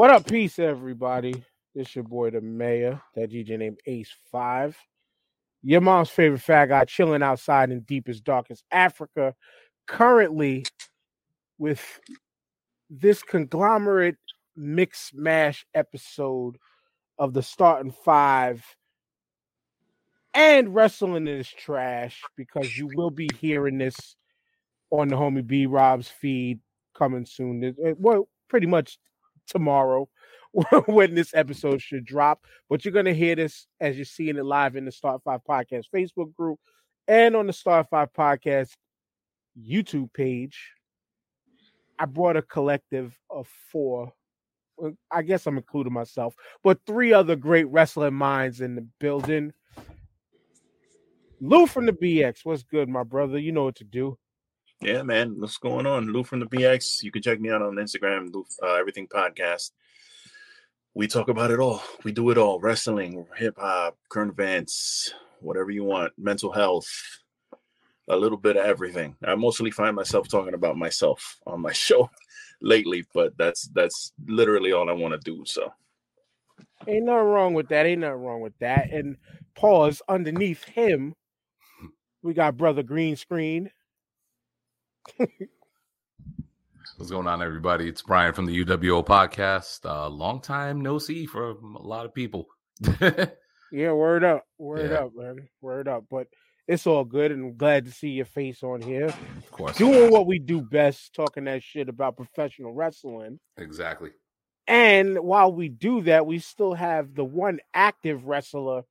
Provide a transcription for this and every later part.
What up, peace, everybody? This your boy, the mayor, that DJ named Ace Five. Your mom's favorite fat guy chilling outside in deepest, darkest Africa, currently with this conglomerate mix mash episode of the starting five and wrestling is trash because you will be hearing this on the homie B Rob's feed coming soon. It- Well, pretty much tomorrow when this episode should drop. But you're gonna hear this as you're seeing it live in the Start Five Podcast Facebook group and on the Start Five Podcast YouTube page. I brought a collective of four. I guess I'm including myself, but three other great wrestling minds in the building. Lou from the BX, what's good, my brother? You know what to do. Yeah, man. What's going on? Lou from the BX. You can check me out on Instagram, Lou, uh, Everything Podcast. We talk about it all. We do it all wrestling, hip hop, current events, whatever you want, mental health, a little bit of everything. I mostly find myself talking about myself on my show lately, but that's that's literally all I want to do. So Ain't nothing wrong with that. Ain't nothing wrong with that. And pause underneath him. We got brother green screen. What's going on, everybody? It's Brian from the UWO podcast. Uh, long time no see for a lot of people. Yeah, word up, word Yeah. up, man, word up. But it's all good, and I'm glad to see your face on here, of course, doing what we do best, talking that shit about professional wrestling. exactly. And while we do that, we still have the one active wrestler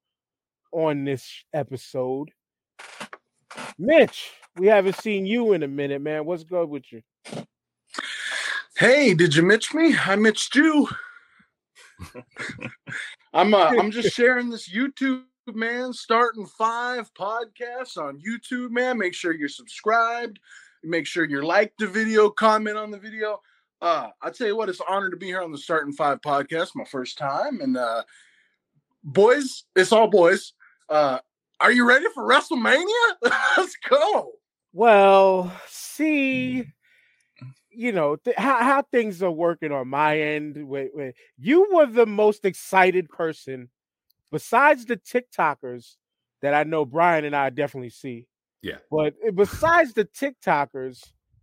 on this episode, Mitch. We haven't seen you in a minute, man. What's good with you? Hey, did you mitch me? I mitched you. I'm uh, I'm just sharing this YouTube man starting five podcasts on YouTube, man. Make sure you're subscribed. Make sure you like the video, comment on the video. Uh, I tell you what, it's an honor to be here on the Starting Five podcast, my first time. And uh, boys, it's all boys. Uh, are you ready for WrestleMania? Let's go. Well, see, you know th- how how things are working on my end. Wait, wait. You were the most excited person, besides the TikTokers that I know Brian and I definitely see. Yeah. But eh, besides the TikTokers,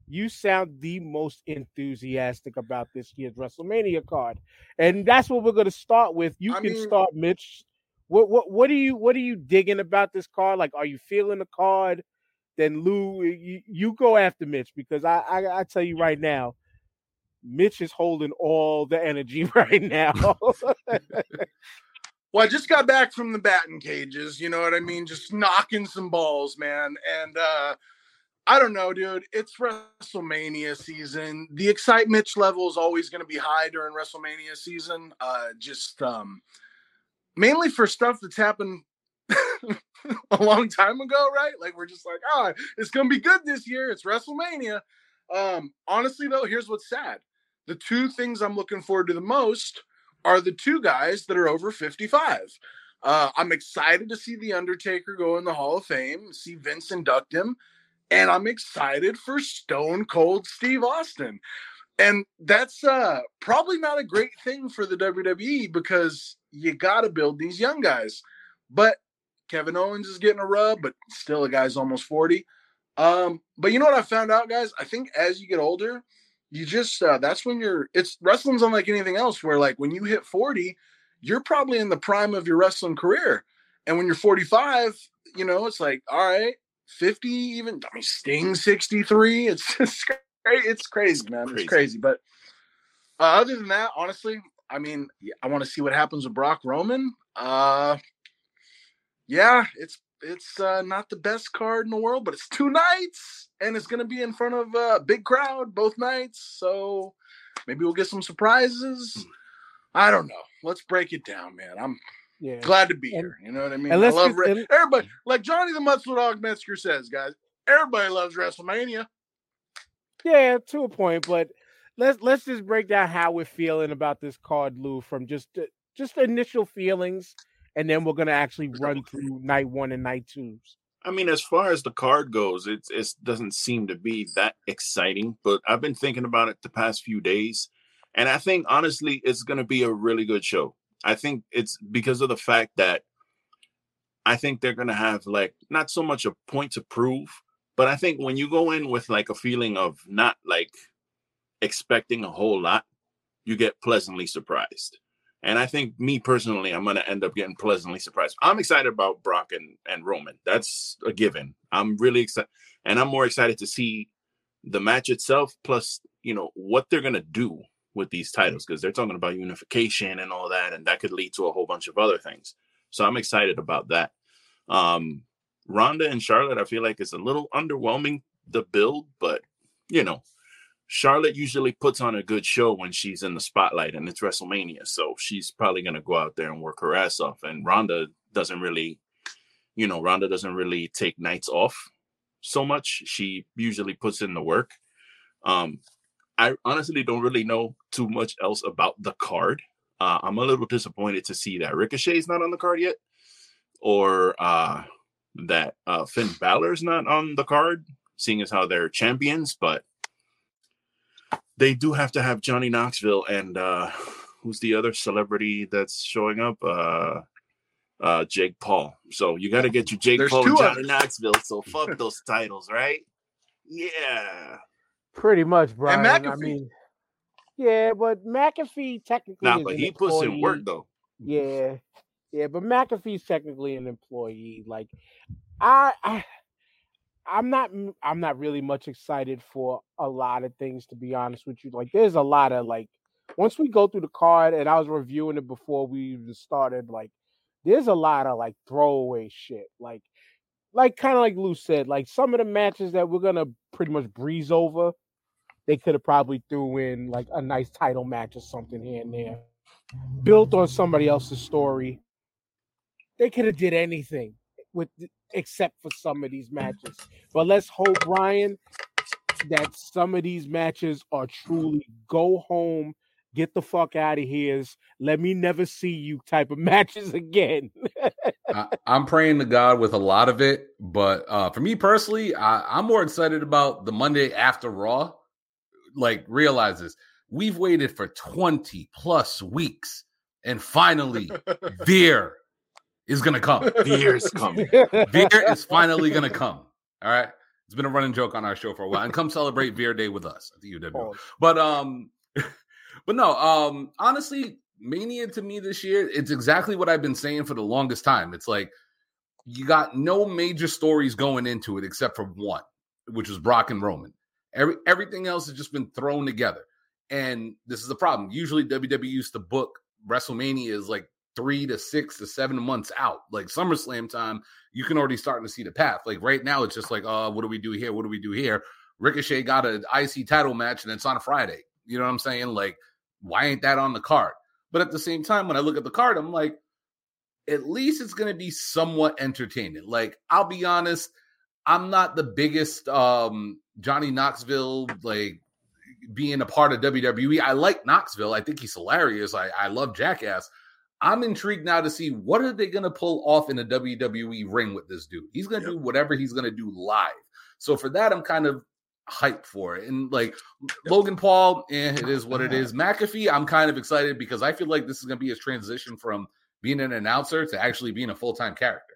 you sound the most enthusiastic about this year's WrestleMania card, and that's what we're going to start with. You I can mean- start, Mitch. What what what are you what are you digging about this card? Like, are you feeling the card? Then Lou, you, you go after Mitch because I, I I tell you right now, Mitch is holding all the energy right now. Well, I just got back from the batting cages, you know what I mean? Just knocking some balls, man. And uh I don't know, dude. It's WrestleMania season. The excitement level is always going to be high during WrestleMania season. Uh just um mainly for stuff that's happened a long time ago, right? Like we're just like, "Ah, it's to be good this year. It's WrestleMania." Um honestly though, here's what's sad. The two things I'm looking forward to the most are the two guys that are over 55. Uh, I'm excited to see The Undertaker go in the Hall of Fame, see Vince induct him, and I'm excited for Stone Cold Steve Austin. And that's uh, probably not a great thing for the WWE because you got to build these young guys. But Kevin Owens is getting a rub, but still a guy's almost 40. Um, but you know what I found out, guys? I think as you get older, you just uh, that's when you're it's wrestling's unlike anything else where like when you hit 40 you're probably in the prime of your wrestling career and when you're 45 you know it's like all right 50 even i mean sting 63 it's just it's crazy man Crazy. it's crazy but uh, other than that honestly i mean i want to see what happens with brock roman uh yeah it's it's uh, not the best card in the world but it's two nights and it's going to be in front of a big crowd both nights so maybe we'll get some surprises. I don't know. Let's break it down man. I'm yeah. glad to be And- here you know what i mean? i love get- re- and- everybody like johnny the muscle dog metzger says guys everybody loves wrestlemania. Yeah, to a point, but let's let's just break down how we're feeling about this card, Lou, from just just initial feelings, and then we're gonna actually run through night one and night twos. I mean, as far as the card goes, it it doesn't seem to be that exciting. But I've been thinking about it the past few days, And I think honestly, it's going to be a really good show. I think it's because of the fact that I think they're going to have like not so much a point to prove, but I think when you go in with like a feeling of not like expecting a whole lot, you get pleasantly surprised. And I think me personally, I'm going to end up getting pleasantly surprised. I'm excited about Brock and, and Roman. That's a given. I'm really excited. And I'm more excited to see the match itself, plus, you know, what they're going to do with these titles, because they're talking about unification and all that. And that could lead to a whole bunch of other things. So I'm excited about that. Um, Ronda and Charlotte, I feel like it's a little underwhelming, the build, but, you know, Charlotte usually puts on a good show when she's in the spotlight and it's WrestleMania. So she's probably going to go out there and work her ass off. And Ronda doesn't really, you know, Ronda doesn't really take nights off so much. She usually puts in the work. Um, I honestly don't really know too much else about the card. Uh, I'm a little disappointed to see that Ricochet's not on the card yet, or uh, that uh, Finn Balor's not on the card, seeing as how they're champions. But they do have to have Johnny Knoxville and uh who's the other celebrity that's showing up? Uh uh Jake Paul. So you gotta get your Jake There's Paul and Johnny others. Knoxville. So fuck those titles, right? Yeah. Pretty much, Brian. I McAfee. mean, yeah, but McAfee technically Nah, is but an he puts in work though. Yeah, yeah, but McAfee's technically an employee. Like, I, I, I'm not, I'm not really much excited for a lot of things to be honest with you. Like, there's a lot of like, once we go through the card, and I was reviewing it before we even started. Like, there's a lot of like throwaway shit. Like, like kind of like Lou said, like some of the matches that we're gonna pretty much breeze over, they could have probably threw in like a nice title match or something here and there, built on somebody else's story. They could have did anything with except for some of these matches. But let's hope, Ryan, that some of these matches are truly go home, get the fuck out of here, let me never see you type of matches again. I, I'm praying to God with a lot of it, but uh, for me personally, I, I'm more excited about the Monday after Raw. Like, realizes we've waited for 20 plus weeks, and finally, Veer is gonna come. Beer is coming. Veer is finally gonna come. All right, it's been a running joke on our show for a while, and come celebrate Veer Day with us at the UW. Pause. But um, but no, um, honestly, Mania to me this year, it's exactly what I've been saying for the longest time. It's like you got no major stories going into it except for one, which was Brock and Roman. Every everything else has just been thrown together. And this is the problem. Usually WWE used to book WrestleMania is like three to six to seven months out. Like SummerSlam time, you can already starting to see the path. Like right now, it's just like, oh, what do we do here? What do we do here? Ricochet got an IC title match and it's on a Friday. You know what I'm saying? Like, why ain't that on the card? But at the same time, when I look at the card, I'm like, at least it's going to be somewhat entertaining. Like, I'll be honest, I'm not the biggest um Johnny Knoxville like being a part of WWE. I like Knoxville. I think he's hilarious. I, I love Jackass. I'm intrigued now to see what are they going to pull off in a WWE ring with this dude. He's going to do whatever he's going to do live. So for that, I'm kind of hyped for it. And like Logan Paul, eh, it is what it is. McAfee, I'm kind of excited because I feel like this is going to be his transition from being an announcer to actually being a full time character.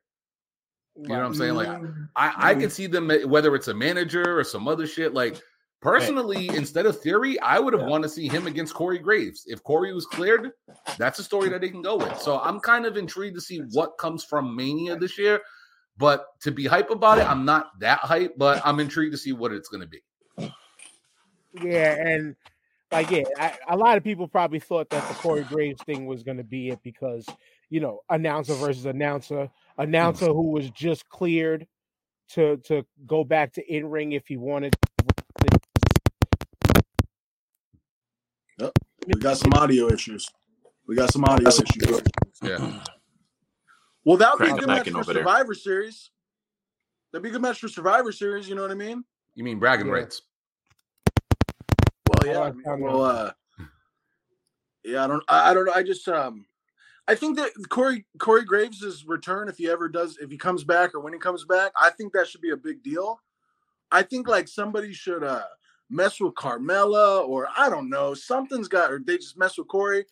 You know what I'm saying? Like I, I could see them whether it's a manager or some other shit. Like personally, instead of Theory, I would have Yeah. wanted to see him against Corey Graves. If Corey was cleared, that's a story that they can go with. So I'm kind of intrigued to see what comes from Mania this year. But to be hype about it, I'm not that hype, but I'm intrigued to see what it's going to be. Yeah, and like yeah, I, a lot of people probably thought that the Corey Graves thing was going to be it because you know announcer versus announcer, announcer mm. who was just cleared to to go back to in ring if he wanted. We got some audio issues. We got some audio issues. Yeah. Well, that would be a Crank good match for over there. Survivor Series. That'd be a good match for Survivor Series. You know what I mean? You mean bragging Yeah. rights? Well, yeah. I I mean, well, uh, yeah, I don't. I, I don't know. I just um, I think that Corey Corey Graves' return, if he ever does, if he comes back or when he comes back, I think that should be a big deal. I think like somebody should uh mess with Carmella or I don't know, something's got, or they just mess with Corey.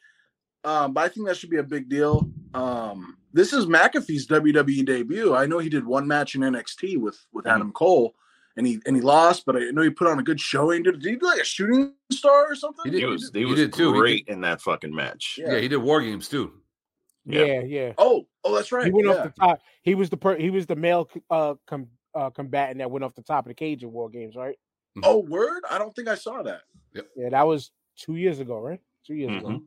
Um, but I think that should be a big deal. Um, this is McAfee's WWE debut. I know he did one match in NXT with with Mhm. Adam Cole, and he and he lost, but I know he put on a good showing. Did, did he do like a shooting star or something? He did. He was he He was did too. He great in that fucking match. Yeah. Yeah, he did war games too. Yeah. Yeah, yeah. Oh, oh, that's right. He went yeah. off the top. He was the per, he was the male uh, com, uh combatant that went off the top of the cage in War Games, right? Oh, word! I don't think I saw that. Yeah, that was two years ago, right? Two years ago. Mhm.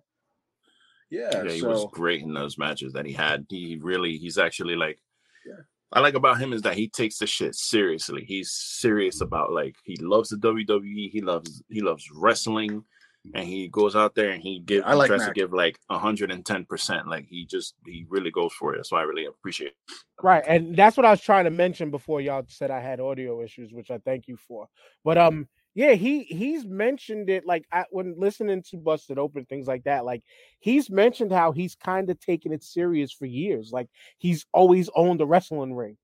Yeah, Yeah, he so was great in those matches that he had. He really, he's actually like, Yeah. I like about him is that he takes the shit seriously. He's serious about like he loves the WWE. He loves he loves wrestling, and he goes out there and he give I like tries to give like hundred and ten percent. Like he just he really goes for it. So I really appreciate. it. Right, and that's what I was trying to mention before y'all said I had audio issues, which I thank you for. But um, yeah, he he's mentioned it like I, when listening to Busted Open things like that. Like he's mentioned how he's kind of taken it serious for years. Like he's always owned a wrestling ring,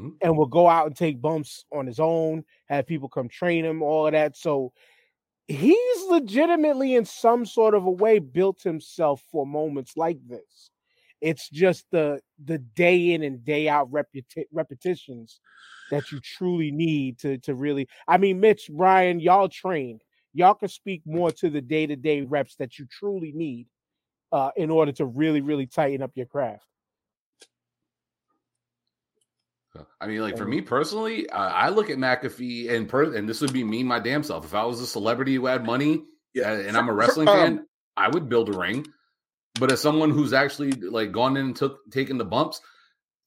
Mhm. and will go out and take bumps on his own, have people come train him, all of that. So he's legitimately, in some sort of a way, built himself for moments like this. It's just the the day in and day out repetitions that you truly need to to really. I mean, Mitch, Brian, y'all trained. Y'all can speak more to the day to day reps that you truly need uh, in order to really, really tighten up your craft. I mean, like for me personally, uh, I look at McAfee and per- and this would be me, my damn self. If I was a celebrity who had money yeah, uh, and I'm a wrestling um, fan, I would build a ring. But as someone who's actually like gone in and took taken the bumps,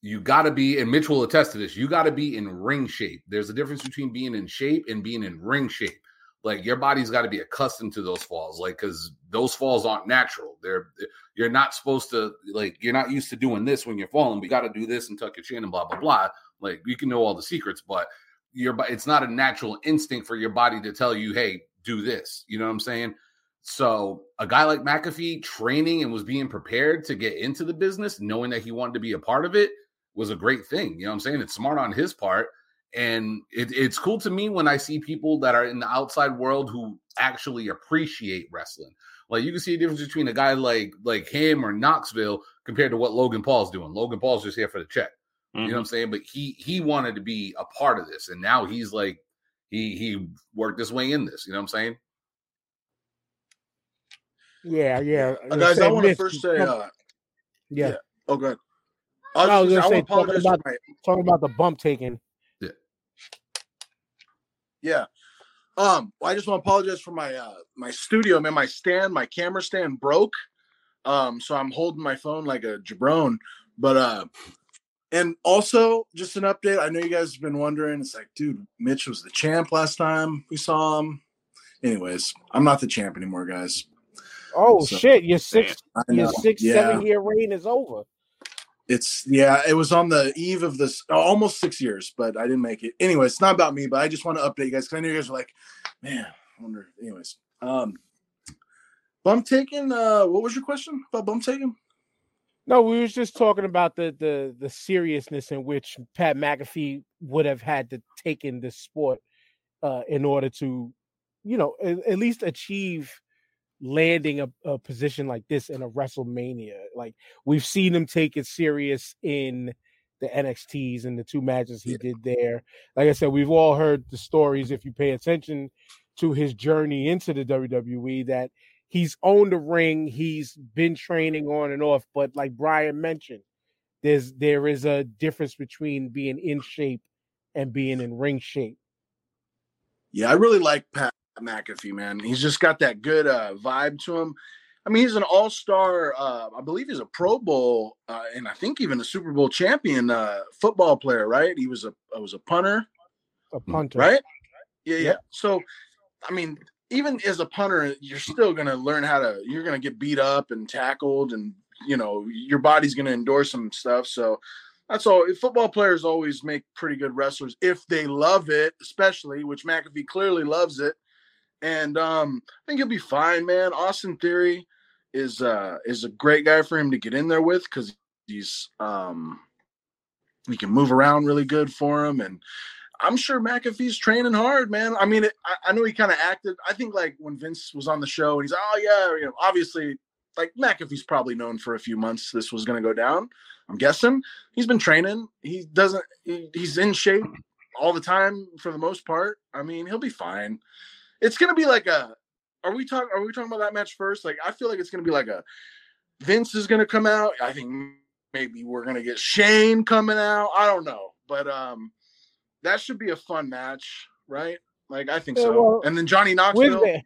you got to be, and Mitch will attest to this. You got to be in ring shape. There's a difference between being in shape and being in ring shape. Like your body's got to be accustomed to those falls, like because those falls aren't natural. They're you're not supposed to like you're not used to doing this when you're falling. We got to do this and tuck your chin and blah blah blah. Like you can know all the secrets, but your it's not a natural instinct for your body to tell you, hey, do this. You know what I'm saying? So a guy like McAfee training and was being prepared to get into the business, knowing that he wanted to be a part of it, was a great thing. You know what I'm saying? It's smart on his part. And it, it's cool to me when I see people that are in the outside world who actually appreciate wrestling. Like you can see a difference between a guy like like him or Knoxville compared to what Logan Paul's doing. Logan Paul's just here for the check. You know what I'm saying? But he he wanted to be a part of this, and now he's like he he worked his way in this. You know what I'm saying? Yeah, yeah. Uh, guys, I want to first say, uh, yeah, yeah. oh, good. I No, I was was, gonna I say, talking about- my, talking about the bump taking. Yeah. Um, well, I just want to apologize for my uh my studio, man. My stand, my camera stand broke. Um, so I'm holding my phone like a jabron. But uh and also just an update. I know you guys have been wondering. It's like, dude, Mitch was the champ last time we saw him. Anyways, I'm not the champ anymore, guys. Oh So- shit! Your six, your six, yeah. seven year reign is over. It's yeah, it was on the eve of this almost six years, but I didn't make it. Anyway, it's not about me, but I just want to update you guys because I know you guys were like, man, I wonder. Anyways, um, bump taking. Uh, what was your question about bump taking? No, we was just talking about the the the seriousness in which Pat McAfee would have had to take in this sport uh, in order to, you know, at, at least achieve landing a, a position like this in a WrestleMania. Like we've seen him take it serious in the NXTs and the two matches he Yeah. did there. Like I said, we've all heard the stories if you pay attention to his journey into the WWE that he's owned a ring, he's been training on and off, but like Brian mentioned, there's there is a difference between being in shape and being in ring shape. Yeah, I really like Pat McAfee, man. He's just got that good uh, vibe to him. I mean, he's an all-star. Uh, I believe he's a Pro Bowl uh, and I think even a Super Bowl champion uh, football player, right? He was a uh, was a punter. A punter. right? Yeah, yeah. Yep. So, I mean, even as a punter, you're still gonna learn how to. You're gonna get beat up and tackled, and you know your body's gonna endure some stuff. So, that's all. Football players always make pretty good wrestlers if they love it, especially which McAfee clearly loves it. And um, I think he'll be fine, man. Austin Theory is uh is a great guy for him to get in there with because he's um he can move around really good for him and I'm sure McAfee's training hard, man. I mean, it, I, I know he kind of acted. I think like when Vince was on the show and he's, oh yeah, you know, obviously, like McAfee's probably known for a few months this was going to go down. I'm guessing he's been training. He doesn't. He, he's in shape all the time for the most part. I mean, he'll be fine. It's going to be like a. Are we talking? Are we talking about that match first? Like, I feel like it's going to be like a. Vince is going to come out. I think maybe we're going to get Shane coming out. I don't know, but um that should be a fun match, right? Like I think Yeah, so. well, and then Johnny We're Knoxville. there.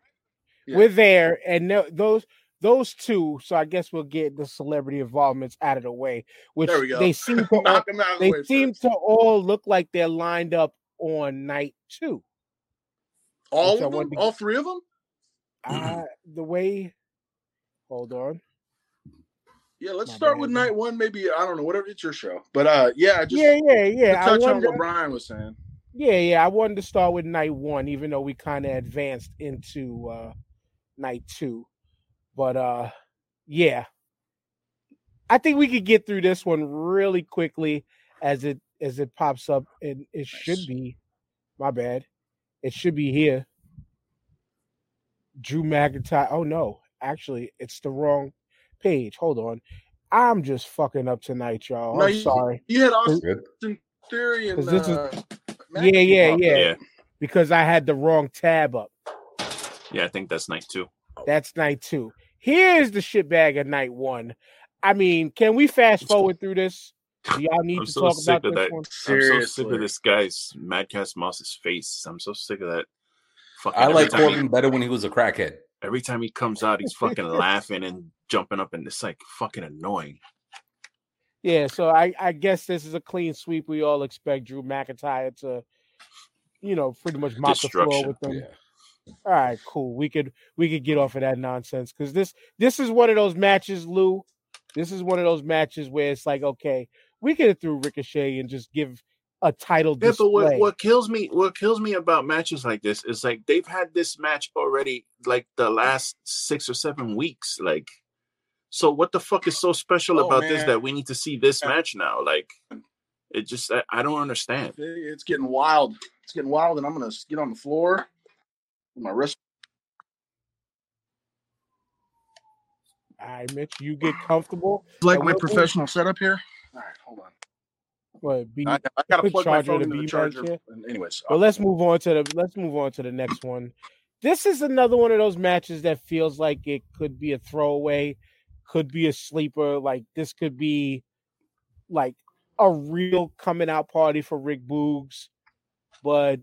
Yeah. We're there, and tho- those those two. So I guess we'll get the celebrity involvements out of the way, which There we go. they seem to all, Knock him out of the they seem first. to all look like they're lined up on night two. All of them, to- all three of them. Uh, the way, hold on. Yeah, let's My start bad, with night one. Maybe I don't know. Whatever, it's your show. But uh, yeah, I just yeah, yeah, yeah. I touch on what Brian was saying. yeah, yeah. I wanted to start with night one, even though we kind of advanced into uh night two. But uh, yeah, I think we could get through this one really quickly as it as it pops up, and it should be. My bad. It should be here. Drew McIntyre. Oh no, actually, it's the wrong page. Hold on. I'm just fucking up tonight, y'all. No, I'm you- sorry. You had Austin Good. Theory and 'Cause this is- uh, Yeah, yeah, yeah. Yeah, Because I had the wrong tab up. yeah, I think that's night two. That's night two. Here's the shitbag of night one. I mean, can we fast forward through this? Do y'all need I'm to so talk sick about of this that. one? I'm so sick of this guy's Madcap Moss's face. I'm so sick of that. Fucking I like time he- better when he was a crackhead. every time he comes out, he's fucking laughing and jumping up, and it's like fucking annoying. Yeah, so I, I guess this is a clean sweep. We all expect Drew McIntyre to, you know, pretty much mop the floor with them. Yeah. All right, cool. We could we could get off of that nonsense because this this is one of those matches, Lou. This is one of those matches where it's like, okay, we could have threw Ricochet and just give a title Yeah, display. but what, what kills me what kills me about matches like this is like they've had this match already like the last six or seven weeks. Like so what the fuck is so special Oh, about this that we need to see this Yeah. match now? Like it just I, I don't understand. It's getting wild. It's getting wild, and I'm gonna get on the floor. with My wrist. All right, Mitch, you get comfortable. Like my professional setup here. All right, hold on. What, be, I, I gotta plug my Charger phone to into the charger. anyways, Well, let's move on to the let's move on to the next one. This is another one of those matches that feels like it could be a throwaway, could be a sleeper. Like this could be like a real coming out party for Rick Boogs, but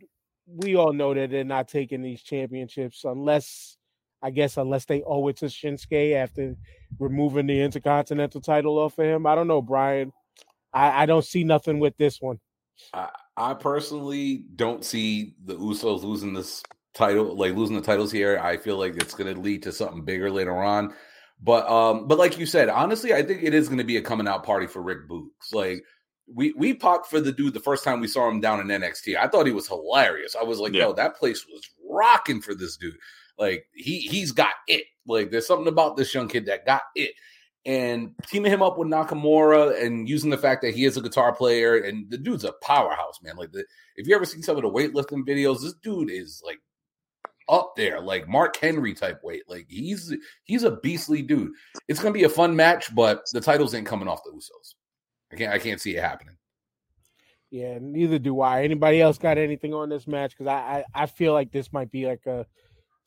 we all know that they're not taking these championships unless, I guess, unless they owe it to Shinsuke after removing the Intercontinental title off of him. I don't know, Brian. I, I don't see nothing with this one. I personally don't see the Usos losing this title, like losing the titles here. I feel like it's going to lead to something bigger later on. But um, but like you said, honestly, I think it is going to be a coming out party for Rick Boogs. Like we we popped for the dude the first time we saw him down in NXT. I thought he was hilarious. I was like, Yeah. yo, that place was rocking for this dude. Like he he's got it. Like there's something about this young kid that got it. And teaming him up with Nakamura and using the fact that he is a guitar player and the dude's a powerhouse, man. Like the if you ever seen some of the weightlifting videos, this dude is like up there, like Mark Henry type weight. Like he's he's a beastly dude. It's gonna be a fun match, but the titles ain't coming off the Usos. I can't I can't see it happening. Yeah, neither do I. Anybody else got anything on this match? Because I, I I feel like this might be like a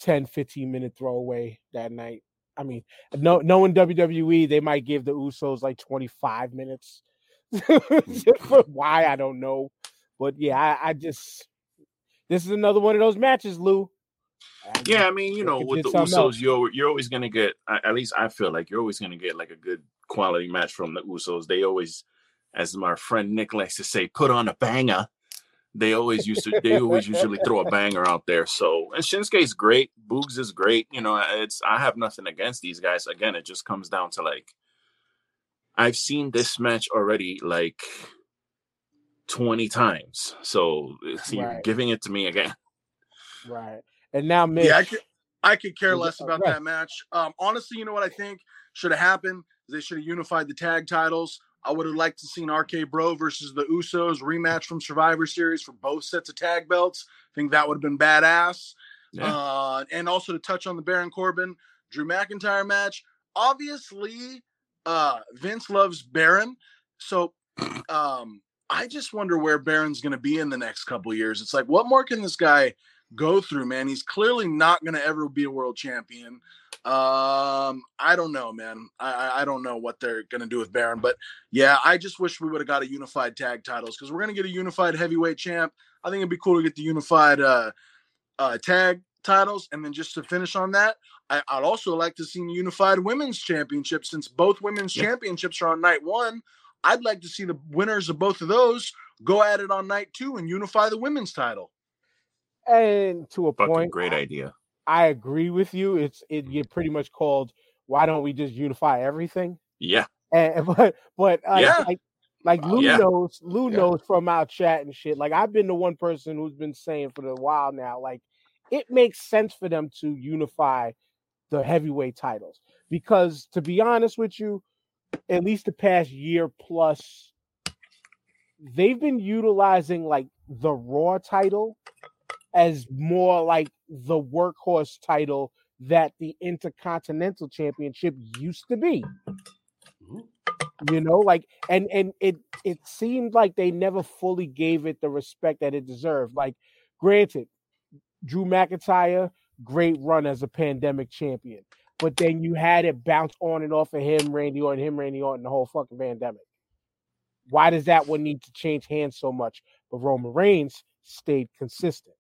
10, 15 minute throwaway that night. I mean, no, knowing WWE, they might give the Usos like 25 minutes. Mm. Why I don't know, but yeah, I, I just this is another one of those matches, Lou. I Yeah, I mean, you know, with the Usos, else. you're you're always gonna get. At least I feel like you're always gonna get like a good quality match from the Usos. They always, as my friend Nick likes to say, put on a banger. They always used to. They always usually throw a banger out there. So and Shinsuke's great. Boogs is great. You know, it's I have nothing against these guys. Again, it just comes down to like, I've seen this match already like twenty times. So you're giving it to me again. right. And now, Mitch, yeah, I could, I could care less about right. that match. Um, honestly, you know what I think should have happened? They should have unified the tag titles. I would have liked to seen RK Bro versus the Usos rematch from Survivor Series for both sets of tag belts. I think that would have been badass. Yeah. Uh, and also to touch on the Baron Corbin Drew McIntyre match. Obviously, uh, Vince loves Baron, so um, I just wonder where Baron's going to be in the next couple years. It's like, what more can this guy go through, man? He's clearly not going to ever be a world champion. Um, I don't know, man. I, I, I don't know what they're going to do with Baron, but yeah, I just wish we would have got a unified tag titles because we're going to get a unified heavyweight champ. I think it'd be cool to get the unified uh, uh, tag titles, and then just to finish on that, I, I'd also like to see a unified women's championship since both women's Yeah. championships are on night one. I'd like to see the winners of both of those go at it on night two and unify the women's title. And to a Fucking point, great idea. I agree with you. It's it you pretty much called why don't we just unify everything? Yeah. And but but uh, Yeah. like like Lou Yeah. knows Lou Yeah. knows from our chat and shit. Like I've been the one person who's been saying for a while now, like it makes sense for them to unify the heavyweight titles because to be honest with you, at least the past year plus, they've been utilizing like the Raw title as more like the workhorse title that the Intercontinental Championship used to be. Mm-hmm. You know, like and and it it seemed like they never fully gave it the respect that it deserved. Like, granted, Drew McIntyre, great run as a pandemic champion, but then you had it bounce on and off of him, Randy Orton, him, Randy Orton, the whole fucking pandemic. Why does that one need to change hands so much? But Roman Reigns stayed consistent.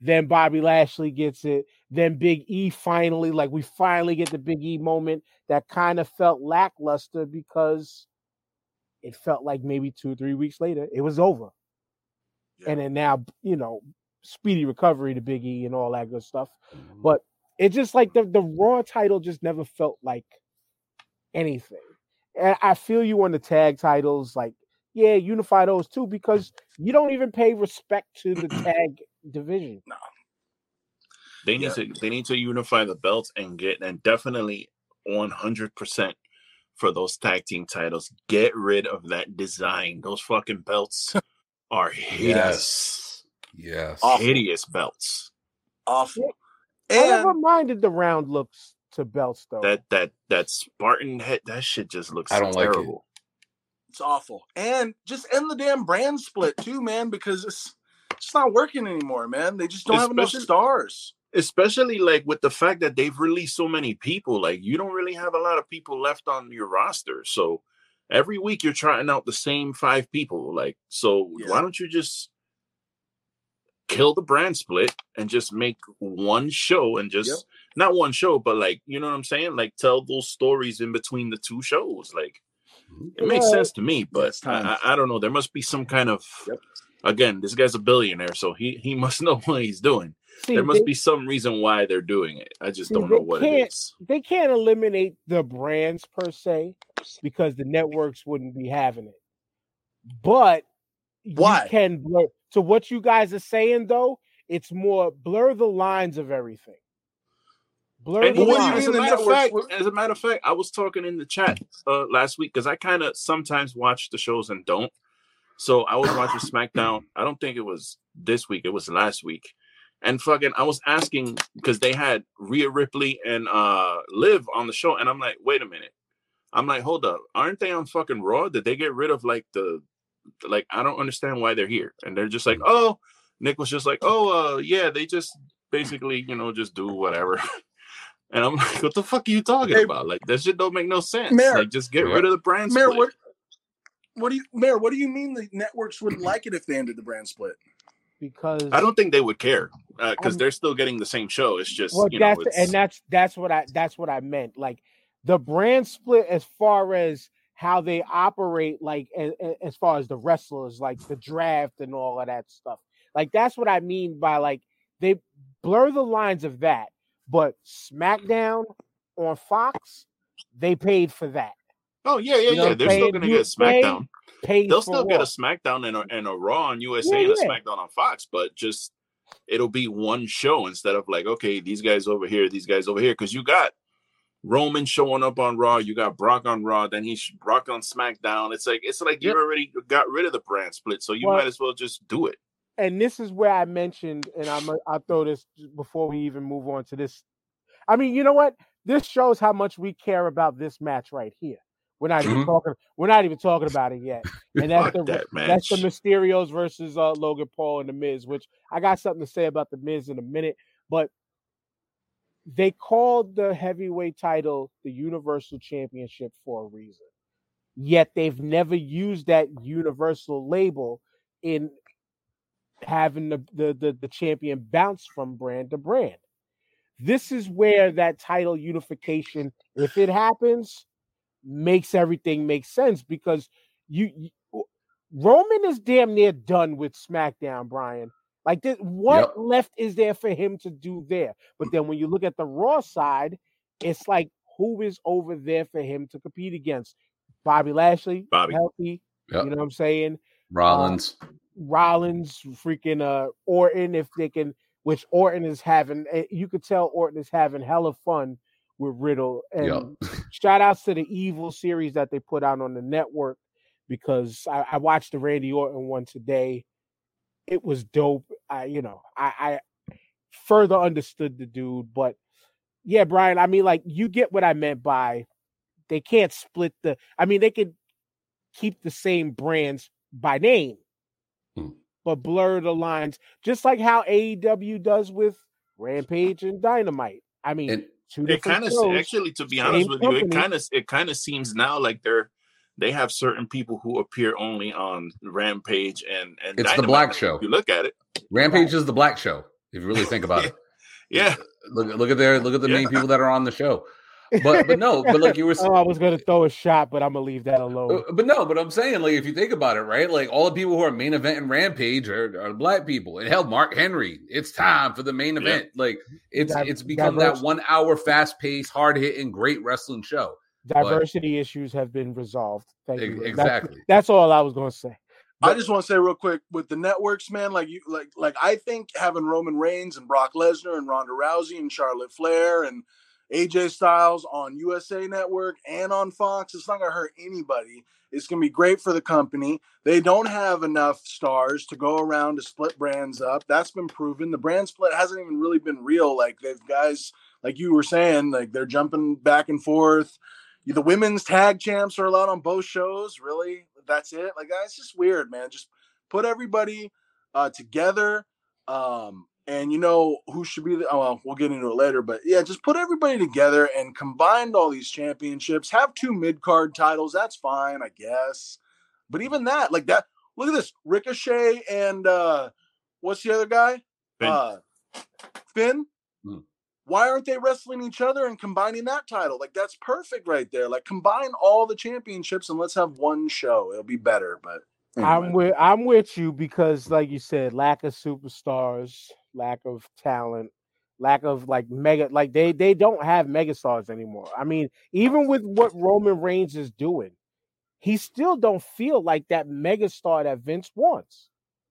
Then Bobby Lashley gets it. Then Big E finally, like we finally get the Big E moment that kind of felt lackluster because it felt like maybe two, or three weeks later it was over. Yeah. And then now, you know, speedy recovery to Big E and all that good stuff. Mm-hmm. But it's just like the, the Raw title just never felt like anything. And I feel you on the tag titles, like, yeah, unify those too, because you don't even pay respect to the tag division. No. They need Yeah. to they need to unify the belts and get and definitely 100% for those tag team titles. Get rid of that design. Those fucking belts are hideous. Yes. Awful. Hideous belts. Awful. I never And minded the round looks to belts though. That that that Spartan head that shit just looks I don't like it. it's awful. And just end the damn brand split too, man, because it's it's not working anymore, man. They just don't have enough stars. Especially like with the fact that they've released so many people, like you don't really have a lot of people left on your roster. So every week you're trying out the same five people. Like, so Yeah. why don't you just kill the brand split and just make one show and just Yep. not one show, but like you know what I'm saying? Like tell those stories in between the two shows. Like it makes Yeah. sense to me, but it's time. I, I I don't know. There must be some kind of Yep. Again, this guy's a billionaire, so he he must know what he's doing. See, there must they, be some reason why they're doing it. I just See, don't know what it they can't eliminate the brands per se because the networks wouldn't be having it. But Why? can blur. So what you guys are saying though, it's more blur the lines of everything. Blur And the what do you lines. as a the matter of networks fact, as a matter of fact, I was talking in the chat uh, last week because I kind of sometimes watch the shows and don't. So I was watching SmackDown. I don't think it was this week. It was last week. And fucking, I was asking because they had Rhea Ripley and uh Liv on the show, and I'm like, wait a minute. I'm like, hold up, aren't they on fucking Raw? Did they get rid of like the, like I don't understand why they're here? And they're just like, oh, Nick was just like, oh, uh, yeah, they just basically, you know, just do whatever. And I'm like, what the fuck are you talking Hey, about? Like that shit don't make no sense. Mayor. like just get Yeah. rid of the brand Mayor, what what do you Mayor, what do you mean the networks wouldn't like it if they ended the brand split? because I don't think they would care because Um, they're still getting the same show. It's just well, you know, that's it's, and that's that's what I that's what I meant. Like the brand split, as far as how they operate, like as, as far as the wrestlers, like the draft and all of that stuff. Like that's what I mean by like they blur the lines of that. But SmackDown on Fox, they paid for that. Oh yeah, yeah, you know yeah. They're still gonna get pay- SmackDown. They'll still get a SmackDown and a, and a Raw on USA Yeah, and a yeah. SmackDown on Fox, but just it'll be one show instead of like, okay, these guys over here, these guys over here, because you got Roman showing up on Raw. You got Brock on Raw. Then he's Brock on SmackDown. It's like it's like you already got rid of the brand split, so you Well- might as well just do it. and this is where I mentioned, and I'm I'll throw this before we even move on to this. I mean, you know what? This shows how much we care about this match right here. We're not even Mhm. talking. We're not even talking about it yet. And that's the that that's the. Mysterios versus uh, Logan Paul and the Miz, which I got something to say about the Miz in a minute. But they called the heavyweight title the Universal Championship for a reason. Yet they've never used that universal label in having the, the the the champion bounce from brand to brand. This is where that title unification, if it happens, makes everything make sense because you, you Roman is damn near done with SmackDown, Brian. Like this, what Yep. left is there for him to do there? But then when you look at the Raw side, it's like who is over there for him to compete against? Bobby Lashley, Bobby. healthy. Yep. You know what I'm saying? Rollins. Rollins, freaking uh Orton, if they can, which Orton is having, eh, you could tell Orton is having hella fun with Riddle. And Yep. Shout outs to the Evil series that they put out on the network because I, I watched the Randy Orton one today. It was dope. I, you know, I, I further understood the dude, but yeah, Brian, I mean, like you get what I meant by they can't split the. I mean, they could keep the same brands by name, Hmm. but blur the lines, just like how AEW does with Rampage and Dynamite. I mean, And two It different kind of shows. actually, to be honest with you, it kind of it kind of seems now like they're they have certain people who appear only on Rampage and and It's the Black Show. If you look at it, Rampage is the black show, if you really think about it. yeah, Look, look at their look at the main people that are on the show. But but no, but like you were Oh, I was gonna throw a shot, but I'm gonna leave that alone. Uh, But no, but I'm saying, like, if you think about it, right? Like, all the people who are main event and Rampage are, are black people. And hell, Mark Henry, it's time for the main Yeah. event. Like, it's Di- it's become diverse- that one hour, fast paced, hard hitting, great wrestling show. Diversity issues have been resolved. Thank Ex- you. Exactly. That's, all I was gonna say. I just want to say real quick with the networks, man. Like you, like like I think having Roman Reigns and Brock Lesnar and Ronda Rousey and Charlotte Flair and AJ Styles on USA Network and on Fox, it's not gonna hurt anybody. It's gonna be great for the company. They don't have enough stars to go around to split brands up. That's been proven. The brand split hasn't even really been real. Like they've guys, like you were saying, like they're jumping back and forth. The women's tag champs are allowed on both shows. Really, that's it. Like that's just weird, man. Just put everybody uh, together. Um, and you know who should be the oh, well, we'll get into it later, but yeah, just put everybody together and combined all these championships. Have two mid card titles. That's fine, I guess. But even that, like that, look at this Ricochet and uh, what's the other guy? Finn. Uh, Finn. Hmm. Why aren't they wrestling each other and combining that title? Like that's perfect right there. Like combine all the championships and let's have one show. It'll be better. But I'm with I'm with you because, like you said, lack of superstars, lack of talent, lack of like mega like they they don't have megastars anymore. I mean, even with what Roman Reigns is doing, he still don't feel like that megastar that Vince wants.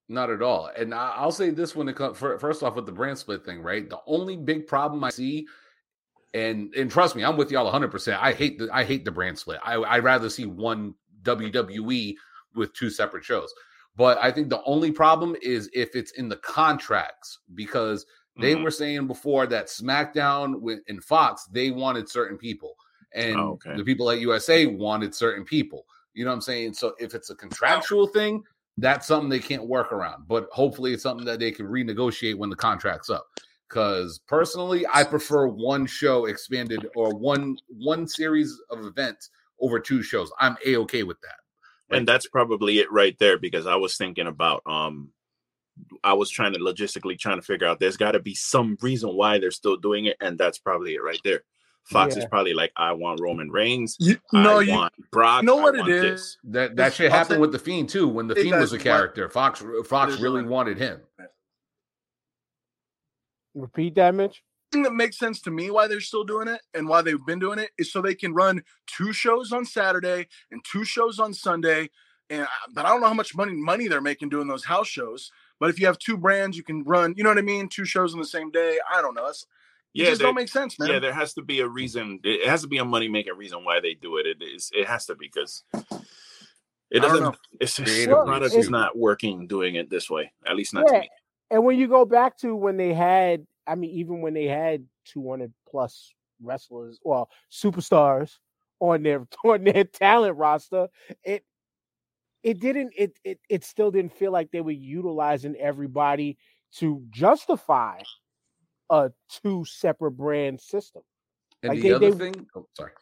Not at all. And I'll say this when it comes first off with the brand split thing, right? The only big problem I see, and and trust me, I'm with y'all 100. percent I hate the I hate the brand split. I I'd rather see one WWE with two separate shows. But I think the only problem is if it's in the contracts because they Mhm. were saying before that SmackDown with and Fox they wanted certain people, and Oh, okay. the people at USA wanted certain people. You know what I'm saying? So if it's a contractual thing, that's something they can't work around. But hopefully, it's something that they can renegotiate when the contract's up. Because personally, I prefer one show expanded or one one series of events over two shows. I'm a okay with that. And that's probably it right there because I was thinking about um I was trying to logistically trying to figure out there's got to be some reason why they're still doing it and that's probably it right there. Fox is probably like I want Roman Reigns, You, no, I you want Brock, know what it want this. That that It's- shit happened with the Fiend too. When the Fiend was a character, Fox Fox really wanted him. Repeat that, Mitch. Thing that makes sense to me why they're still doing it and why they've been doing it is so they can run two shows on Saturday and two shows on Sunday. And I- but I don't know how much money money they're making doing those house shows. But if you have two brands, you can run. You know what I mean? Two shows on the same day. I don't know. That's, It Yeah, just there, don't make sense, man. yeah, there has to be a reason. It has to be a money making reason why they do it. It is. It has to be because it doesn't. It's just, the product too. is not working doing it this way. At least not to me. And when you go back to when they had, I mean, even when they had 200 plus wrestlers, well, superstars on their on their talent roster, it it didn't it it it still didn't feel like they were utilizing everybody to justify a two separate brand system. And Like, the they- other they- thing, oh, sorry.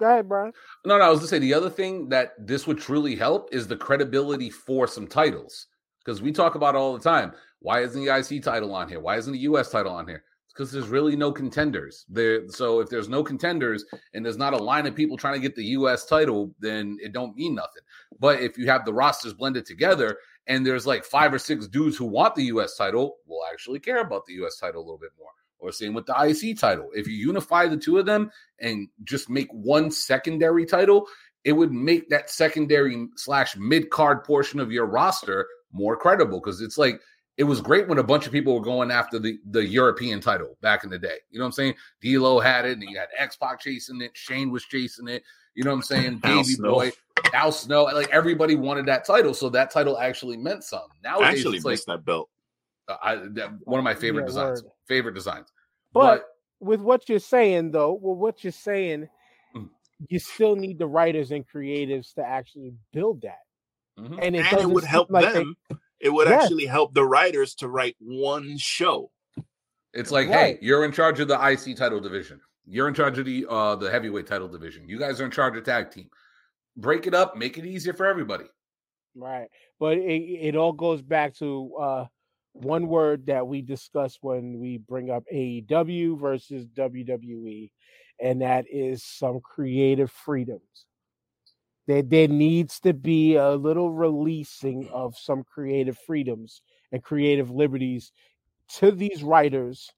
Go ahead, Brian. No, no, I was gonna say the other thing that this would truly help is the credibility for some titles. Because we talk about it all the time. Why isn't the IC title on here? Why isn't the US title on here? Because there's really no contenders. There so if there's no contenders and there's not a line of people trying to get the US title, then it don't mean nothing. But if you have the rosters blended together and there's like five or six dudes who want the US title, we'll actually care about the US title a little bit more. Or same with the IC title. If you unify the two of them and just make one secondary title, it would make that secondary slash mid card portion of your roster more credible because it's like it was great when a bunch of people were going after the, the European title back in the day. You know what I'm saying? D'Lo had it, and you had X Pac chasing it, Shane was chasing it. You know what I'm saying? Baby Snow. Boy, Al Snow, like everybody wanted that title, so that title actually meant something. I Nowadays, actually it's like missed that belt. uh, I, that, one of my favorite Yeah, designs. word. Favorite designs, But with what you're saying, though, well, what you're saying, Mm. you still need the writers and creatives to actually build that, Mhm. and it, and it would help like they- them. It would Yes. actually help the writers to write one show. It's like, Right. hey, you're in charge of the IC title division. You're in charge of the uh the heavyweight title division. You guys are in charge of tag team. Break it up, make it easier for everybody. Right. But it, it all goes back to uh, one word that we discuss when we bring up AEW versus WWE, and that is some creative freedoms. There, there needs to be a little releasing of some creative freedoms and creative liberties to these writers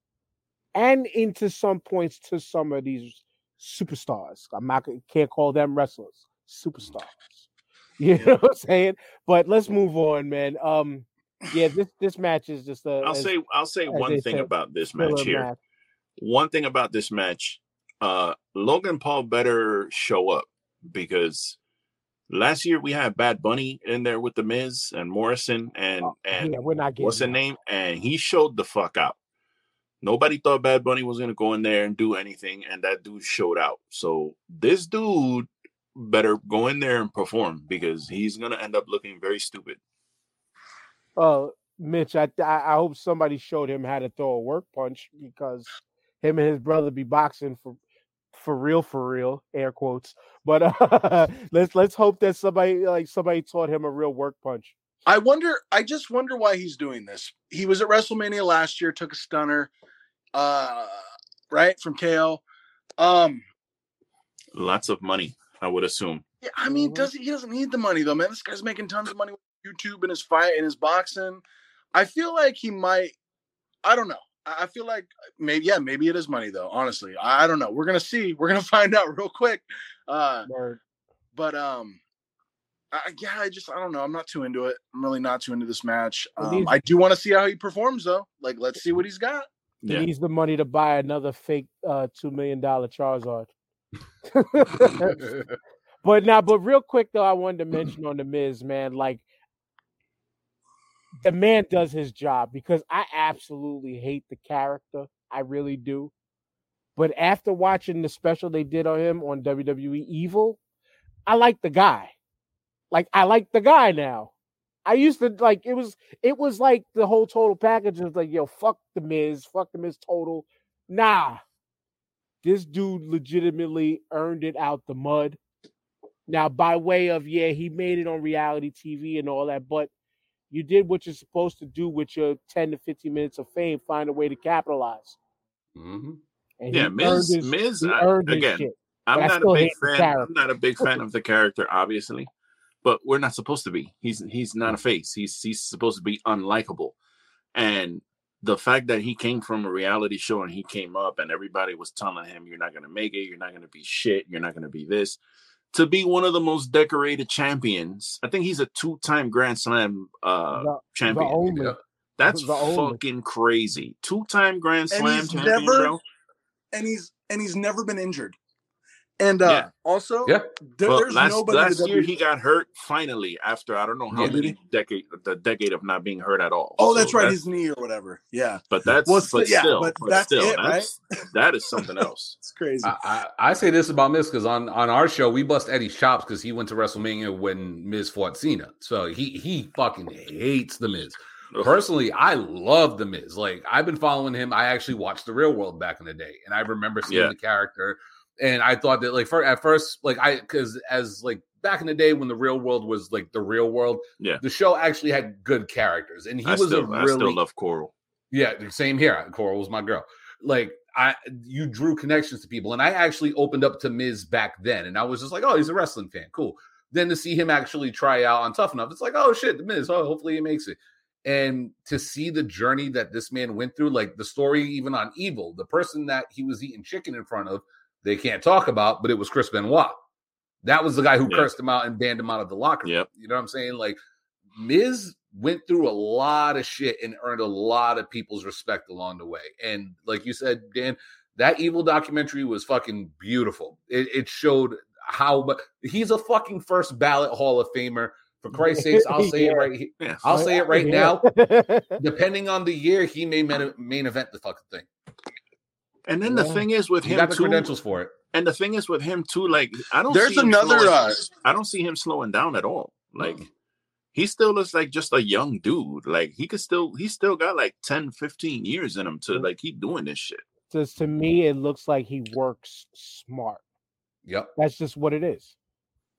and into some points to some of these superstars. I'm not can't call them wrestlers, superstars. You know what I'm saying? But let's move on, man. Um, yeah, this this match is just a. I'll as- say I'll say one thing said, about this match here. match. One thing about this match, uh Logan Paul better show up because last year we had Bad Bunny in there with the Miz and Morrison and oh, and yeah, we're not getting what's the name? And he showed the fuck out. Nobody thought Bad Bunny was gonna go in there and do anything, and that dude showed out. So this dude better go in there and perform because he's gonna end up looking very stupid. Oh, Mitch, I, I I hope somebody showed him how to throw a work punch because him and his brother be boxing for for real, for real, air quotes. But uh, let's let's hope that somebody like somebody taught him a real work punch. I wonder. I just wonder why he's doing this. He was at WrestleMania last year, took a stunner, uh, right from KO. Um, Lots of money, I would assume. yeah, I mean, Mhm. does he, he doesn't need the money though, man? This guy's making tons of money with YouTube and his fight and his boxing. I feel like he might. I don't know. I I feel like maybe yeah, maybe it is money though. Honestly, I I don't know. We're gonna see. We're gonna find out real quick. Uh, Word. but um, I, yeah, I just I don't know. I'm not too into it. I'm really not too into this match. Um, these- I do want to see how he performs though. Like, let's see what he's got. He Yeah. needs the money to buy another fake uh two million dollar Charizard. But now, but real quick though, I wanted to mention on the Miz, man, like the man does his job because I absolutely hate the character. I really do. But after watching the special they did on him on WWE Evil, I like the guy. Like I like the guy now. I used to like it was it was like the whole total package was like, yo, fuck the Miz, fuck the Miz total. Nah. This dude legitimately earned it out the mud. Now, by way of yeah, he made it on reality TV and all that, but you did what you're supposed to do with your 10 to 15 minutes of fame, find a way to capitalize. Mhm. And Yeah, he Miz, earned his, Miz, I, again, I'm not a big fan. I'm not a big fan of the character, obviously, but we're not supposed to be. He's he's not a face. He's he's supposed to be unlikable, and the fact that he came from a reality show and he came up and everybody was telling him, "You're not going to make it. You're not going to be shit. You're not going to be this." To be one of the most decorated champions, I think he's a two-time Grand Slam uh, The- the champion. only- That's The oldest. fucking crazy. Two time Grand Slam he's champion, never- bro. and he's and he's never been injured. And uh Yeah. also, Yeah. there- Well, there's last nobody in last year W- he got hurt finally after I don't know how Yeah, many decade the decade of not being hurt at all. Oh, So that's right, his knee or whatever. Yeah, but that's Well, but yeah, still, but but that's still, it, right? that's that is something else. it's crazy. I, I, I say this about Miz because on, on our show we bust Eddie's chops because he went to WrestleMania when Miz fought Cena. So he he fucking hates the Miz. Personally, I love the Miz. Like I've been following him. I actually watched the Real World back in the day, and I remember seeing Yeah. the character. And I thought that like for at first, like I because as like back in the day when the Real World was like the Real World, Yeah. the show actually had good characters, and he I was still, a I really still love Coral. yeah, same here. Coral was my girl. Like I, you drew connections to people, and I actually opened up to Miz back then, and I was just like, oh, he's a wrestling fan, cool. Then to see him actually try out on Tough Enough, it's like, oh shit, the Miz. Oh, hopefully he makes it. And to see the journey that this man went through, like the story even on Evil, the person that he was eating chicken in front of, they can't talk about, but it was Chris Benoit. That was the guy who Yeah. cursed him out and banned him out of the locker room. Yep. You know what I'm saying? Like Miz went through a lot of shit and earned a lot of people's respect along the way. And like you said, Dan, that evil documentary was fucking beautiful. It, it showed how but he's a fucking first ballot Hall of Famer. For Christ's sakes, I'll say Yeah. it right here. Yeah. I'll say it right Yeah. now. Depending on the year, he may main, main event the fucking thing. And then the thing is with He him got the too, credentials for it. and the thing is with him too, like I don't. There's see another. slowing- Uh, I don't see him slowing down at all. Like Mm. he still looks like just a young dude. Like he could still, he still got like 10, 15 years in him to like keep doing this shit. Just to me, it looks like he works smart. Yep. That's just what it is.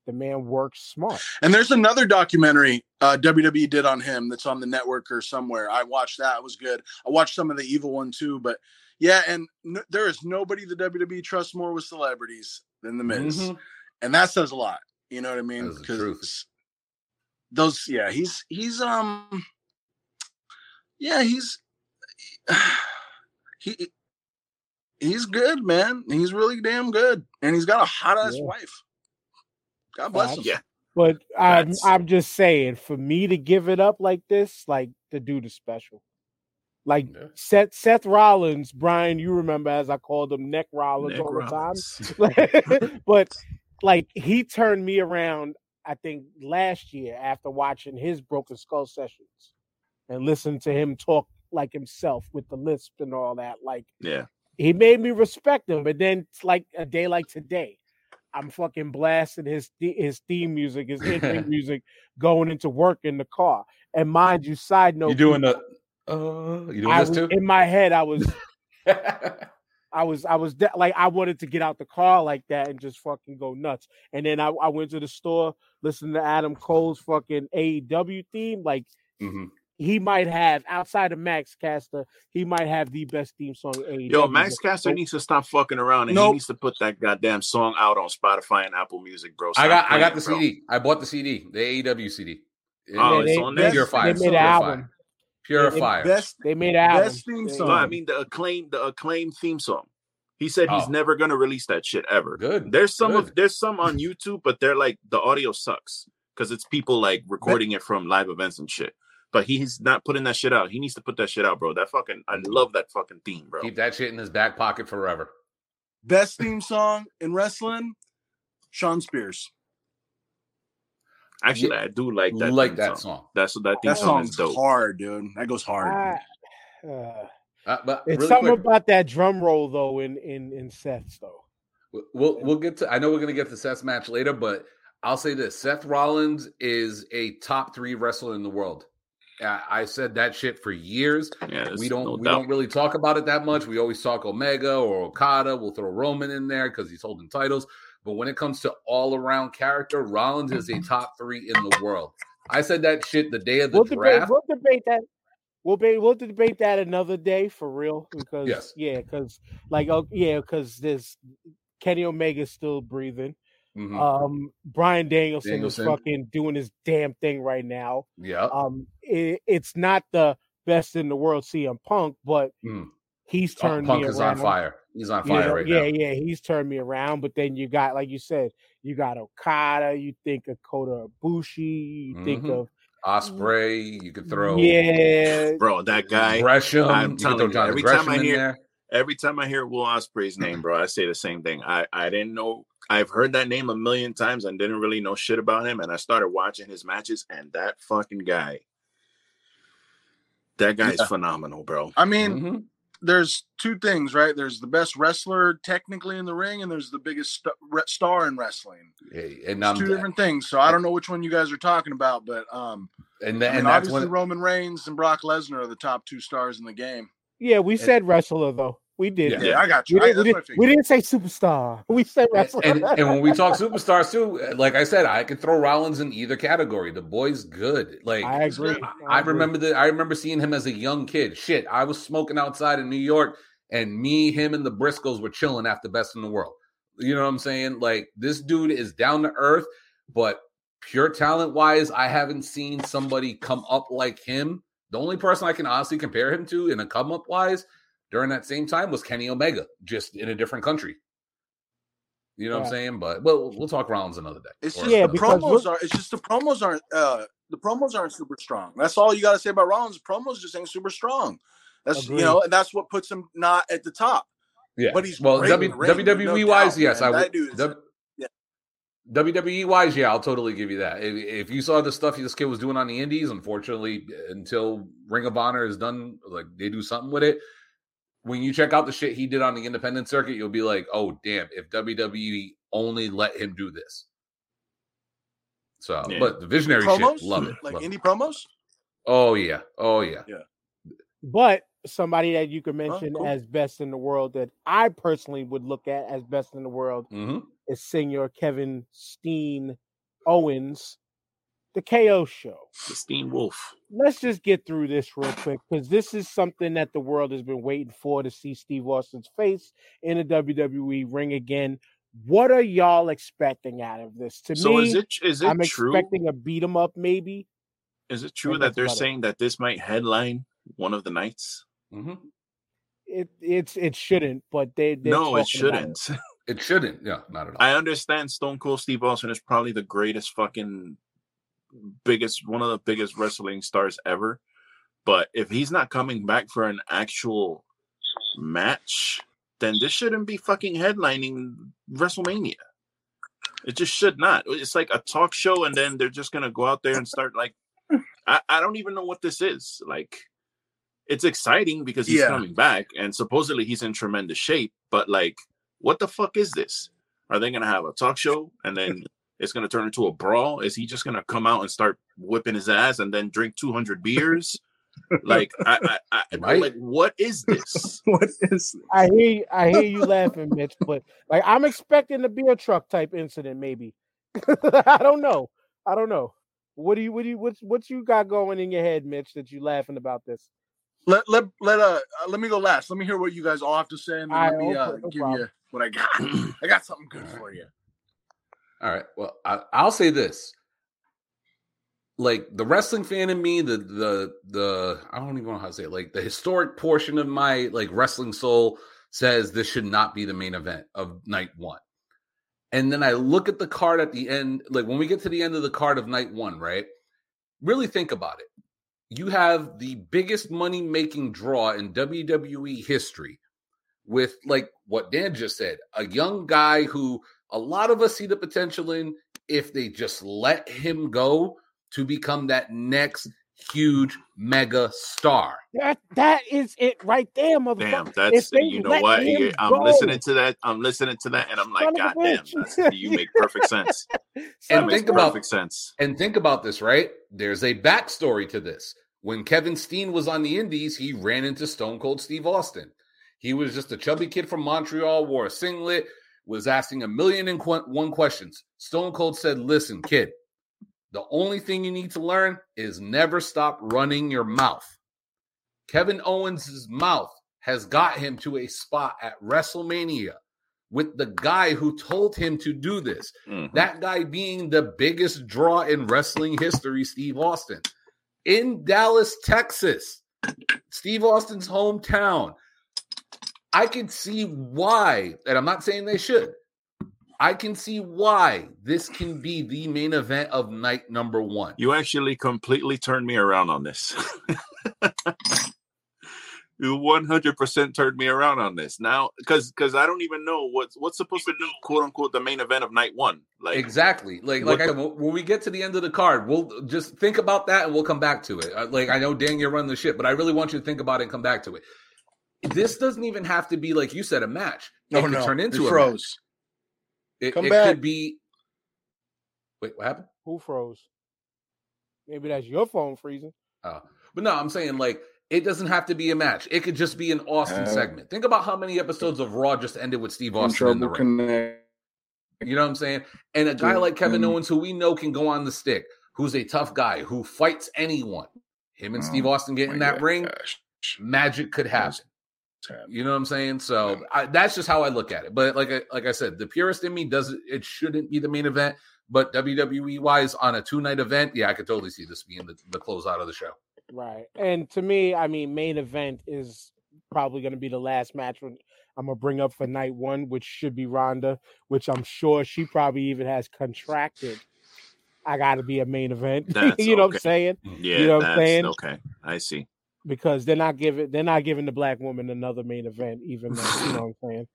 The man works smart. and there's another documentary uh, WWE did on him that's on the network or somewhere. I watched that; it was good. I watched some of the evil one too, but yeah, and n- there is nobody the WWE trusts more with celebrities than the Miz, Mhm. and that says a lot. You know what I mean? Because those, yeah, he's he's um, yeah, he's he he's good, man. He's really damn good, and he's got a hot ass Yeah. wife. God bless him. Yeah. But I'm That's- I'm just saying, for me to give it up like this, like the dude is special. Like Yeah. Seth Seth Rollins, Brian, you remember as I called him Neck Rollins all Rollins. the time. but like he turned me around, I think last year after watching his Broken Skull sessions and listening to him talk like himself with the lisp and all that. Like Yeah. he made me respect him. But then, like a day like today, I'm fucking blasting his his theme music, his intro music, going into work in the car. And mind you, side note, You doing the uh you doing I this too? in my head, I was, I was, I was de- like, I wanted to get out the car like that and just fucking go nuts. And then I, I went to the store, listened to Adam Cole's fucking AEW theme. Like Mhm. he might have outside of Max Caster, he might have the best theme song. AEW. Yo, Max but- Caster needs to stop fucking around and he needs to put that goddamn song out on Spotify and Apple Music, bro. I Stop got I got the bro. CD. I bought the CD, the AEW CD. It- Oh, it's they- on they- there. Pure They fire. made an album. Fire. Pure They- Best They made an album. Best theme song. No, I mean the acclaim, the acclaim theme song. He said he's Oh. never gonna release that shit ever. Good. There's some of there's some on YouTube, but they're like the audio sucks because it's people like recording it from live events and shit. But he's not putting that shit out. He needs to put that shit out, bro. That fucking I love that fucking theme, bro. Keep that shit in his back pocket forever. Best theme song in wrestling, Shawn Spears. Actually, I do like that. like that song. song. That's that theme That song is song's dope. hard, dude. That goes hard. I- uh, Uh, but it's really something quick, about that drum roll though in in in Seth's though. we'll we'll get to. I know we're gonna get to Seth's match later, but I'll say this: Seth Rollins is a top three wrestler in the world. I, I said that shit for years. Yeah, we don't no we doubt. don't really talk about it that much. We always talk Omega or Okada. We'll throw Roman in there because he's holding titles. But when it comes to all around character, Rollins is a top three in the world. I said that shit the day of the We'll debate. draft. We'll debate that. We'll be. We'll debate that another day for real. Because Yes. yeah, because like oh yeah, because there's Kenny Omega's still breathing. Mhm. Um, Bryan Danielson, Danielson. is fucking doing his damn thing right now. yeah, Um, it, it's not the best in the world, CM Punk, but Mm. He's turned Oh, turned Punk me is around. on fire. He's on You fire know, right yeah, now. yeah, yeah, he's turned me around. But then you got, like you said, you got Okada. You think of Kota Ibushi. You think Mhm. of Ospreay. You could throw Yeah, bro. That guy. Gresham. I'm you telling throw you, Jonathan every time I hear- there. Every time I hear Will Ospreay's name, bro, I say the same thing. I I didn't know. I've heard that name a million times and didn't really know shit about him. And I started watching his matches, and that fucking guy, that guy's Yeah. phenomenal, bro. I mean, Mhm. There's two things, right? There's the best wrestler technically in the ring, and there's the biggest st- star in wrestling. Yeah, and It's two different things. So I don't know which one you guys are talking about, but um, and, I mean, and that's obviously when Roman Reigns and Brock Lesnar are the top two stars in the game. yeah. We said wrestler though. We did. Yeah. Yeah, I got you. We, I, didn't, we, that's what I didn't, we didn't say superstar. We said wrestler. and, and when we talk superstars too, like I said, I could throw Rollins in either category. The boy's good. Like I agree. I agree. remember that. I remember seeing him as a young kid. Shit, I was smoking outside in New York, and me, him, and the Briscoes were chilling after Best in the World. You know what I'm saying? Like this dude is down to earth, but pure talent wise, I haven't seen somebody come up like him. The only person I can honestly compare him to in a come up wise during that same time was Kenny Omega, just in a different country. You know what I'm saying? But well, we'll talk Rollins another day. It's just Yeah, the promos are. It's just the promos aren't. uh The promos aren't super strong. That's all you got to say about Rollins. Promos just ain't super strong. That's Agreed. you know, and that's what puts him not at the top. Yeah, But he's well, great w, in ring, WWE no wise, doubt, yes, man. I would. That is- W- yeah. WWE wise, yeah, I'll totally give you that. If, if you saw the stuff this kid was doing on the Indies, unfortunately, until Ring of Honor is done, like they do something with it. When you check out the shit he did on the independent circuit, you'll be like, "Oh, damn! If WWE only let him do this." So, Yeah. but the visionary promos, shit, love it. like love it. promos. Oh yeah, oh yeah. Yeah. But somebody that you could mention cool. as best in the world that I personally would look at as best in the world hmm is Senior Kevin Steen Owens, the KO show. The Steen Wolf. Let's just get through this real quick because this is something that the world has been waiting for to see Steve Austin's face in a WWE ring again. What are y'all expecting out of this? To So me, is it is it I'm true? expecting a beat 'em up, maybe. Is it true that they're about it. saying that this might headline one of the nights? hmm It it's it shouldn't, but they no, it shouldn't. It shouldn't. Yeah, not at all. I understand Stone Cold Steve Austin is probably the greatest fucking biggest one of the biggest wrestling stars ever. But if he's not coming back for an actual match, then this shouldn't be fucking headlining WrestleMania. It just should not. It's like a talk show, and then they're just gonna go out there and start like I, I don't even know what this is. Like it's exciting because he's Yeah. coming back and supposedly he's in tremendous shape, but like what the fuck is this? Are they gonna have a talk show and then it's gonna turn into a brawl? Is he just gonna come out and start whipping his ass and then drink 200 beers? like I, I, I Right. like what is this? what is? This? I hear you, I hear you laughing, Mitch, but like I'm expecting the beer truck type incident, maybe. I don't know. I don't know. What do you what do you what's what you got going in your head, Mitch, that you laughing about this? Let let let uh uh, let me go last. Let me hear what you guys all have to say, and then All let right, me uh, no give problem. you what I got. I got something good for you. All right. Well, I, I'll say this: like the wrestling fan in me, the the the I don't even know how to say it. Like the historic portion of my like wrestling soul says this should not be the main event of night one. And then I look at the card at the end, like when we get to the end of the card of night one, right? Really think about it. You have the biggest money making draw in WWE history with like what Dan just said, a young guy who a lot of us see the potential in if they just let him go to become that next huge mega star. That that is it right there, motherfucker. Damn, that's you know what? I'm go. listening to that. I'm listening to that, and I'm like, Son God damn, you make perfect sense. And of a makes think about- perfect sense. And think about this, right? There's a backstory to this. When Kevin Steen was on the Indies, he ran into Stone Cold Steve Austin. He was just a chubby kid from Montreal, wore a singlet, was asking a million and one questions. Stone Cold said, Listen, kid, the only thing you need to learn is never stop running your mouth. Kevin Owens' mouth has got him to a spot at WrestleMania with the guy who told him to do this. Mhm. That guy being the biggest draw in wrestling history, Steve Austin. In Dallas, Texas, Steve Austin's hometown. I can see why, and I'm not saying they should. I can see why this can be the main event of night number one. You actually completely turned me around on this. you 100% turned me around on this now because because i don't even know what's what's supposed to be quote unquote the main event of night one like exactly like like I, when we get to the end of the card we'll just think about that and we'll come back to it uh, like i know dan you're running the ship but i really want you to think about it and come back to it this doesn't even have to be like you said a match it No, could no, turn into it a froze. match. it, Come it back. could be wait what happened Who froze? Maybe that's your phone freezing. Oh, but no, I'm saying like it doesn't have to be a match. It could just be an Austin Uh, segment. Think about how many episodes of Raw just ended with Steve Austin in the ring. connect. You know what I'm saying? And a guy like Kevin and- Owens, who we know can go on the stick, who's a tough guy, who fights anyone. Him and Steve Oh, Austin get in my that ring, magic could happen. You know what I'm saying? So I, that's just how I look at it. But like I, like I said, the purist in me does it shouldn't be the main event. But WWE wise, on a two night event, yeah, I could totally see this being the, the closeout of the show. Right. And to me, I mean, main event is probably going to be the last match when I'm going to bring up for night one, which should be Ronda, which I'm sure she probably even has contracted. I got to be a main event. You know what. I'm saying? yeah You know what I'm saying? okay i see Because they're not giving they're not giving the black woman another main event, even though you know what I'm saying.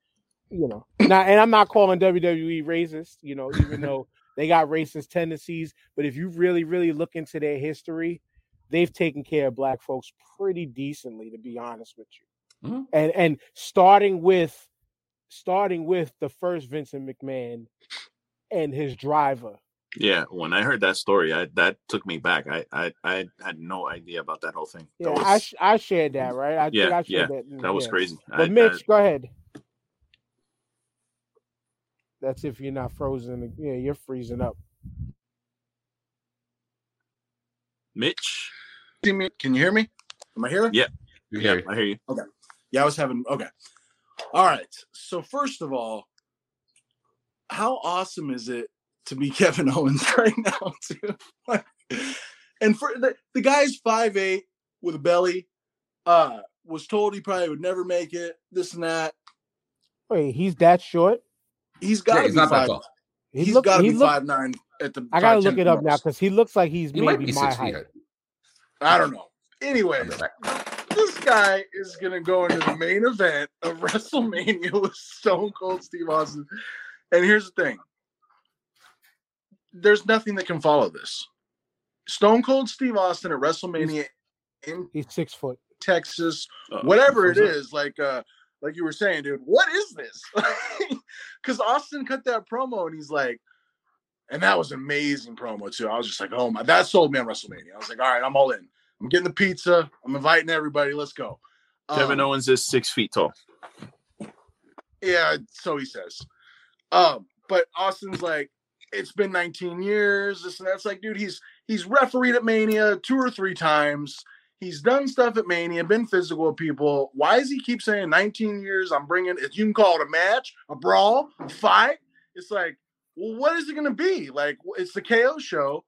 You know, now and I'm not calling WWE racist. You know, even though they got racist tendencies, but if you really, really look into their history, they've taken care of black folks pretty decently, to be honest with you. Mhm. And and starting with starting with the first Vincent McMahon and his driver. Yeah when i heard that story I, that took me back I, I i had no idea about that whole thing Yeah, that I sh- I shared that, right? I think Yeah, I shared yeah, that. mm, that was yeah. crazy But I, Mitch, I, go ahead. That's if you're not frozen. Yeah, you're freezing up. mitch See me? Can you hear me? Am I here? Yeah. You yeah hear it? i hear you Okay. Yeah, I was having okay. All right. So first of all, how awesome is it to be Kevin Owens right now, too? Like, and for the, the guy's 5'8 with a belly, uh, was told he probably would never make it, this and that. Wait, he's that short? He's Yeah, got to he's be not that tall. He He's look- got to he be look- five nine at the. I gotta look it up now because he looks like he's He might maybe be my six feet height. high. I don't know. Anyways, I'll be back. this guy is gonna go into the main event of WrestleMania with Stone Cold Steve Austin. And here's the thing: there's nothing that can follow this. Stone Cold Steve Austin at WrestleMania in He's six foot. Texas, Uh, whatever it what's up? is, like uh, like you were saying, dude. What is this? Because Austin cut that promo and he's like, and that was an amazing promo too. I was just like, oh my, that sold me on WrestleMania. I was like, all right, I'm all in. I'm getting the pizza. I'm inviting everybody. Let's go. kevin Um, owens is six feet tall Yeah, so he says. Um, but Austin's like, it's been 19 years. This and that's like, dude, he's he's refereed at Mania two or three times. He's done stuff at Mania, been physical with people. Why does he keep saying 19 years? I'm bringing it. You can call it a match, a brawl, a fight. It's like, well, what is it going to be? Like, it's the KO show.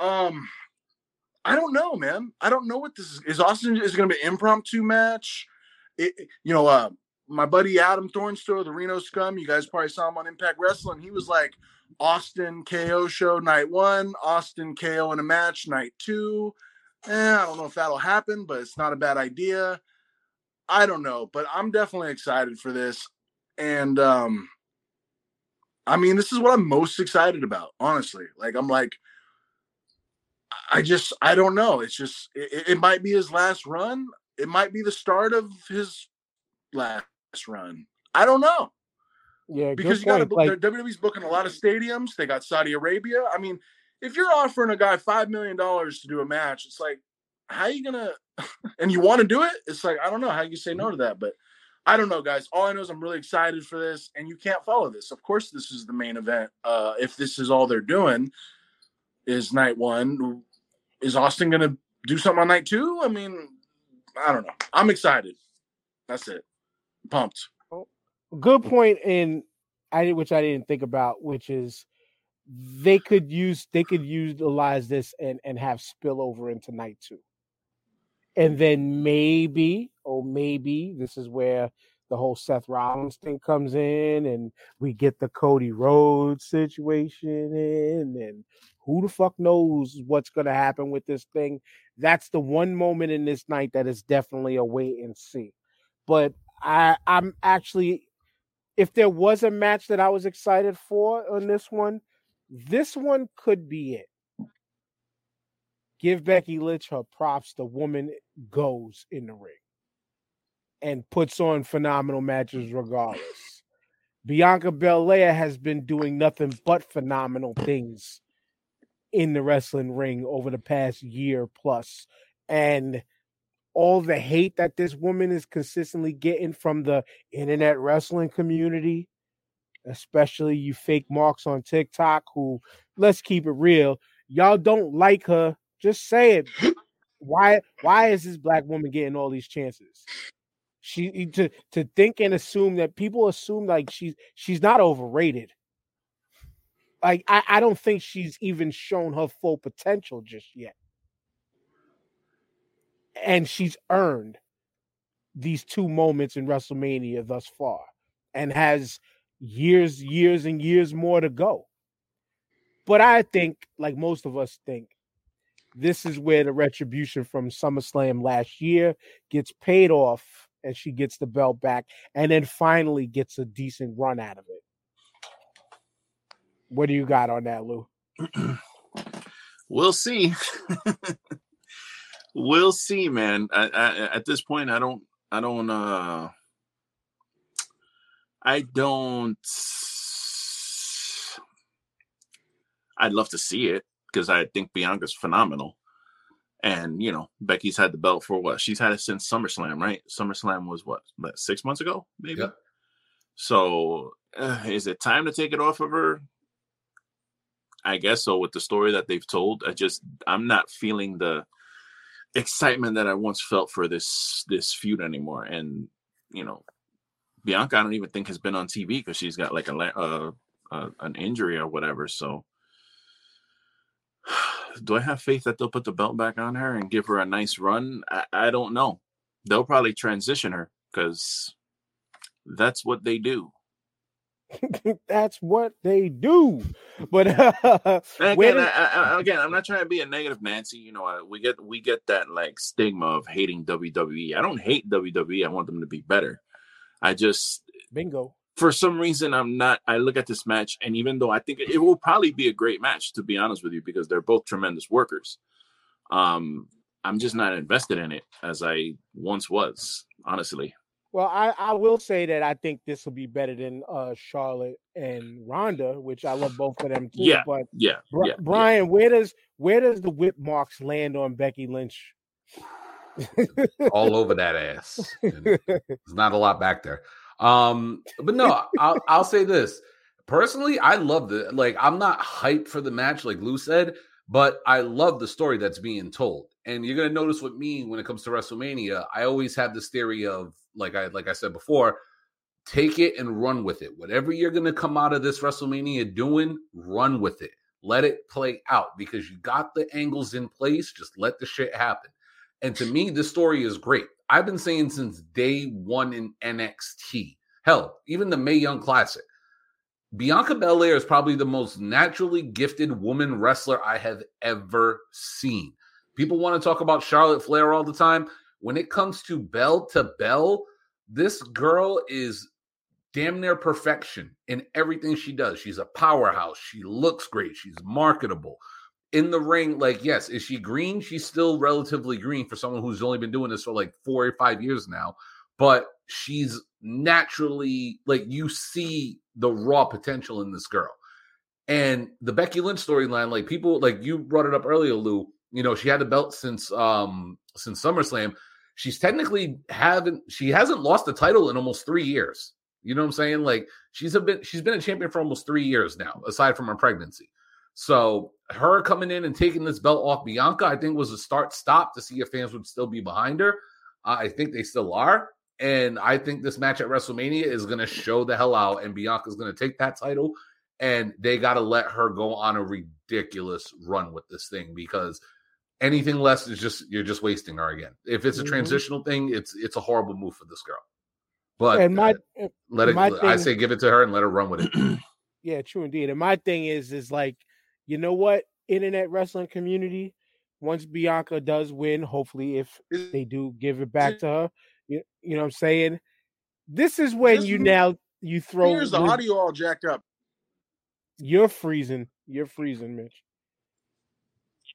Um, I don't know, man. I don't know what this is. Is Austin is going to be impromptu match? It, you know, uh, my buddy Adam Thornstowe, the Reno Scum, you guys probably saw him on Impact Wrestling. He was like, Austin KO show night one, Austin KO in a match night two. Eh, I don't know if that'll happen, but it's not a bad idea. I don't know, but I'm definitely excited for this. And um I mean, this is what I'm most excited about, honestly. Like I'm like I just I don't know. It's just it, it might be his last run. It might be the start of his last run. I don't know Yeah, because you got to. Like, WWE's booking a lot of stadiums. They got Saudi Arabia. I mean, if you're offering a guy five million dollars to do a match, it's like, how are you gonna? and you want to do it? It's like I don't know how you say no to that, but I don't know, guys. All I know is I'm really excited for this, and you can't follow this. Of course, this is the main event. Uh, if this is all they're doing, is night one. Is Austin gonna do something on night two? I mean, I don't know. I'm excited. That's it. Pumped. Good point in I which I didn't think about, which is they could use they could utilize this and and have spillover into night two, and then maybe oh maybe this is where the whole Seth Rollins thing comes in, and we get the Cody Rhodes situation in, and who the fuck knows what's going to happen with this thing? That's the one moment in this night that is definitely a wait and see. But I, I'm actually, if there was a match that I was excited for on this one, this one could be it. Give Becky Lynch her props. The woman goes in the ring and puts on phenomenal matches regardless. Bianca Belair has been doing nothing but phenomenal things in the wrestling ring over the past year. And all the hate that this woman is consistently getting from the internet wrestling community, especially you fake marks on TikTok who, let's keep it real, y'all don't like her. Just say it. Why why is this black woman getting all these chances? She to to think and assume that people assume like she's she's not overrated like I, I don't think she's even shown her full potential just yet. And she's earned these two moments in WrestleMania thus far and has years, years, and years more to go. But I think, like most of us think, this is where the retribution from SummerSlam last year gets paid off and she gets the belt back and then finally gets a decent run out of it. What do you got on that, Lou? we'll see. we'll see, man. I, I, at this point, I don't, I don't, uh, I don't. I'd love to see it because I think Bianca's phenomenal. And you know, Becky's had the belt for what? She's had it since SummerSlam, right? SummerSlam was what, six months ago, maybe. Yep. So, uh, is it time to take it off of her? I guess so with the story that they've told. I just I'm not feeling the excitement that I once felt for this this feud anymore. And you know, Bianca I don't even think has been on TV because she's got like a uh, uh, an injury or whatever. So do I have faith that they'll put the belt back on her and give her a nice run? I, I don't know. They'll probably transition her because that's what they do. That's what they do. But uh, again, I, I, again, I'm not trying to be a negative Nancy. You know, we get we get that like stigma of hating WWE. I don't hate WWE. I want them to be better. I just bingo. For some reason, I'm not. I look at this match, and even though I think it will probably be a great match, to be honest with you, because they're both tremendous workers, um, I'm just not invested in it as I once was. Honestly. Well, I, I will say that I think this will be better than uh, Charlotte and Ronda, which I love both of them too. Yeah, but yeah, Bri- yeah Brian, yeah. where does where does the whip marks land on Becky Lynch? All over that ass. There's not a lot back there. Um, but no, I'll, I'll say this personally. I love the like. I'm not hyped for the match, like Lou said, but I love the story that's being told. And you're gonna notice with me when it comes to WrestleMania, I always have this theory of like I like I said before, take it and run with it. Whatever you're to come out of this WrestleMania doing, run with it. Let it play out because you got the angles in place. Just let the shit happen. And to me, this story is great. I've been saying since day one in NXT, hell, even the Mae Young Classic. Bianca Belair is probably the most naturally gifted woman wrestler I have ever seen. People want to talk about Charlotte Flair all the time when it comes to bell to bell, this girl is damn near perfection in everything she does. She's a powerhouse. She looks great. She's marketable. In the ring, like, yes, is she green? She's still relatively green for someone who's only been doing this for like four or five years now. But she's naturally like you see the raw potential in this girl. And the Becky Lynch storyline, like people like you brought it up earlier, Lou. You know, she had the belt since um since SummerSlam she's technically haven't she hasn't lost the title in almost three years. You know what I'm saying? Like she's a bit she's been a champion for almost three years now, aside from her pregnancy. So her coming in and taking this belt off Bianca, I think was a start stop to see if fans would still be behind her. Uh, I think they still are. And I think this match at WrestleMania is going to show the hell out, and Bianca's going to take that title, and they got to let her go on a ridiculous run with this thing because anything less is just you're just wasting her again. If it's a mm-hmm. transitional thing, it's it's a horrible move for this girl. But and my uh, let it. my I thing- say give it to her and let her run with it. Yeah, true indeed. And my thing is, is like, you know what, internet wrestling community. Once Bianca does win, hopefully, if they do give it back to her, you, you know what I'm saying. This is when Just you m- now you throw. Here's the audio all jacked up. You're freezing. You're freezing, Mitch.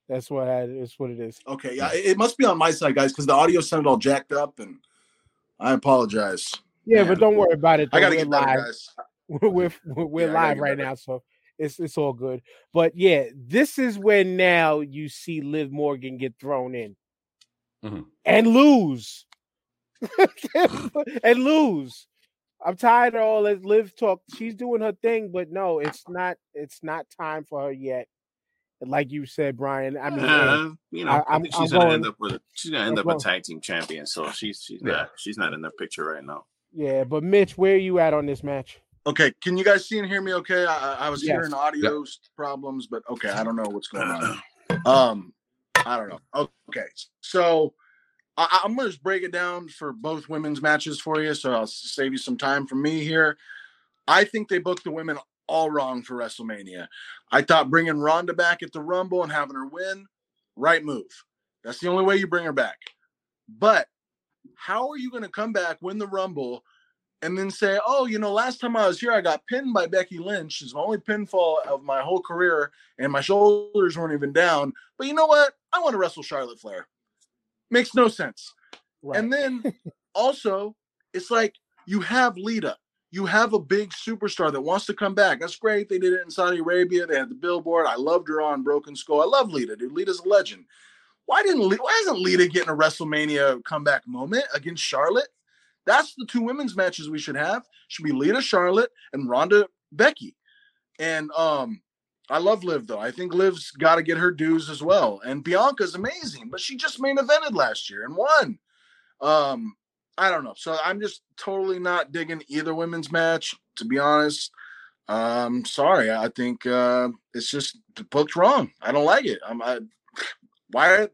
That's what I, that's what it is. Okay, yeah, it it must be on my side, guys, because the audio sounded all jacked up, and I apologize. Yeah, Man. but don't worry about it. I gotta We're get better, live. guys. we're we're, we're Yeah, live right better. now, so it's it's all good. But yeah, this is when now you see Liv Morgan get thrown in Mhm. and lose, and lose. I'm tired of all this live talk. She's doing her thing, but no, it's not. It's not time for her yet. Like you said, Brian. I mean, Uh, you know, I- I, I'm- think I'm she's gonna end up with a, she's gonna end I'm up going- a tag team champion. So she's she's Yeah. not she's not in the picture right now. yeah. But Mitch, where are you at on this match? Okay, can you guys see and hear me? Okay, I, I- I was Yes. hearing audio problems, but okay, I don't know what's going on. Um, I don't know. Okay, so I, I'm gonna just break it down for both women's matches for you, so I'll save you some time from me here. I think they booked the women all wrong for WrestleMania. I thought bringing Ronda back at the Rumble and having her win, right move. That's the only way you bring her back. But how are you going to come back, win the Rumble, and then say, "Oh, you know, last time I was here, I got pinned by Becky Lynch. It's my only pinfall of my whole career, and my shoulders weren't even down. But you know what? I want to wrestle Charlotte Flair. Makes no sense. Right. And then also, it's like you have Lita. You have a big superstar that wants to come back. That's great. They did it in Saudi Arabia. They had the billboard. I loved her on Broken Skull. I love Lita, dude. Lita's a legend. Why didn't why isn't Lita getting a WrestleMania comeback moment against Charlotte? That's the two women's matches we should have. Should be Lita Charlotte and Ronda Becky. And um I love Liv though. I think Liv's got to get her dues as well. And Bianca's amazing, but she just main evented last year and won. Um I don't know. So I'm just totally not digging either women's match to be honest. Um sorry. I think uh it's just booked wrong. I don't like it. I'm I why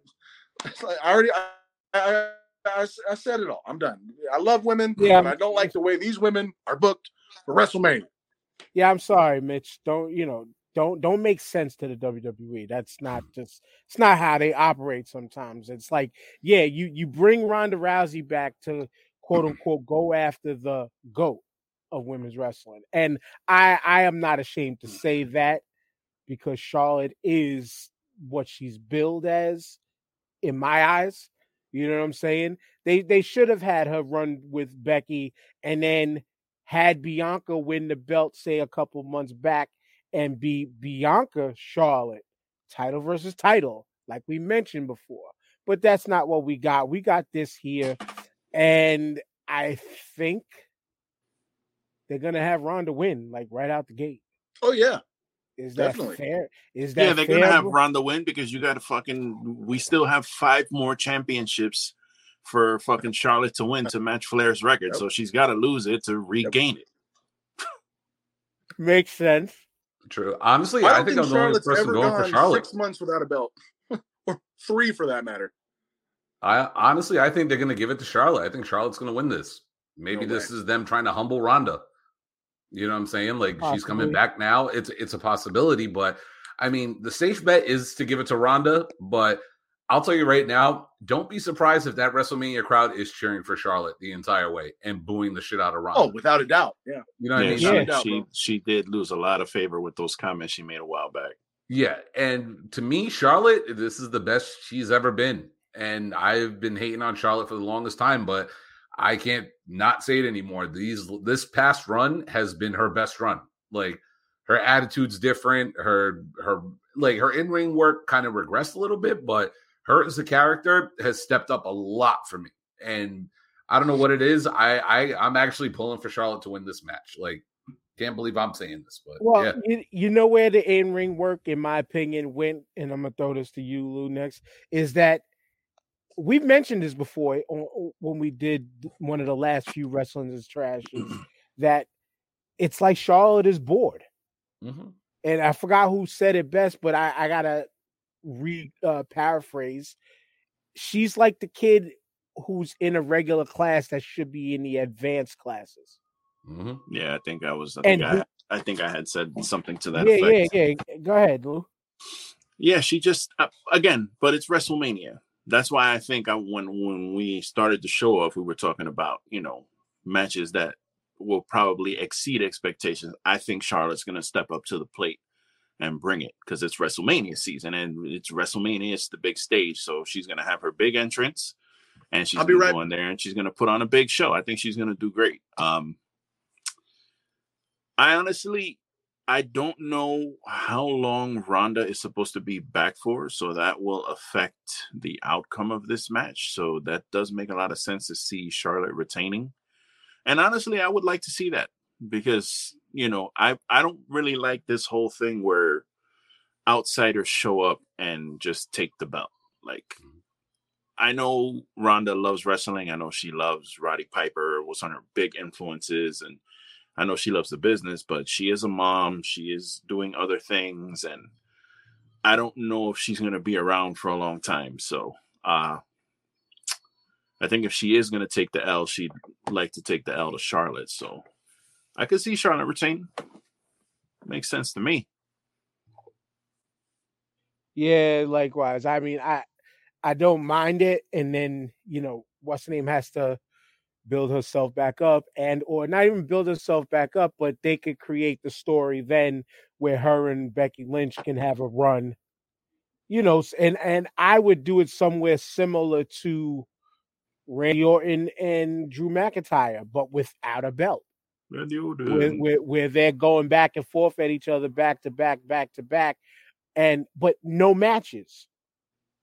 I already I, I, I, I said it all. I'm done. I love women, Yeah. but I don't like the way these women are booked for WrestleMania. Yeah, I'm sorry, Mitch. Don't you know? Don't don't make sense to the WWE. That's not just it's not how they operate sometimes. It's like, yeah, you you bring Ronda Rousey back to quote unquote go after the goat of women's wrestling. And I I am not ashamed to say that because Charlotte is what she's billed as in my eyes. You know what I'm saying? They they should have had her run with Becky and then had Bianca win the belt, say a couple months back, and be Bianca Charlotte, title versus title, like we mentioned before. But that's not what we got. We got this here, and I think they're gonna have Ronda win like right out the gate. Oh yeah. Is that Definitely. fair? Is that Yeah, they're fair? gonna have Ronda win because you got to fucking. We still have five more championships for fucking Charlotte to win to match Flair's record, Yep. so she's got to lose it to regain it. Makes sense. True. Honestly, I I, don't think, think, I'm the only person ever going for Charlotte. six months without a belt, or three for that matter. I honestly, I think they're going to give it to Charlotte. I think Charlotte's going to win this. Maybe No this is them trying to humble Ronda. You know what I'm saying? Like she's coming back now. It's it's a possibility, but I mean, the safe bet is to give it to Ronda. But I'll tell you right now, don't be surprised if that WrestleMania crowd is cheering for Charlotte the entire way and booing the shit out of Ronda. Oh, without a doubt. Yeah. you know what I mean? she, Yeah. doubt, she she did lose a lot of favor with those comments she made a while back. Yeah, and to me, Charlotte, this is the best she's ever been. And I've been hating on Charlotte for the longest time, but I can't not say it anymore. These this past run has been her best run. Like her attitude's different. Her her like her in ring work kind of regressed a little bit, but her as a character has stepped up a lot for me. And I don't know what it is. I I I'm actually pulling for Charlotte to win this match. Like can't believe I'm saying this, but Well, yeah. you, you know where the in ring work, in my opinion, went, and I'm gonna throw this to you, Lou, next, is that we've mentioned this before when we did one of the last few wrestling is trash, that it's like Charlotte is bored. Mhm. And I forgot who said it best, but I, I gotta re uh, paraphrase. She's like the kid who's in a regular class that should be in the advanced classes. Mm-hmm. Yeah, I think I was. I And think who- I, I think I had said something to that yeah, effect. yeah, yeah. Go ahead, Lou. Yeah, she just uh, again, but it's WrestleMania. That's why I think I when when we started the show off, we were talking about you know matches that will probably exceed expectations. I think Charlotte's going to step up to the plate and bring it because it's WrestleMania season and it's WrestleMania. It's the big stage, so she's going to have her big entrance, and she's I'll be going right- to go in there and she's going to put on a big show. I think she's going to do great. Um, I honestly I don't know how long Ronda is supposed to be back for, so that will affect the outcome of this match. So that does make a lot of sense to see Charlotte retaining. And honestly, I would like to see that because, you know, I I don't really like this whole thing where outsiders show up and just take the belt. Like I know Ronda loves wrestling. I know she loves Roddy Piper, was on her big influences and I know she loves the business, but she is a mom. She is doing other things, and I don't know if she's going to be around for a long time. So, uh, I think if she is going to take the L, she'd like to take the L to Charlotte. So, I could see Charlotte retain. Makes sense to me. Yeah, likewise. I mean, I I don't mind it, and then you know, what's the name has to build herself back up, and or not even build herself back up, but they could create the story then where her and Becky Lynch can have a run. You know, and and I would do it somewhere similar to Randy Orton and Drew McIntyre, but without a belt where, where, where they're going back and forth at each other, back to back, back to back, and but no matches.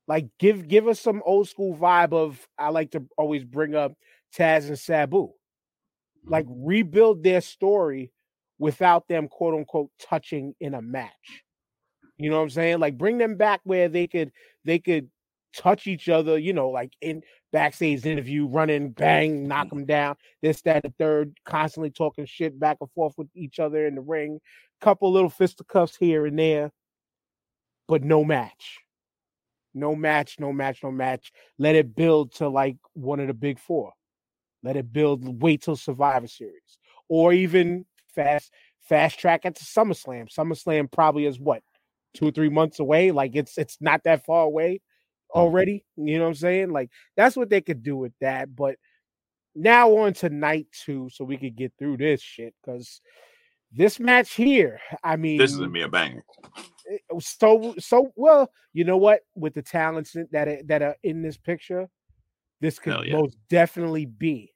Like give give us some old school vibe of I like to always bring up Taz and Sabu. Like rebuild their story without them quote unquote touching in a match. You know what I'm saying? Like bring them back where they could they could touch each other, you know, like in backstage interview, running, bang, knock mm. them down, this, that, the third, constantly talking shit back and forth with each other in the ring, couple little fisticuffs here and there, but no match. No match, no match, no match. Let it build to like one of the big four. Let it build, wait till Survivor Series. Or even fast fast track it to SummerSlam. SummerSlam probably is what, two or three months away. Like it's it's not that far away already. You know what I'm saying? Like that's what they could do with that. But now on to night two, so we could get through this shit. Cause this match here, I mean This is gonna be a banger. so so well you know what with the talents that that are, that are in this picture this could yeah. most definitely be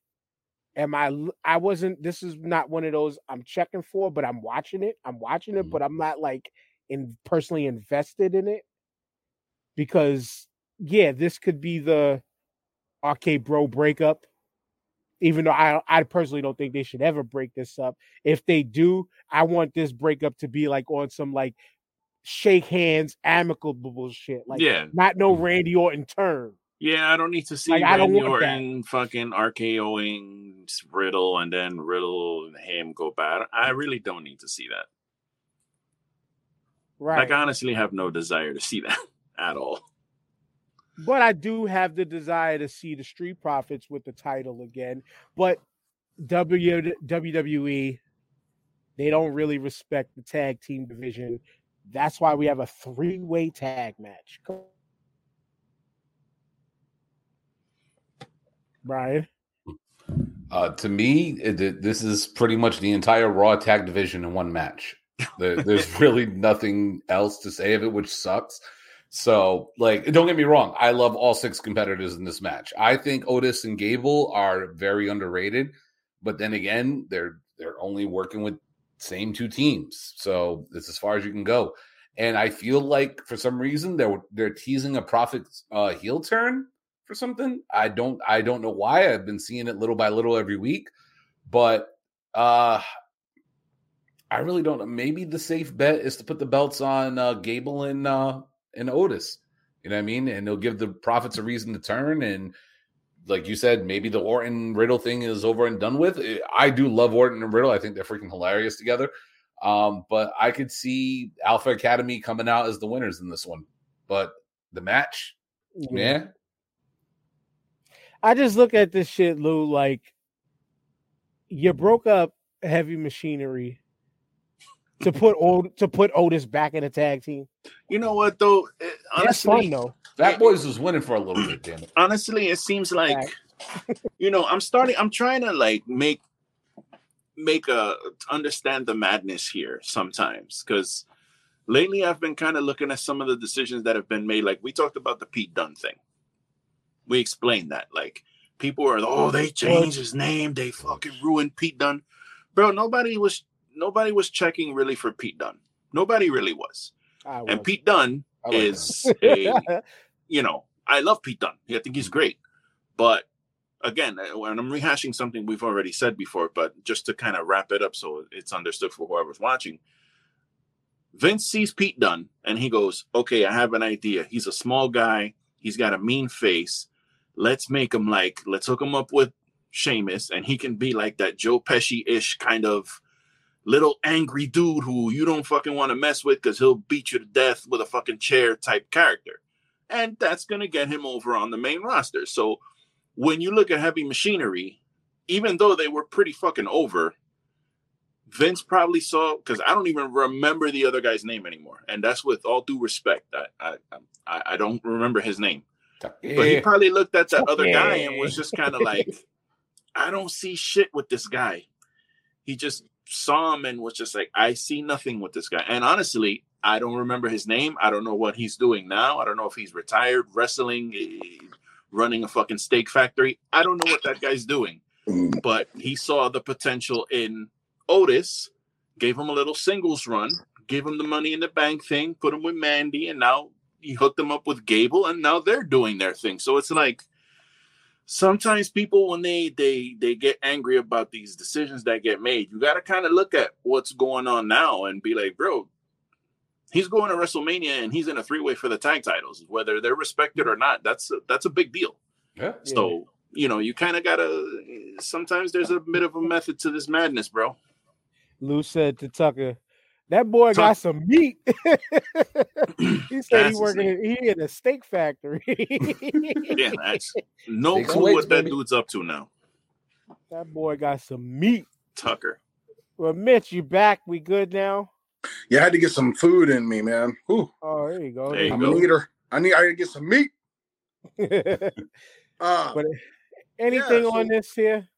am I? I wasn't this is not one of those i'm checking for but i'm watching it i'm watching it Mhm. but i'm not like in personally invested in it because yeah this could be the RK Bro breakup even though I, I personally don't think they should ever break this up. If they do, I want this breakup to be like on some like shake hands, amicable shit. Like yeah, not no Randy Orton turn. yeah. I don't need to see Like, I don't Randy want that. Orton fucking RKOing Riddle and then Riddle and him go bad. I really don't need to see that. Right. Like, I honestly have no desire to see that at all. But I do have the desire to see the Street Profits with the title again. But W WWE, they don't really respect the tag team division. That's why we have a three-way tag match. Brian. Uh, to me, it- this is pretty much the entire Raw tag division in one match. There, there's really nothing else to say of it, which sucks. So, like, don't get me wrong, I love all six competitors in this match. I think Otis and Gable are very underrated, but then again, they're they're only working with same two teams, so it's as far as you can go. And I feel like for some reason they're they're teasing a profit uh, heel turn for something. I don't I don't know why. I've been seeing it little by little every week, but uh I really don't know. Maybe the safe bet is to put the belts on uh, Gable and uh, and Otis. You know what I mean? And they'll give the profits a reason to turn. And like you said, maybe the Orton Riddle thing is over and done with. I do love Orton and Riddle. I think they're freaking hilarious together. Um, but I could see Alpha Academy coming out as the winners in this one. But the match, yeah, I just look at this shit, Lou. Like you broke up heavy machinery to put old to put Otis back in a tag team. You know what though? That's Honestly, fun though. That boys was winning for a little bit, damn it. honestly, it seems like you know I'm starting. I'm trying to like make make a understand the madness here sometimes because lately I've been kind of looking at some of the decisions that have been made. Like we talked about the Pete Dunne thing. We explained that like people are oh they changed his name they fucking ruined Pete Dunne, bro. Nobody was nobody was checking really for Pete Dunne. Nobody really was. I And. Pete like is a you know, I love Pete Dunne. I think he's great. But again, uh, when I'm rehashing something we've already said before, but just to kind of wrap it up so it's understood for whoever's watching, Vince sees Pete Dunne and he goes, Okay, I have an idea. He's a small guy, he's got a mean face. Let's make him like, let's hook him up with Sheamus, and he can be like that Joe Pesci ish kind of little angry dude who you don't fucking want to mess with because he'll beat you to death with a fucking chair type character. And that's going to get him over on the main roster. So when you look at heavy machinery, even though they were pretty fucking over, Vince probably saw because I don't even remember the other guy's name anymore. And that's with all due respect. I I, I, I don't remember his name. But he probably looked at that other guy and was just kind of like, I don't see shit with this guy. He just saw him and was just like, I see nothing with this guy. And honestly, I don't remember his name. I don't know what he's doing now. I don't know if he's retired, wrestling, eh, running a fucking steak factory. I don't know what that guy's doing. But he saw the potential in Otis, gave him a little singles run, gave him the money in the bank thing, put him with Mandy, and now he hooked them up with Gable, and now they're doing their thing. So it's like sometimes people when they they they get angry about these decisions that get made, you got to kind of look at what's going on now and be like, bro, he's going to WrestleMania and he's in a three way for the tag titles, whether they're respected or not. That's a, that's a big deal. Yeah. So you know, you kind of gotta. Sometimes there's a bit of a method to this madness, bro. Lou said to Tucker, "That boy Tuck- got some meat." he said That's he his working in, he in a steak factory. Yeah, that's no Take clue weights, what that baby. dude's up to now. that boy got some meat. Tucker. Well, Mitch, you back? We good now? Yeah, I had to get some food in me, man. Ooh, Oh, there you go. There you I'm go. an eater. I need. I gotta get some meat. go. Uh, but anything so- on this here?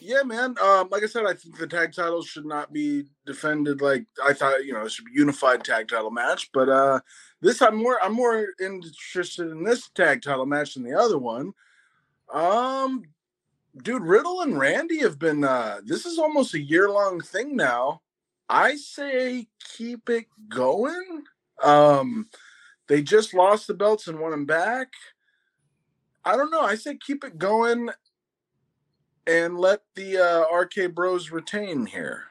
Yeah, man. Um, like I said, I think the tag titles should not be defended. Like I thought, you know, it should be unified tag title match. But uh, this I'm more I'm more interested in this tag title match than the other one. Um, dude, Riddle and Randy have been. Uh, this is almost a year long thing now. I say keep it going. Um, they just lost the belts and won them back. I don't know. I say keep it going and let the uh, RK Bros retain here.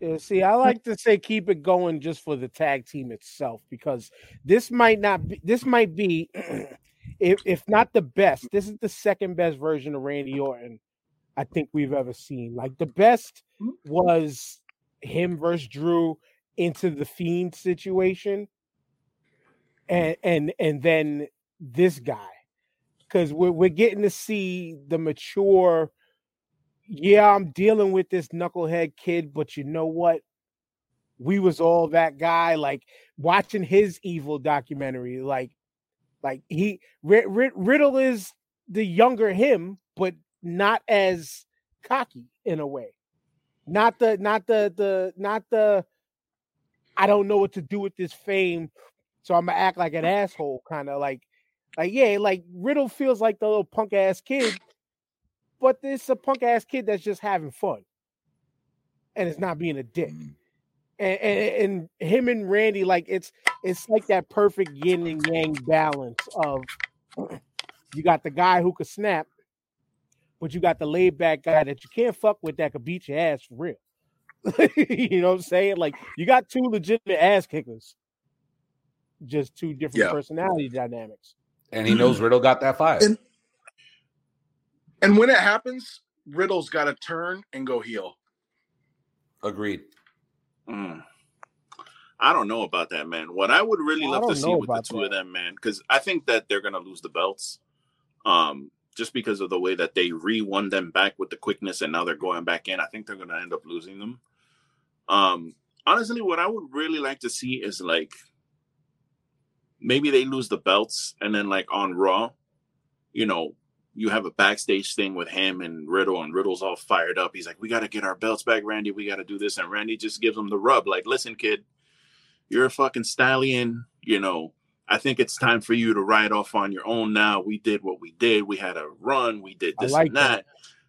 Yeah, see, I like to say keep it going just for the tag team itself because this might not be this might be if if not the best, this is the second best version of Randy Orton I think we've ever seen. Like the best was him versus Drew into the fiend situation. And and and then this guy. Because we're we're getting to see the mature yeah, I'm dealing with this knucklehead kid, but you know what? We was all that guy. Like watching his evil documentary, like, like he Rid- Rid- Riddle is the younger him, but not as cocky in a way. Not the, not the, the, not the. I don't know what to do with this fame, so I'm gonna act like an asshole, kind of like, like yeah, like Riddle feels like the little punk ass kid but it's a punk ass kid that's just having fun and it's not being a dick. Mm. And, and, and him and Randy, like it's it's like that perfect yin and yang balance of you got the guy who could snap, but you got the laid back guy that you can't fuck with that could beat your ass for real. you know what I'm saying? Like you got two legitimate ass kickers, just two different Yeah. personality dynamics. And he knows Riddle got that fire. And- And when it happens, Riddle's got to turn and go heel. Agreed. Mm. I don't know about that, man. What I would really love to see with the about two of them, man, because I think that they're gonna lose the belts. Um, just because of the way that they re-won them back with the quickness, and now they're going back in. I think they're going to end up losing them. Um, honestly, what I would really like to see is like maybe they lose the belts, and then like on Raw, you know, you have a backstage thing with him and Riddle, and Riddle's all fired up. He's like, "We got to get our belts back, Randy. We got to do this," and Randy just gives him the rub, like, "Listen, kid, you're a fucking stallion. You know, I think it's time for you to ride off on your own now. We did what we did. We had a run. We did this like and that.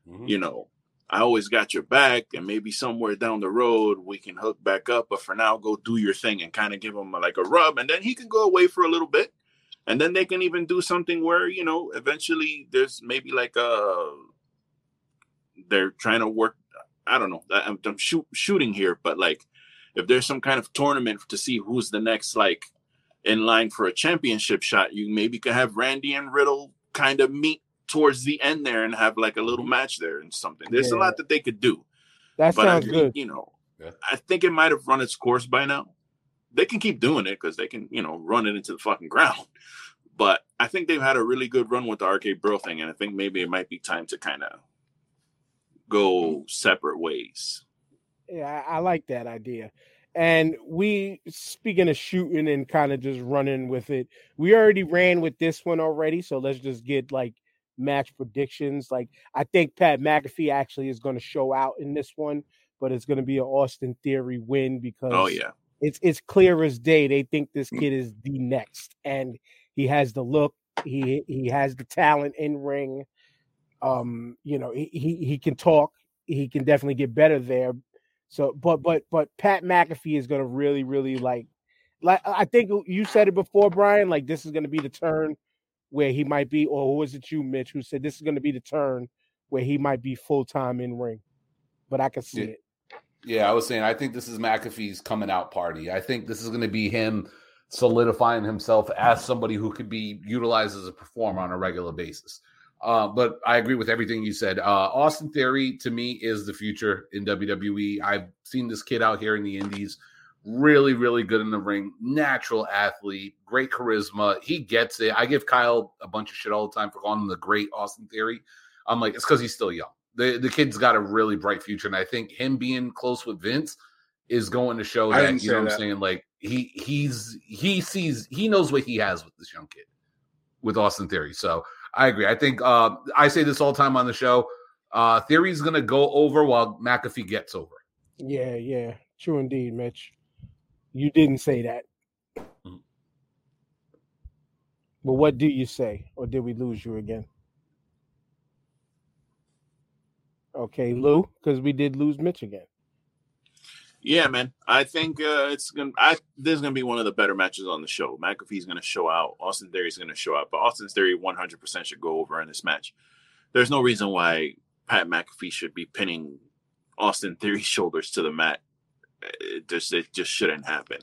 that. Mm-hmm. You know, I always got your back, and maybe somewhere down the road we can hook back up. But for now, go do your thing and kind of give him like a rub, and then he can go away for a little bit and then they can even do something where you know eventually there's maybe like a uh, they're trying to work i don't know i'm, I'm shoot, shooting here but like if there's some kind of tournament to see who's the next like in line for a championship shot you maybe could have randy and riddle kind of meet towards the end there and have like a little match there and something there's yeah. a lot that they could do that but sounds think, good you know yeah. i think it might have run its course by now they can keep doing it because they can, you know, run it into the fucking ground. But I think they've had a really good run with the RK Bro thing, and I think maybe it might be time to kind of go separate ways. Yeah, I, I like that idea. And we, speaking of shooting and kind of just running with it, we already ran with this one already. So let's just get like match predictions. Like, I think Pat McAfee actually is going to show out in this one, but it's going to be an Austin Theory win oh, because oh yeah, it's it's clear as day. They think this mm. kid is the next, and he has the look. He he has the talent in ring. Um, you know, he he, he can talk. He can definitely get better there. So, but but but Pat McAfee is going to really really like like I think you said it before, Brian. Like this is going to be the turn where he might be, or was it you, Mitch, who said this is going to be the turn where he might be full time in ring? But I can see yeah. it. Yeah, I was saying I think this is McAfee's coming out party. I think this is going to be him solidifying himself as somebody who could be utilized as a performer on a regular basis. Uh, but I agree with everything you said. Uh, Austin Theory to me is the future in WWE. I've seen this kid out here in the Indies, really, really good in the ring, natural athlete, great charisma. He gets it. I give Kyle a bunch of shit all the time for calling him the great Austin Theory. I'm like, it's because he's still young the the kid's got a really bright future, and I think him being close with Vince is going to show that. You know what I'm saying? Like he he's he sees he knows what he has with this young kid with Austin Theory. So I agree. I think uh, I say this all the time on the show. Uh, Theory's going to go over while McAfee gets over. Yeah, yeah, true indeed, Mitch. You didn't say that. Mm-hmm. But what do you say? Or did we lose you again? Okay, Lou, because we did lose Mitch again. Yeah, man. I think uh, it's gonna. I this is gonna be one of the better matches on the show. McAfee's gonna show out. Austin Theory's gonna show out, but Austin's Theory 100 percent should go over in this match. There's no reason why Pat McAfee should be pinning Austin Theory's shoulders to the mat. It just it just shouldn't happen.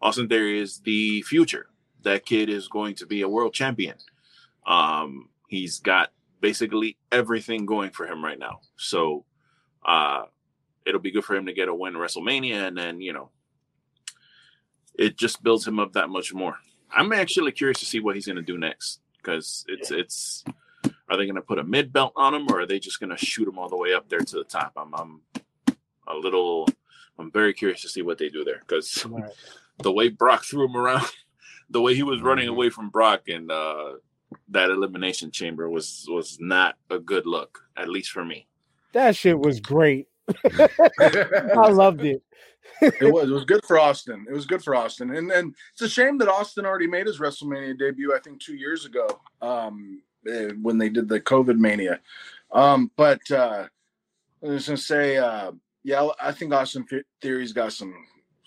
Austin Theory is the future. That kid is going to be a world champion. Um, he's got basically everything going for him right now. So uh it'll be good for him to get a win WrestleMania and then, you know, it just builds him up that much more. I'm actually curious to see what he's going to do next because it's it's are they going to put a mid belt on him or are they just going to shoot him all the way up there to the top? I'm I'm a little I'm very curious to see what they do there because right. the way Brock threw him around, the way he was running mm-hmm. away from Brock and uh that elimination chamber was was not a good look, at least for me. That shit was great. I loved it. it was. It was good for Austin. It was good for Austin, and and it's a shame that Austin already made his WrestleMania debut. I think two years ago, um, eh, when they did the COVID Mania. Um, but uh, I was gonna say, uh, yeah, I think Austin Theory's got some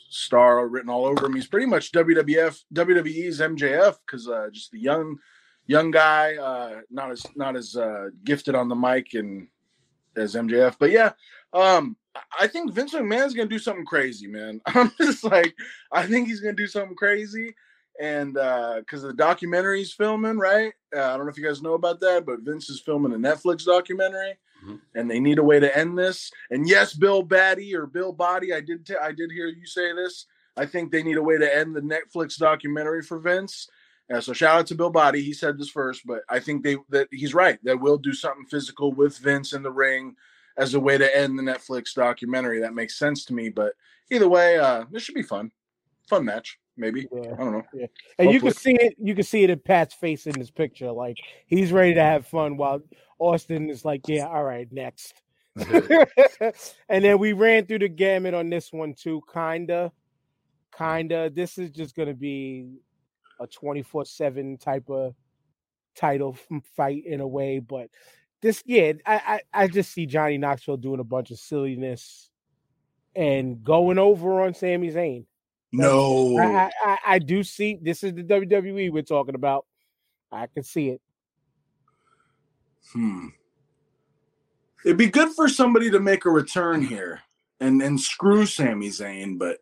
star written all over him. He's pretty much WWF, WWE's MJF because uh, just the young young guy, uh, not as not as uh, gifted on the mic and as MJF. But yeah, um, I think Vince McMahon's gonna do something crazy, man. I'm just like, I think he's gonna do something crazy, and because uh, the documentary's filming, right? Uh, I don't know if you guys know about that, but Vince is filming a Netflix documentary. Mm-hmm. And they need a way to end this. And yes, Bill Batty or Bill Body, I did t- I did hear you say this. I think they need a way to end the Netflix documentary for Vince Yeah, so shout out to Bill Body. He said this first, but I think they that he's right. That will do something physical with Vince in the ring as a way to end the Netflix documentary. That makes sense to me. But either way, uh, this should be fun. Fun match, maybe. Yeah. I don't know. Yeah. And you can see it. You can see it in Pat's face in this picture. Like he's ready to have fun, while Austin is like, "Yeah, all right, next." and then we ran through the gamut on this one too. Kinda, kinda. This is just gonna be a twenty four seven type of title fight in a way, but this, yeah, I, I I just see Johnny Knoxville doing a bunch of silliness and going over on Sami Zayn. No. I, I, I, do see this is the WWE we're talking about. I can see it. Hmm. It'd be good for somebody to make a return here and and screw Sami Zayn, but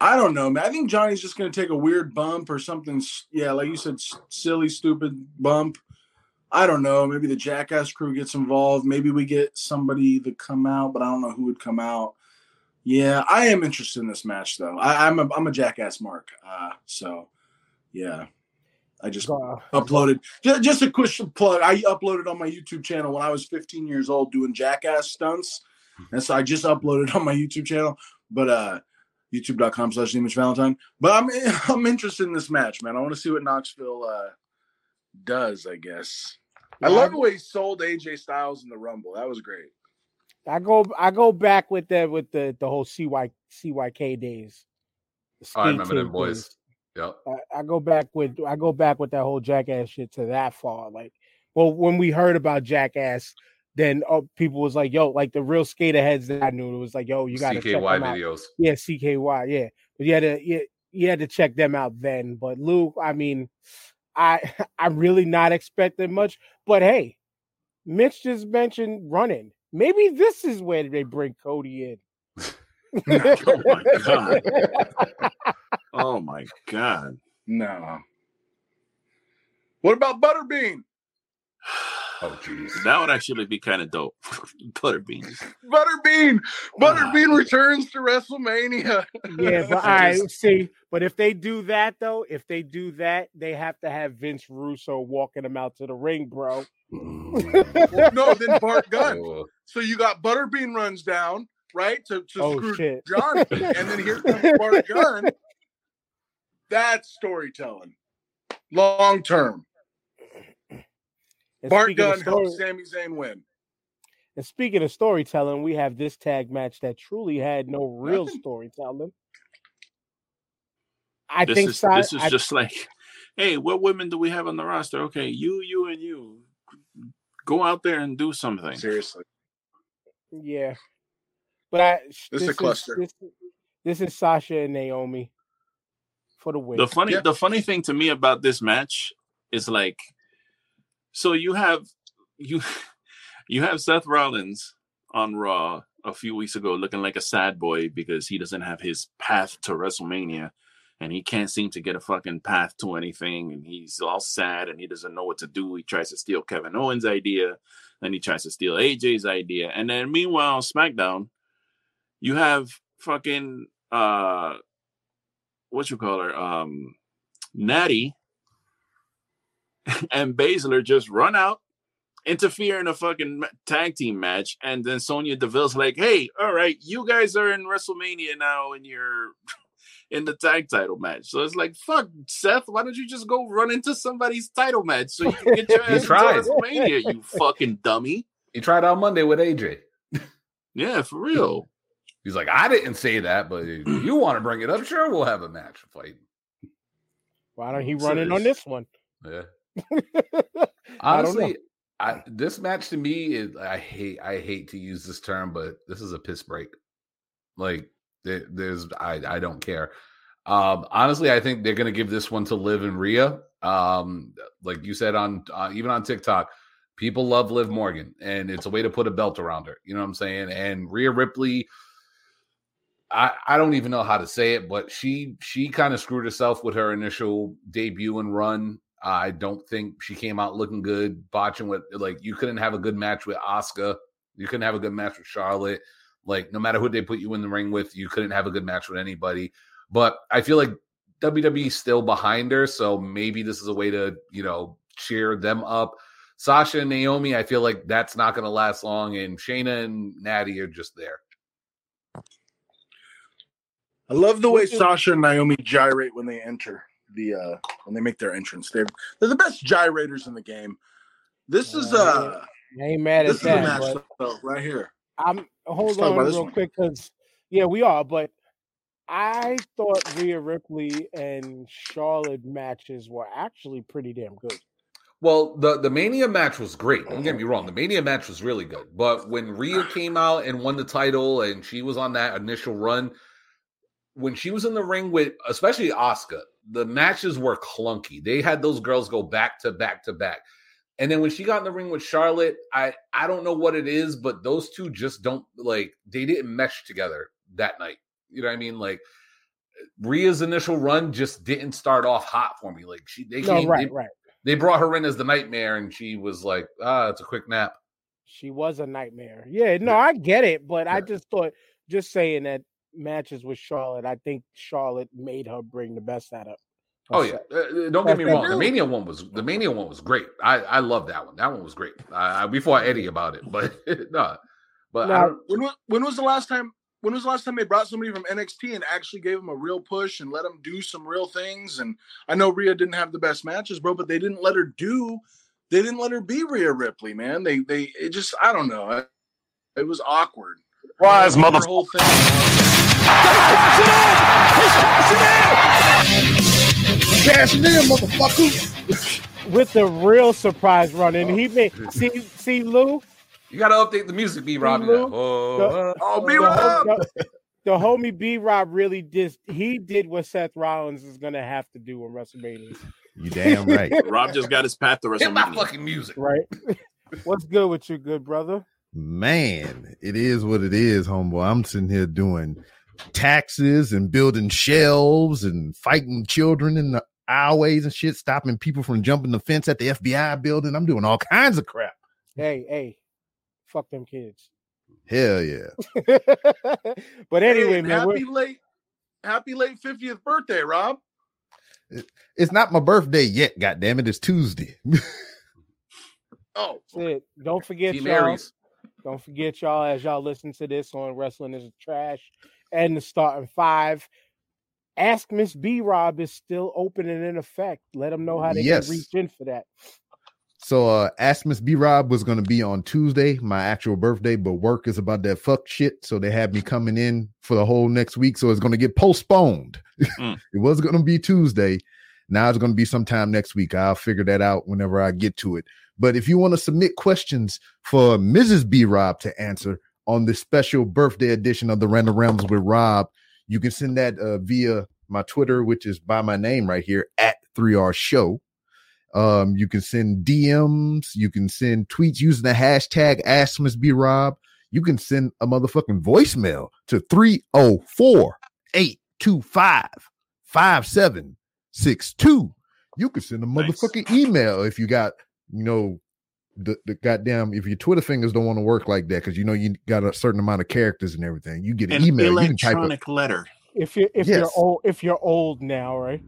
I don't know, man. I think Johnny's just going to take a weird bump or something. Yeah, like you said, silly, stupid bump. I don't know. Maybe the Jackass crew gets involved. Maybe we get somebody to come out, but I don't know who would come out. Yeah, I am interested in this match though. I, I'm a I'm a Jackass Mark. Uh, so yeah, I just Uh, uploaded just, just a quick plug. I uploaded on my youtube channel when i was 15 years old doing jackass stunts and so i just uploaded on my youtube channel but uh youtube.com slash image valentine. But i'm i'm interested in this match man. I want to see what knoxville uh does i guess. I love the way he sold aj styles in the rumble. That was great I go I go back with the with the the whole CY CKY days. The oh, I remember them boys. days. Yep. I, I go back with I go back with that whole jackass shit to that far. Like, well, when we heard about jackass, then oh, people was like, "Yo," like the real skater heads that I knew. It was like, "Yo, you got to check CKY them out." videos. Yeah, CKY. Yeah, but you had to you, you had to check them out then. But Luke, I mean, I I'm really not expecting much. But hey, Mitch just mentioned running. Maybe this is where they bring Cody in. Oh my god. Oh my god. no what about butterbean Oh jeez. That would actually be kind of dope. Butterbeans. butterbean butterbean returns to wrestlemania yeah, but all right, see, but if they do that though, if they do that, they have to have Vince Russo walking them out to the ring, bro. Mm. no then bart gunn Oh, So you got Butterbean runs down, right? To, to Oh, screw shit. Johnny. And then here comes Bart Gunn. That's storytelling. Long term. And Bart speaking of Gunn helps story- Sami Zayn win. And speaking of storytelling, we have this tag match that truly had no real Nothing. storytelling. I This think is Si- this is I- just like, hey, what women do we have on the roster? Okay, you, you, and you. Go out there and do something. Seriously. yeah. But I, This is a cluster. This, this is Sasha and Naomi for the win. The funny Yeah. the funny thing to me about this match is like so you have you you have Seth Rollins on Raw a few weeks ago looking like a sad boy because he doesn't have his path to WrestleMania and he can't seem to get a fucking path to anything and he's all sad and he doesn't know what to do. He tries to steal Kevin Owens' idea, then he tries to steal AJ's idea. And then meanwhile SmackDown you have fucking uh what you call her um Natty and Baszler just run out, interfere in a fucking tag team match, and then Sonya Deville's like, "Hey, all right, you guys are in WrestleMania now, and you're in the tag title match." So it's like, "Fuck, Seth, why don't you just go run into somebody's title match so you can get your ass into tried. WrestleMania, you fucking dummy?" he tried out Monday with AJ. Yeah, for real. He's like, I didn't say that, but if you want to bring it up, sure, we'll have a match fight. Why don't he So run in on this one? Yeah. I. Honestly, I, this match to me is I hate I hate to use this term, but this is a piss break. Like there, there's I I don't care. Um, honestly, I think they're gonna give this one to Liv and Rhea. Um, like you said on uh, even on TikTok, people love Liv Morgan, and it's a way to put a belt around her. You know what I'm saying? And Rhea Ripley. I, I don't even know how to say it, but she she kind of screwed herself with her initial debut and run. I don't think she came out looking good, botching with like you couldn't have a good match with Asuka. You couldn't have a good match with Charlotte. Like no matter who they put you in the ring with, you couldn't have a good match with anybody. But I feel like WWE still behind her, so maybe this is a way to you know cheer them up. Sasha and Naomi, I feel like that's not going to last long, and Shayna and Natty are just there. I love the way Sasha and Naomi gyrate when they enter the uh when they make their entrance. They're they're the best gyrators in the game. This is uh I ain't mad this at is a that. match though, right here. I'm hold Let's on real one. quick because yeah, we are, but I thought Rhea Ripley and Charlotte matches were actually pretty damn good. Well, the the Mania match was great. Don't get me wrong. The Mania match was really good. But when Rhea came out and won the title and she was on that initial run, when she was in the ring with especially Asuka, the matches were clunky. They had those girls go back to back to back. And then when she got in the ring with Charlotte, I I don't know what it is, but those two just don't like they didn't mesh together that night. You know what I mean? Like Rhea's initial run just didn't start off hot for me. Like she they No, came, right, they, right. they brought her in as the nightmare and she was like ah it's a quick nap She was a nightmare. Yeah, no, I get it, but I just thought just saying that matches with Charlotte, I think Charlotte made her bring the best out of. oh yeah. Uh, uh, don't get me wrong the mania one was the mania one was great i i love that one that one was great i, I we fought eddie about it but no but Now- don't, When wa- when was the last time when was the last time they brought somebody from NXT and actually gave them a real push and let them do some real things? And I know Rhea didn't have the best matches, bro, but they didn't let her do. They didn't let her be Rhea Ripley, man. They they it just I don't know. It, it was awkward. Rise, Her mother. whole thing. Cashing in, motherfucker. With the real surprise run, and he made see see Lou you gotta update the music b rob Lou, oh, Oh, the, be Rob. the, the homie B Rob really did. He did what Seth Rollins is gonna have to do in WrestleMania, You damn right. Rob just got his path to hit my fucking music right? What's good with you, good brother? Man, it is what it is, homeboy. I'm sitting here doing taxes and building shelves and fighting children in the aisleways and shit, stopping people from jumping the fence at the FBI building. I'm doing all kinds of crap. Hey, hey, fuck them kids. Hell yeah. but anyway, and man, happy we're- late, happy late 50th birthday, Rob. It's not my birthday yet, God damn it. It's Tuesday. Oh, that's it. don't forget Team y'all. Aries. Don't forget y'all as y'all listen to this on Wrestling is Trash and the starting five. Ask Miss B Rob is still open and in effect. Let them know how they Yes. can reach in for that. So uh Ask Miss B Rob was gonna be on Tuesday, my actual birthday, but work is about that fuck shit. So they had me coming in for the whole next week. So it's gonna get postponed. Mm. it was gonna be Tuesday. Now it's gonna be sometime next week. I'll figure that out whenever I get to it. But if you want to submit questions for Mrs. B Rob to answer on this special birthday edition of the Random Realms with Rob, you can send that uh, via my Twitter, which is by my name right here at 3R Show. Um, you can send DMs, you can send tweets using the hashtag Ask Miss B Rob. You can send a motherfucking voicemail to 304 825 5762. You can send a Nice. motherfucking email if you got, you know, the, the goddamn, if your Twitter fingers don't want to work like that, because you know you got a certain amount of characters and everything. You get an An email, you can type it. electronic letter. If you if you're old if you're old now, right?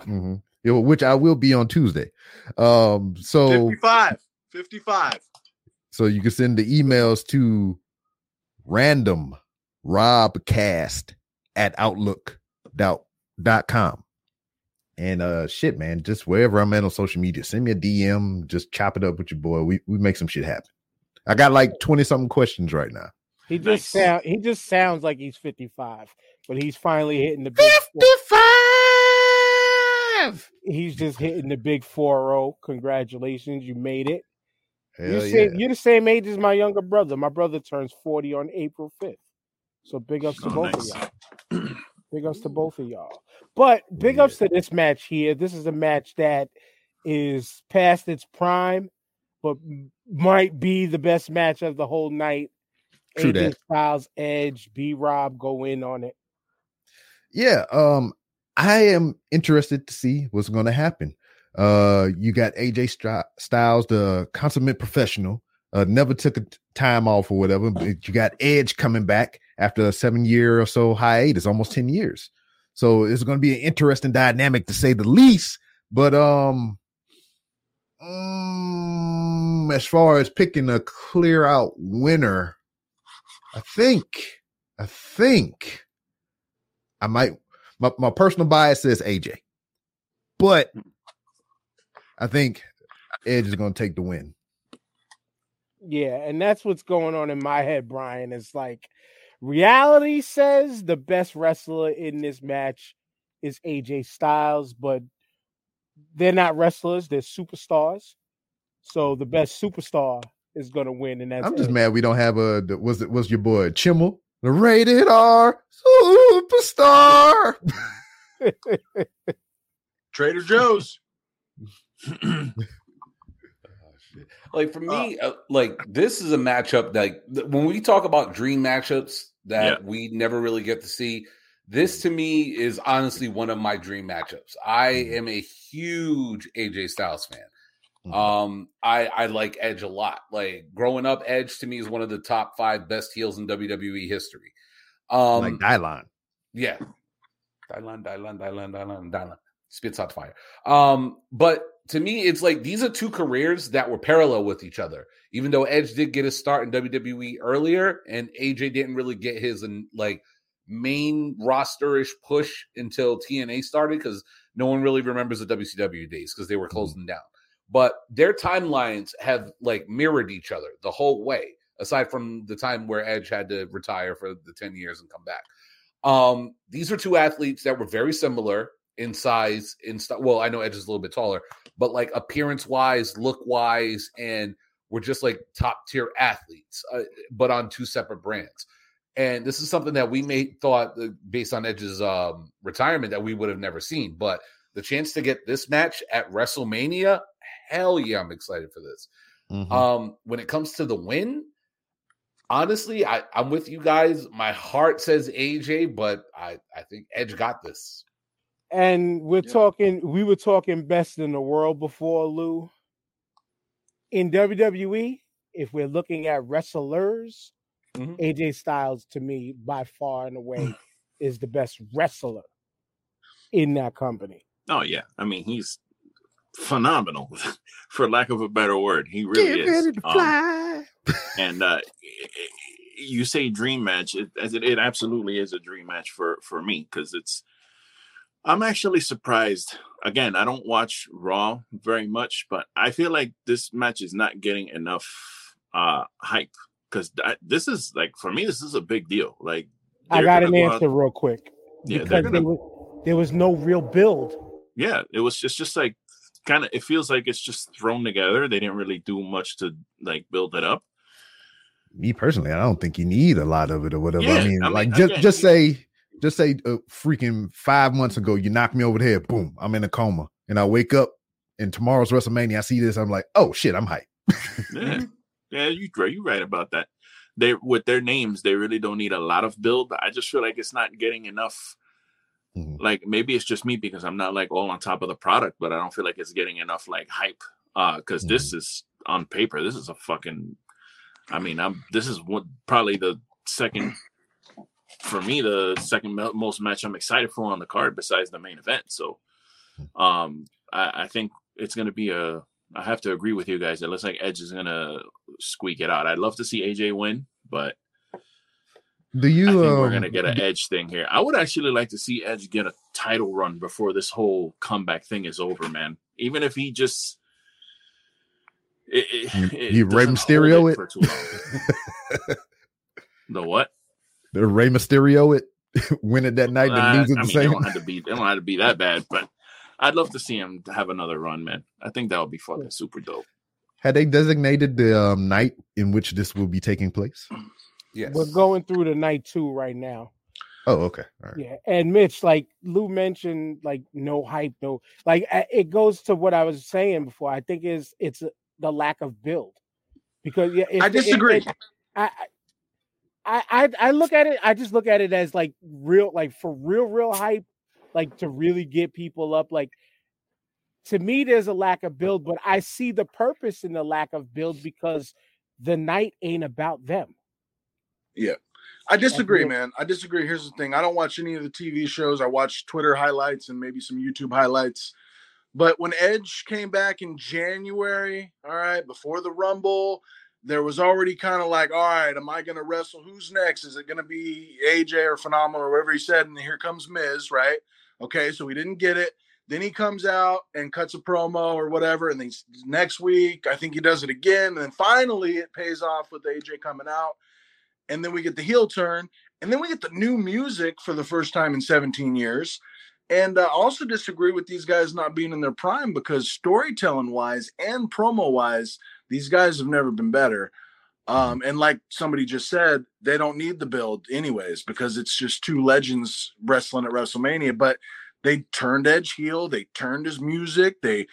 Mhm. Yeah, which I will be on Tuesday. Um, so 55. 55. so you can send the emails to random robcast at outlook dot dot com. And uh shit, man, just wherever I'm at on social media, send me a DM, just chop it up with your boy. We we make some shit happen. I got like 20 something questions right now. He just Nice. sound he just sounds like he's 55, but he's finally hitting the big four- 55. he's just hitting the big 4-0. Congratulations, you made it. Hell You're, yeah. same, you're the same age as my younger brother. My brother turns 40 on April 5th. So big ups to Oh, both nice. of y'all. Big ups to both of y'all. But big ups to this match here. This is a match that is past its prime, but might be the best match of the whole night. True AJ that. Styles, Edge, B Rob go in on it. yeah um i am interested to see what's going to happen uh you got aj styles the consummate professional uh never took a time off or whatever but you got edge coming back after a seven year or so hiatus almost 10 years So it's going to be an interesting dynamic to say the least. But um, um, as far as picking a clear out winner, I think, I think I might. My, my personal bias says AJ, but I think Edge is going to take the win. Yeah, and that's what's going on in my head, Brian. It's like reality says the best wrestler in this match is AJ Styles, but they're not wrestlers, they're superstars. So the best superstar is gonna win, and that's I'm just Edge. mad we don't have a was it was your boy Chimmel, the rated R superstar. Trader Joe's. Like for me, uh, like this is a matchup that th- when we talk about dream matchups that we never really get to see, this to me is honestly one of my dream matchups. I am a huge AJ Styles fan. Mhm. Um, I I like Edge a lot. Like growing up, Edge to me is one of the top five best heels in WWE history. Um, like Dylon. yeah. Dylan, Dylan, Dylan, Dylan, Dylan. Spits out fire. Um, but to me, it's like these are two careers that were parallel with each other. Even though Edge did get his start in WWE earlier, and AJ didn't really get his and like main rosterish push until TNA started because no one really remembers the WCW days because they were closing down. But their timelines have like mirrored each other the whole way, aside from the time where Edge had to retire for the 10 years and come back. Um, these are two athletes that were very similar in size, in st- well, I know Edge is a little bit taller, but like appearance wise, look wise, and we're just like top tier athletes, uh, but on two separate brands. And this is something that we may thought uh, based on Edge's um, retirement that we would have never seen, but the chance to get this match at WrestleMania, hell yeah, I'm excited for this. Mhm. Um, when it comes to the win, honestly, I, I'm with you guys. My heart says AJ, but I, I think Edge got this. And we're Yeah. talking, we were talking best in the world before, Lou. In WWE, if we're looking at wrestlers, Mhm. AJ Styles to me, by far and away, is the best wrestler in that company. Oh yeah, I mean he's phenomenal, for lack of a better word. He really Get is. Um, and uh, you say dream match, it, as it, it absolutely is a dream match for for me because it's. I'm actually surprised. Again, I don't watch Raw very much, but I feel like this match is not getting enough uh hype because this is like for me, this is a big deal. Like I got an go out- answer real quick. Yeah, because they're there, was, there was no real build. yeah it was just just like kind of it feels like it's just thrown together they didn't really do much to like build it up Me personally, I don't think you need a lot of it or whatever. Yeah, I mean, I mean, like just again, just you- say just say uh, freaking five months ago you knocked me over the head, boom, I'm in a coma, and I wake up and tomorrow's WrestleMania. I see this, I'm like, oh shit, I'm hyped. yeah yeah you right you right about that they with their names they really don't need a lot of build i just feel like it's not getting enough Mhm. like maybe it's just me because i'm not like all on top of the product but i don't feel like it's getting enough like hype uh because this is on paper this is a fucking i mean i'm this is what probably the second for me the second most match i'm excited for on the card besides the main event so um i, I think it's going to be a i have to agree with you guys it looks like edge is going to squeak it out i'd love to see aj win but Do you? I think um, we're gonna get an edge thing here. I would actually like to see Edge get a title run before this whole comeback thing is over, man. Even if he just it, it, You- it you Rey doesn't hold it? for too long. the what? The Rey Mysterio it win it that night Uh, and lose it I the mean, they same. don't have to be they don't have to be that bad, but I'd love to see him have another run, man. I think that would be fucking super dope. Had they designated the um, night in which this will be taking place? Yes. We're going through the night two right now. Oh, okay. All right. Yeah, and Mitch, like Lou mentioned, like no hype, no like it goes to what I was saying before. I think is it's the lack of build because yeah, if- I if- disagree. if- I, I I I look at it. I just look at it as like real, like for real, real hype, like to really get people up. Like to me, there's a lack of build, but I see the purpose in the lack of build because the night ain't about them. Yeah. I disagree, man. I disagree. Here's the thing: I don't watch any of the TV shows. I watch Twitter highlights and maybe some YouTube highlights. But when Edge came back in January, all right, before the Rumble, there was already kind of like, all right, am I going to wrestle? Who's next? Is it going to be AJ or Phenomenal or whatever he said? And here comes Miz, right? Okay, so we didn't get it. Then he comes out and cuts a promo or whatever. And then next week, I think he does it again. And then finally, it pays off with AJ coming out. And then we get the heel turn. And then we get the new music for the first time in 17 years. And I uh, also disagree with these guys not being in their prime because storytelling wise and promo wise, these guys have never been better. Um, and like somebody just said, they don't need the build anyways because it's just two legends wrestling at WrestleMania. But they turned Edge heel, they turned his music. They,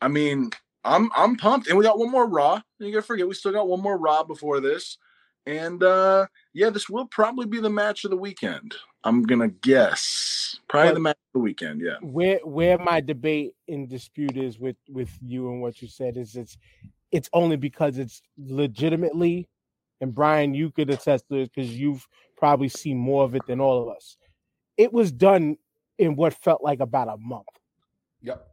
I mean, I'm I'm pumped, and we got one more Raw. You gotta forget we still got one more Raw before this, and uh yeah, this will probably be the match of the weekend. I'm gonna guess probably but the match of the weekend. Yeah. Where where my debate and dispute is with with you and what you said is it's it's only because it's legitimately, and Brian, you could attest to it because you've probably seen more of it than all of us. It was done in what felt like about a month. Yep.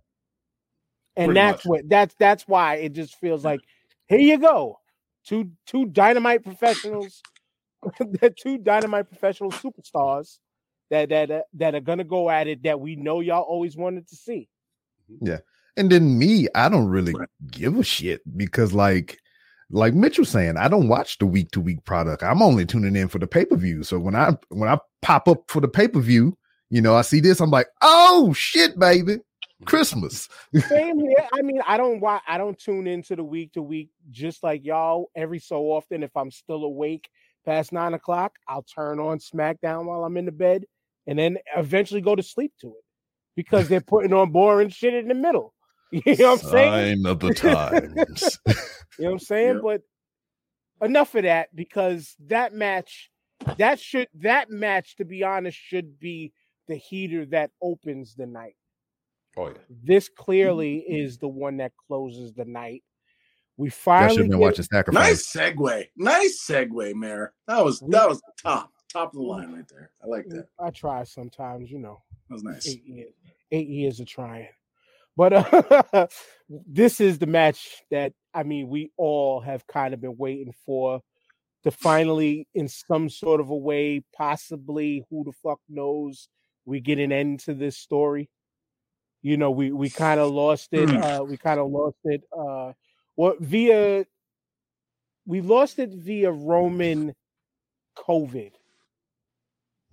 And Pretty that's much. what that's that's why it just feels like here you go. Two two dynamite professionals, the two dynamite professional superstars that that uh, that are gonna go at it that we know y'all always wanted to see. Mm-hmm. Yeah. And then me, I don't really right. give a shit because like like Mitch was saying, I don't watch the week to week product. I'm only tuning in for the pay per view. So when I when I pop up for the pay per view, you know, I see this, I'm like, oh shit, baby, Christmas. Same here. I mean, I don't watch. I don't tune into the week to week just like y'all. Every so often, if I'm still awake past nine o'clock, I'll turn on SmackDown while I'm in the bed, and then eventually go to sleep to it because they're putting on boring shit in the middle. You know what I'm saying? Sign of the times. you know what I'm saying? But enough of that because that match, that should that match, to be honest, should be the heater that opens the night. Oh yeah. This clearly mm-hmm. is the one that closes the night. We finally been get... watching sacrifice. Nice segue. Nice segue, Mayor. That was that was top top of the line right there. I like that. I try sometimes, you know. That was nice. Eight years, eight years of trying. But uh, this is the match that I mean we all have kind of been waiting for to finally, in some sort of a way, possibly who the fuck knows, we get an end to this story. You know, we we kind of lost it. Hmm. Uh, we kind of lost it. Uh, what via we lost it via Roman COVID.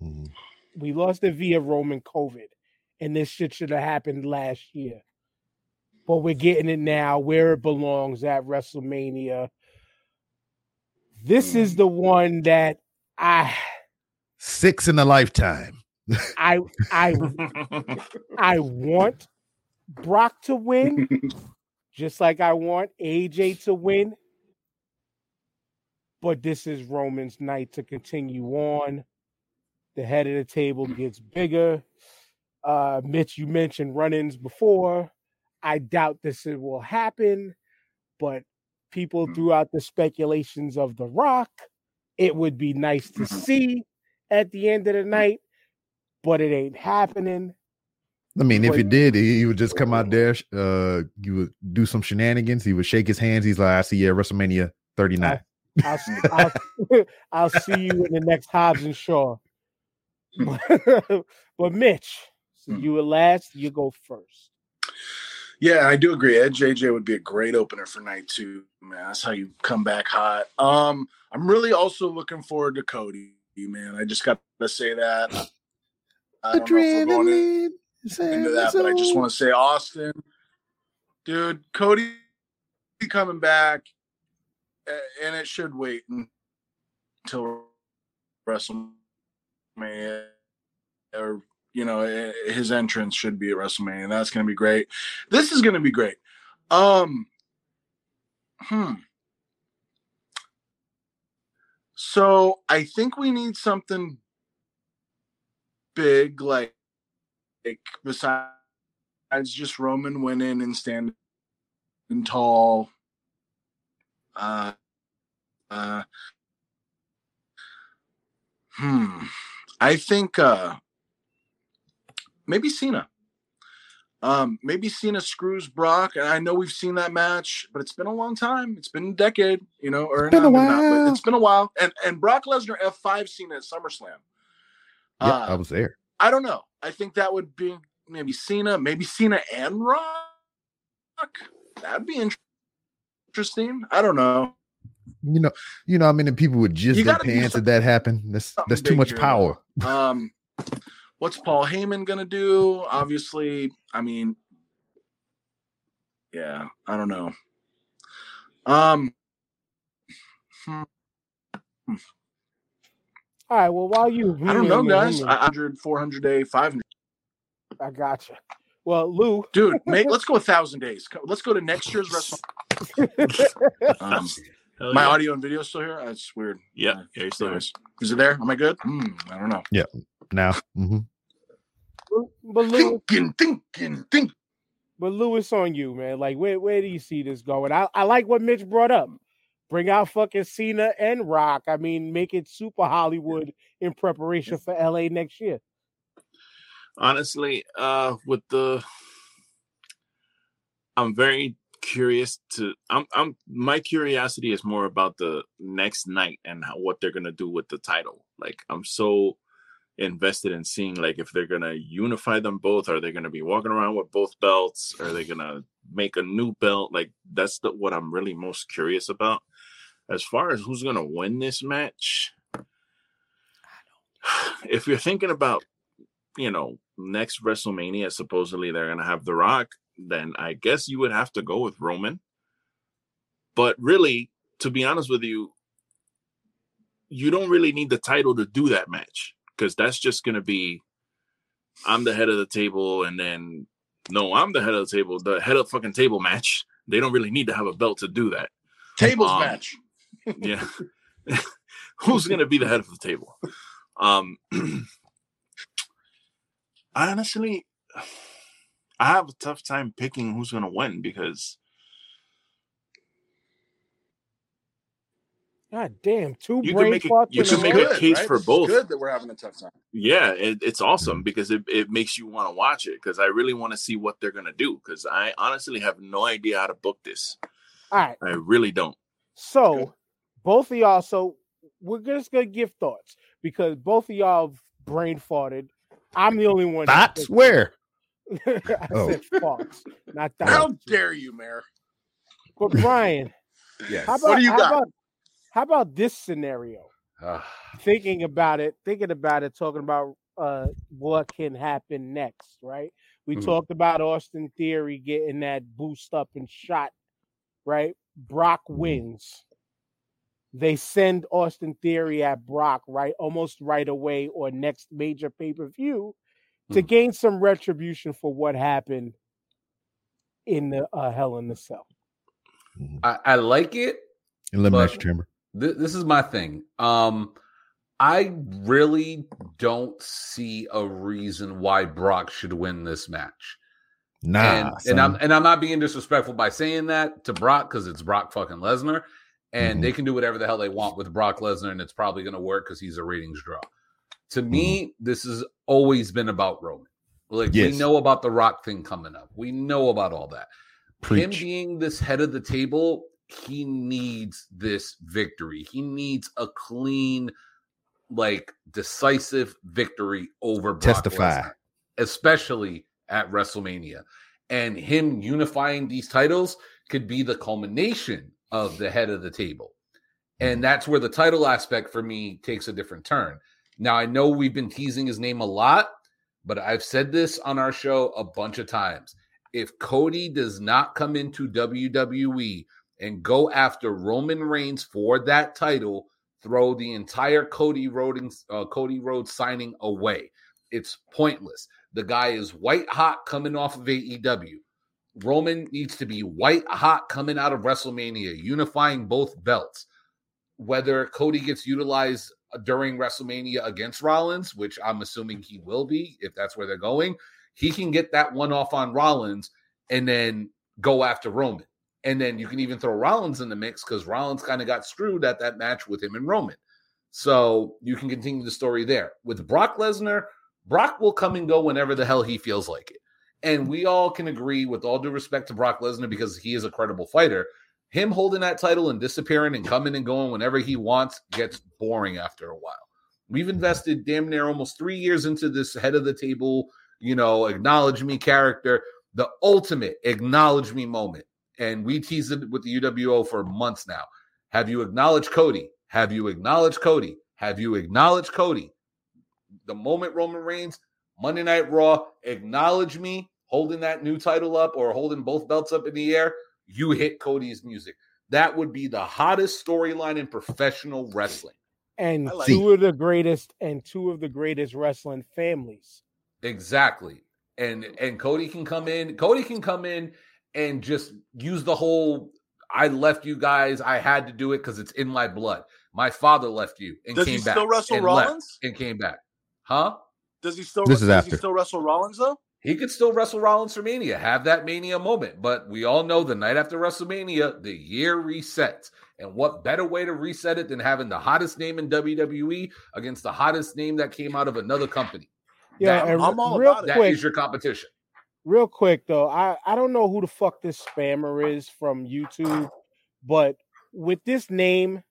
Mm-hmm. We lost it via Roman COVID, and this shit should have happened last year. But we're getting it now where it belongs at WrestleMania. This is mm. the one that I six in a lifetime. I I I want Brock to win, just like I want AJ to win. But this is Roman's night to continue on. The head of the table gets bigger. Uh, Mitch, you mentioned run-ins before. I doubt this will happen, but people mm. threw out the speculations of The Rock. It would be nice to mm-hmm. see at the end of the night but it ain't happening. I mean, if it did, he would just come out there. Uh, you would do some shenanigans. He would shake his hands. He's like, "I see you at WrestleMania 39." I'll, I'll, I'll, see you in the next Hobbs and Shaw. but Mitch, so you were last. You go first. Yeah, I do agree. Edge AJ would be a great opener for night two. Man, that's how you come back hot. Um, I'm really also looking forward to Cody. Man, I just got to say that. I don't Adrenaline. know if we're going into that, but I just want to say, Austin, dude, Cody coming back, and it should wait until WrestleMania, or you know, his entrance should be at WrestleMania. That's going to be great. This is going to be great. Um, hmm. So I think we need something big, like, like besides just Roman winning and standing tall. Uh, uh, hmm. I think uh maybe Cena. Um, maybe Cena screws Brock, and I know we've seen that match, but it's been a long time. It's been a decade, you know, or been a not- not, but while. it's been a while. And and Brock Lesnar F five Cena at SummerSlam. Yeah, Uh, I was there. I don't know. I think that would be maybe Cena, maybe Cena and Rock. That'd be interesting. I don't know. You know, you know how many people would jizz You their pants if that happened. That's that's too much here, power. Um, what's Paul Heyman gonna do? Obviously, I mean, yeah, I don't know. Um, hmm, All right. Well, while you, I don't know, guys. hmm, 100, 400 day, 500. I got you. Well, Lou, Dude, make, let's go a thousand days. Let's go to next year's WrestleMania. Um, Hell my yeah. audio and video still here? That's weird. Yeah, yeah, you're still there. Is it there? Am I good? Hmm, I don't know. Yeah. Now, mhm. But Lewis, Thinking, thinking, thinking. but Lou, it's on you, man. Like, where where do you see this going? I, I like what Mitch brought up. Bring out fucking Cena and Rock. I mean, make it super Hollywood in preparation for LA next year. honestly uh with the i'm very curious to i'm i'm my curiosity is more about the next night and how, what they're gonna do with the title like i'm so invested in seeing like if they're gonna unify them both are they gonna be walking around with both belts? Are they gonna make a new belt? Like that's the what i'm really most curious about. As far as who's gonna win this match if you're thinking about you know, next WrestleMania, supposedly they're to have The Rock, then I guess you would have to go with Roman. But really, to be honest with you, you don't really need the title to do that match because that's just going to be I'm the head of the table, and then no, I'm the head of the table, the head of the fucking table match. They don't really need to have a belt to do that. Tables Um, match. Yeah. Who's going to be the head of the table? Um, I honestly, I have a tough time picking who's going to win because God damn, two You can make a- you in can make row. a case for This is both. good that we're having a tough time. yeah, it, it's awesome mm-hmm. because it, it makes you want to watch it because I really want to see what they're going to do because I honestly have no idea how to book this. All right. I really don't. So Good. both of y'all, so we're just gonna give thoughts because both of y'all brain farted. I'm the only one. that Thoughts thinks- where? I Oh. said farts, not that. How thoughts. dare you, Mayor? But Brian, Yes. how about do you how got? About how about this scenario? Ah, Thinking about it, thinking about it, talking about uh what can happen next, right? We Mhm. talked about Austin Theory getting that boost up and shot, right? Brock wins. They send Austin Theory at Brock right almost right away or next major pay-per-view to Mhm. gain some retribution for what happened in the uh, Hell in the Cell. I, I like it. Elimination But- chamber. Th- this is my thing. Um, I really don't see a reason why Brock should win this match. Nah, and, and I'm and I'm not being disrespectful by saying that to Brock because it's Brock fucking Lesnar, and Mhm. they can do whatever the hell they want with Brock Lesnar, and it's probably going to work because he's a ratings draw. To me, this has always been about Roman. Like Yes. we know about the Rock thing coming up, we know about all that. Him being this head of the table, he needs this victory. He needs a clean, like decisive victory over Brock Testify. Lesnar, especially at WrestleMania. And him unifying these titles could be the culmination of the head of the table. And mm-hmm. that's where the title aspect for me takes a different turn. Now, I know we've been teasing his name a lot, but I've said this on our show a bunch of times. If Cody does not come into WWE and go after Roman Reigns for that title, throw the entire Cody Rhodes, uh, Cody Rhodes signing away. It's pointless. The guy is white hot coming off of AEW. Roman needs to be white hot coming out of WrestleMania, unifying both belts. Whether Cody gets utilized during WrestleMania against Rollins, which I'm assuming he will be if that's where they're going, he can get that one off on Rollins and then go after Roman. And then you can even throw Rollins in the mix because Rollins kind of got screwed at that match with him and Roman. So you can continue the story there. With Brock Lesnar, Brock will come and go whenever the hell he feels like it. And we all can agree, with all due respect to Brock Lesnar, because he is a credible fighter, him holding that title and disappearing and coming and going whenever he wants gets boring after a while. We've invested damn near almost three years into this head of the table, you know, acknowledge me character, the ultimate acknowledge me moment. And we teased it with the UWO for months now. Have you acknowledged Cody? Have you acknowledged Cody? Have you acknowledged Cody? The moment Roman Reigns, Monday Night Raw, acknowledge me holding that new title up or holding both belts up in the air, you hit Cody's music. That would be the hottest storyline in professional wrestling. And like two of the greatest and two of the greatest wrestling families. Exactly. And and Cody can come in. Cody can come in and just use the whole I left you guys. I had to do it because it's in my blood. My father left you and Does came he back. still wrestle and Rollins? and came back. Huh? Does he still? This is does he after. still wrestle Rollins though? He could still wrestle Rollins for Mania, have that Mania moment. But we all know the night after WrestleMania, the year resets. And what better way to reset it than having the hottest name in WWE against the hottest name that came out of another company? Yeah, That- I'm all real about it. Quick, is your competition. Real quick though, I I don't know who the fuck this spammer is from YouTube, but with this name,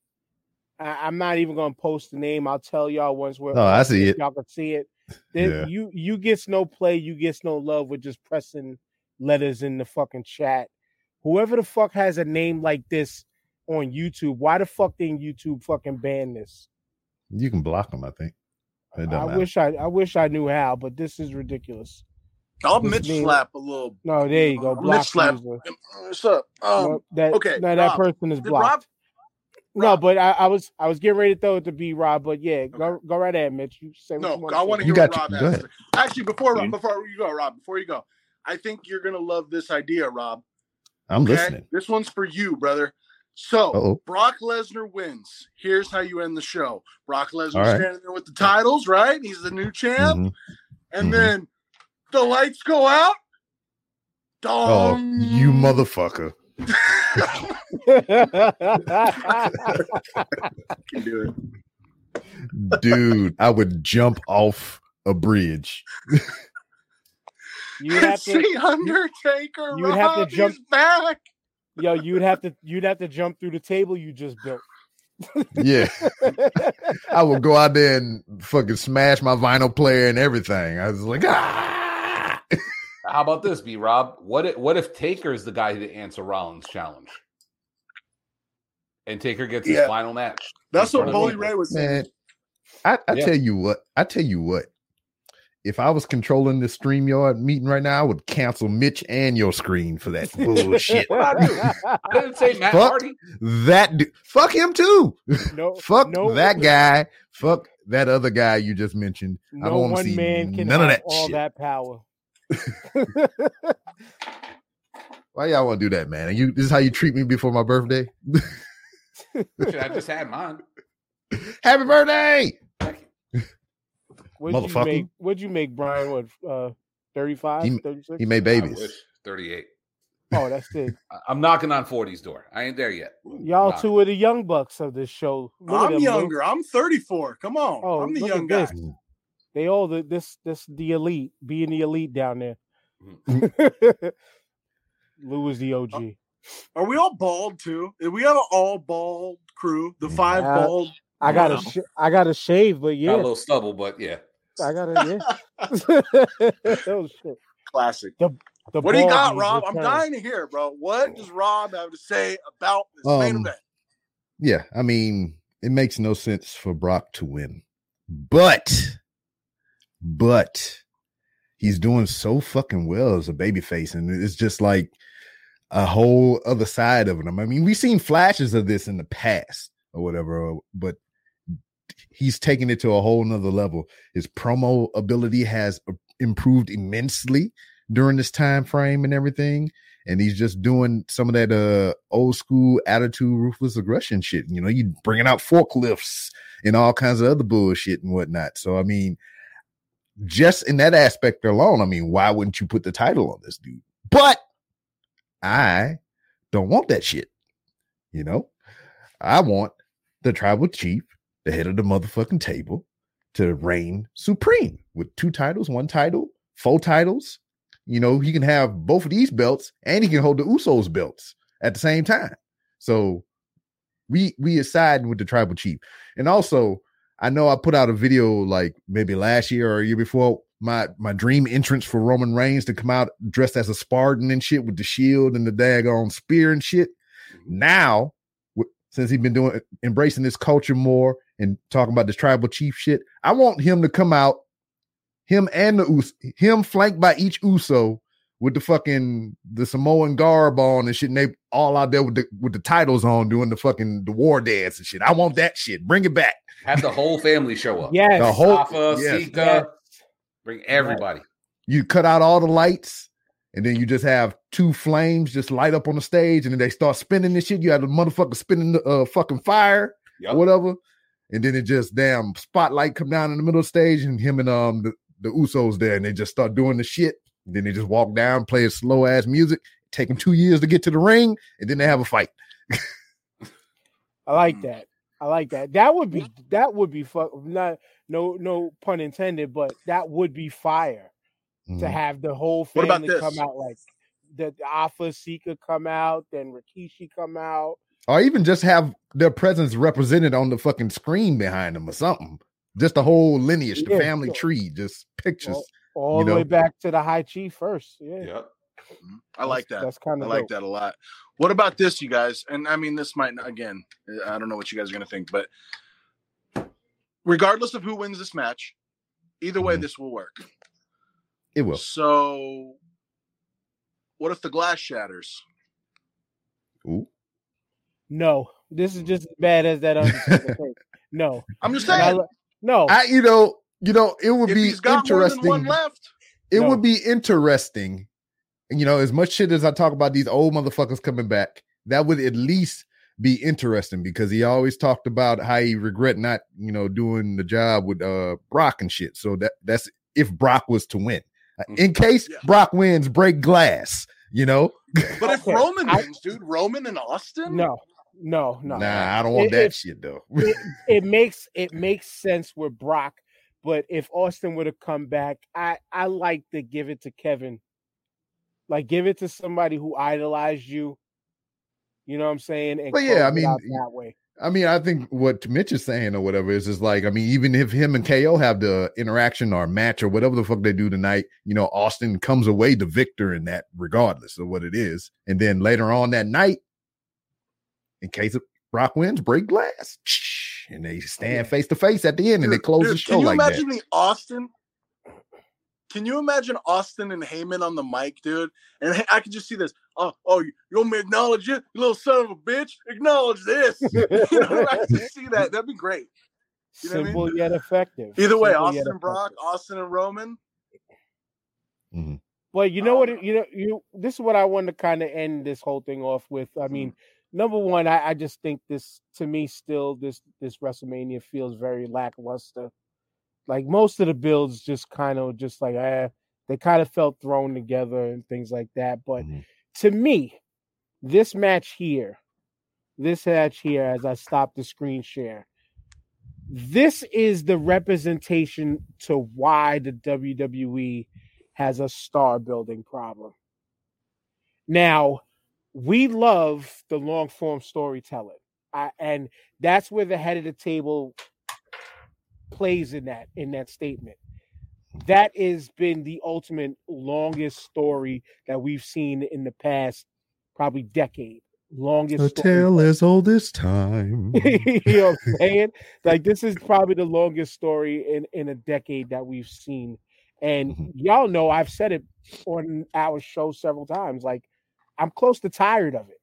I, I'm not even gonna post the name. I'll tell y'all once we're Oh, I see it. Y'all can see it. Yeah. You you gets no play, you gets no love with just pressing letters in the fucking chat. Whoever the fuck has a name like this on YouTube, why the fuck didn't YouTube fucking ban this? You can block them, I think. I matter. wish I I wish I knew how, but this is ridiculous. I'll This Mitch name- slap a little. No, there you go. Mitch Block slap. What's up? Um, No, that okay, no, that Rob. person is blocked. Rob? no, but I, I was I was getting ready to throw it to B Rob, but yeah, go go right ahead, Mitch. You say what you No, want I want to You hear got what Rob go has. Actually, before Rob, before you go, Rob, before you go, I think you're gonna love this idea, Rob. I'm Okay? listening. This one's for you, brother. So Uh-oh. Brock Lesnar wins. Here's how you end the show. Brock Lesnar All right. standing there with the titles, right? He's the new champ, Mhm. and Mhm. then the lights go out. Oh, you motherfucker. can do it. Dude, I would jump off a bridge. you have It's to, the Undertaker. you would have to Rob, jump- back. yo, you'd have to, you'd have to jump through the table you just built. Yeah. I would go out there and fucking smash my vinyl player and everything. I was like, ah. How about this, B Rob? What if, what if Taker is the guy to answer Rollins' challenge? And Taker gets his final match. That's what front Bully. Ray was saying. Man, I, I Yeah. tell you what, I tell you what. If I was controlling the StreamYard meeting right now, I would cancel Mitch and your screen for that bullshit. I didn't say Matt Fuck. Hardy. that du- fuck him too. no, fuck no, that guy. Fuck that other guy you just mentioned. I No don't want to one see man can none of that all shit. that power. Why y'all want to do that, man? And you this is how you treat me before my birthday? Shit, I just had mine. Happy birthday! What'd you Motherfucker. make? What'd you make, Brian? What, uh, 35, He- 36? He made I babies. wish. 38. Oh, that's it. I- I'm knocking on 40's door. I ain't there yet. Y'all Nah. two are the young bucks of this show. Look I'm them, Lou. younger. I'm 34. Come on. Oh, I'm the young at guy. This. They all the this this the elite, being the elite down there. Mm-hmm. Lou is the OG. Are we all bald too? We have an all bald crew. The five Uh, bald. I got a sh- I got a shave, but Got a little stubble, but yeah. I got a yeah. oh shit. Classic. The What do you got, bald Rob? I'm dying to hear, bro. What does Rob have to say about this main Um, event? Yeah, I mean, it makes no sense for Brock to win. But but he's doing so fucking well as a babyface, and it's just like a whole other side of him. I mean, we've seen flashes of this in the past or whatever, but he's taking it to a whole nother level. His promo ability has uh, improved immensely during this time frame and everything. And he's just doing some of that uh old school attitude, ruthless aggression shit. You know, you bringing out forklifts and all kinds of other bullshit and whatnot. So I mean, just in that aspect alone, I mean, why wouldn't you put the title on this dude? But I don't want that shit. You know, I want the tribal chief the head of the motherfucking table to reign supreme with two titles, one title, four titles. You know, he can have both of these belts and he can hold the Usos belts at the same time. So we we are siding with the tribal chief. And also, I know I put out a video like maybe last year or a year before my my dream entrance for Roman Reigns to come out dressed as a Spartan and shit with the shield and the daggone spear and shit. Mm-hmm. Now, since he's been doing embracing this culture more and talking about this tribal chief shit, I want him to come out, him and the Us, him flanked by each Uso with the fucking the Samoan garb on and shit, and they all out there with the with the titles on doing the fucking the war dance and shit. I want that shit. Bring it back. Have the whole family show up. Yes. The whole Safa, yes. Sika, Yes. bring everybody. you cut out all the lights and then you just have two flames just light up on the stage and then they start spinning this shit. You have the motherfucker spinning the uh, fucking fire Yep. or whatever. And then it just damn spotlight come down in the middle of the stage and him and um the, the Usos there and they just start doing the shit. then they just walk down, play a slow ass music, take them two years to get to the ring, and then they have a fight. I like that. I like that. That would be that would be fuck not no no pun intended, but that would be fire to Mhm. have the whole What about family come out like the, the Afa Sika come out, then Rikishi come out. Or even just have their presence represented on the fucking screen behind them or something. Just the whole lineage, the Yeah, family sure. tree, just pictures. All, all you the way back to the high chief first. Yeah. Yep. I like that. That's kind of I of like that a lot. What about this, you guys? And I mean, this might not, again, I don't know what you guys are going to think, but regardless of who wins this match, either way, Mhm. this will work. it will. So, what if the glass shatters? Ooh. No, this is just as bad as that thing. No, I'm just And I saying, no. I, you know, you know, it would if be he's got more than interesting. one left, it No. would be interesting. You know, as much shit as I talk about these old motherfuckers coming back, that would at least be interesting because he always talked about how he regret not, you know, doing the job with uh Brock and shit. So that that's if Brock was to win. Uh, In case Yeah. Brock wins, break glass, you know? but if Okay, Roman I- wins, dude, Roman and Austin? No, no, no. Nah, I don't want It- that it- shit though. it, it makes it makes sense with Brock, but if Austin would have come back, I I like to give it to Kevin. Like give it to somebody who idolized you. You know what I'm saying? And Well, yeah, I close it out mean, that way. I mean, I think what Mitch is saying or whatever is just like, I mean, even if him and KO have the interaction or match or whatever the fuck they do tonight, you know, Austin comes away the victor in that, regardless of what it is. And then later on that night, in case of Brock wins, break glass. And they oh, stand face to face at the end and they Dude, close the show Can you like imagine the Austin? Can you imagine Austin and Heyman on the mic, dude? And I could just see this. Oh, oh, you you want me to acknowledge it, you little son of a bitch? Acknowledge this. you know, I can see that. That'd be great. You know what I mean? Simple yet effective. Either way, Simple Austin Brock. Austin and Roman. Mm-hmm. But you know what? Oh. it- You know, you. This is what I want to kind of end this whole thing off with. I mean, mm-hmm. number one, I, I just think this to me still this this WrestleMania feels very lackluster. Like most of the builds, just kind of just like eh, they kind of felt thrown together and things like that. But Mhm. to me, this match here, this match here, as I stop the screen share, this is the representation to why the WWE has a star building problem. Now, we love the long form storytelling, I, and that's where the head of the table plays in that in that statement. That has been the ultimate longest story that we've seen in the past, probably decade. Longest story. tale as old as time. you know what I'm saying? Like this is probably the longest story in in a decade that we've seen. And Mhm. y'all know I've said it on our show several times. Like I'm close to tired of it.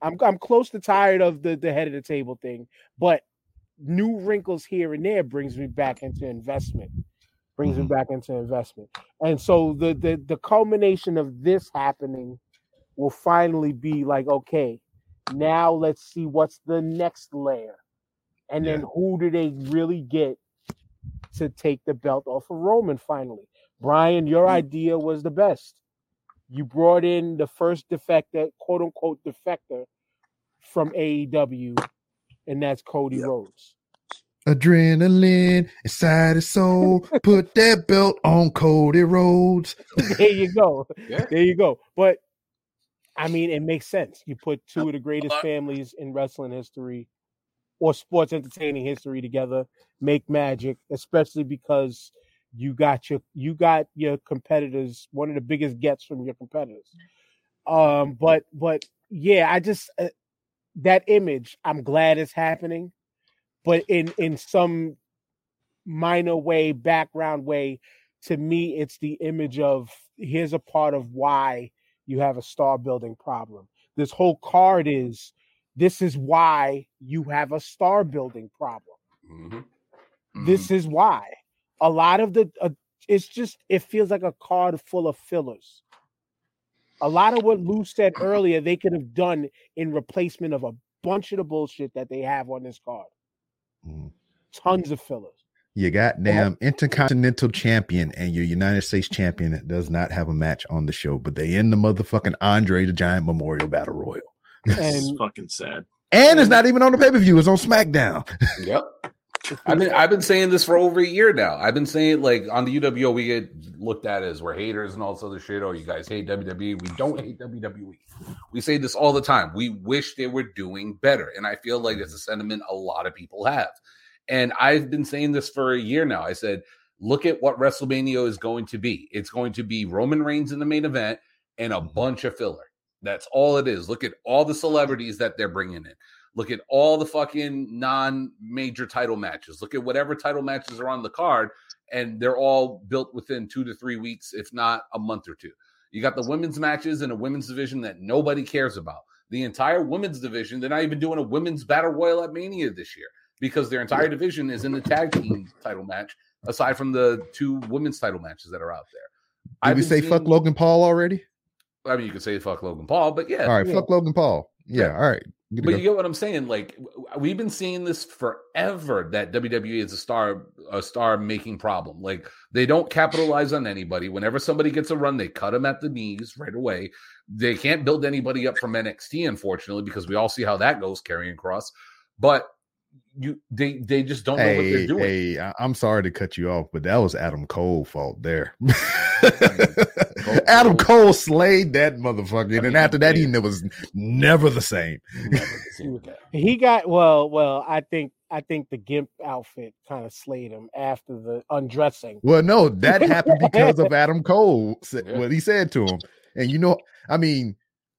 I'm I'm close to tired of the the head of the table thing, but new wrinkles here and there brings me back into investment. Brings me Mhm. back into investment. And so the the the culmination of this happening will finally be like, okay, now let's see what's the next layer. And then who do they really get to take the belt off of Roman finally? Brian, your idea was the best. You brought in the first defector, quote unquote defector from AEW, and that's Cody Yep. Rhodes. Adrenaline inside his soul. Put that belt on Cody Rhodes. there you go. Yeah. There you go. But I mean, it makes sense. You put two of the greatest families in wrestling history or sports entertaining history together, make magic, especially because you got your you got your competitors, one of the biggest gets from your competitors. Um, but but yeah, I just uh, that image, I'm glad it's happening, but in in some minor way, background way, to me, it's the image of here's a part of why you have a star building problem. This whole card is this is why you have a star building problem. Mhm. This is why a lot of the uh, it's just it feels like a card full of fillers. A lot of what Lou said earlier, they could have done in replacement of a bunch of the bullshit that they have on this card. Mhm. Tons of fillers. You goddamn intercontinental champion and your United States champion that does not have a match on the show, but they end the motherfucking Andre the Giant Memorial Battle Royal. It's And fucking sad. And it's not even on the pay per view; it's on SmackDown. Yep. I've been I've been saying this for over a year now. I've been saying like on the UWO we get looked at as we're haters and all this other shit. Oh, you guys hate WWE. We don't hate WWE. We say this all the time. We wish they were doing better, and I feel like it's a sentiment a lot of people have. And I've been saying this for a year now. I said, look at what WrestleMania is going to be. It's going to be Roman Reigns in the main event and a bunch of filler. That's all it is. Look at all the celebrities that they're bringing in. Look at all the fucking non-major title matches. Look at whatever title matches are on the card, and they're all built within two to three weeks, if not a month or two. You got the women's matches in a women's division that nobody cares about. The entire women's division, they're not even doing a women's battle royal at Mania this year because their entire division is in the tag team title match, aside from the two women's title matches that are out there. Did I've we say seeing- fuck Logan Paul already? I mean, you could say fuck Logan Paul, but yeah, All right, Yeah. fuck Logan Paul. Yeah, all right. But go. you get what I'm saying. Like we've been seeing this forever that WWE is a star a star making problem. Like they don't capitalize on anybody. Whenever somebody gets a run, they cut them at the knees right away. They can't build anybody up from NXT, unfortunately, because we all see how that goes Karrion Kross. But you they they just don't know what they're doing. hey, I'm sorry to cut you off, but that was Adam Cole fault there. Adam Cole slayed that motherfucker, and after that, he ne- was never the same. Never seen with. He got well, well, I think I think the gimp outfit kind of slayed him after the undressing. Well, no, that happened because of Adam Cole. What he said to him, and you know, I mean,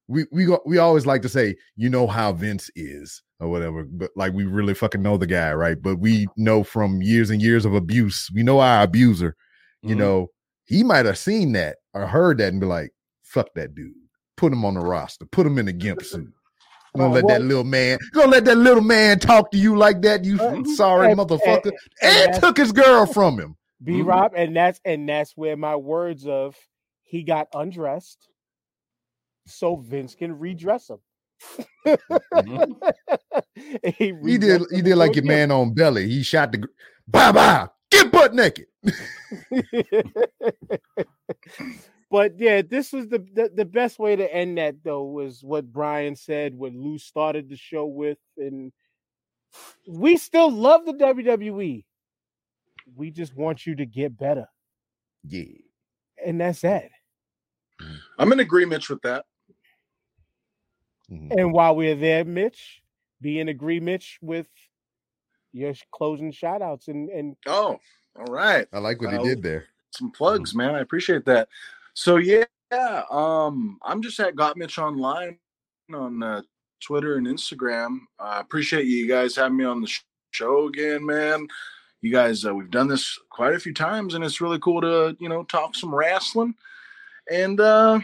we we go, we always like to say, you know how Vince is or whatever, but like we really fucking know the guy, right? But we know from years and years of abuse, we know our abuser. You Mhm. know, he might have seen that or heard that and be like, "Fuck that dude, put him on the roster, put him in the gimp suit." Gonna let that little man, gonna let that little man talk to you like that, you Uh, sorry and- motherfucker, and- and, and took his girl from him. B. Rob, and that's and that's where my words of he got undressed so Vince can redress him. Mhm. he, He did. He did like your a man on belly. He shot the bye bye. Get butt naked. but yeah, this was the, the the best way to end that though was what Brian said when Lou started the show with, and we still love the WWE. We just want you to get better, Yeah. and that's that. I'm in agreement with that. Mhm. And while we're there, Mitch, be in agreement with your closing shout outs and and Oh, all right. I like what Uh, he did there. some plugs, man. I appreciate that. So yeah, um, I'm just at Got Mitch Online on uh, Twitter and Instagram. I appreciate you guys having me on the sh- show again, man. You guys, uh, we've done this quite a few times, and it's really cool to you know talk some wrestling. And uh,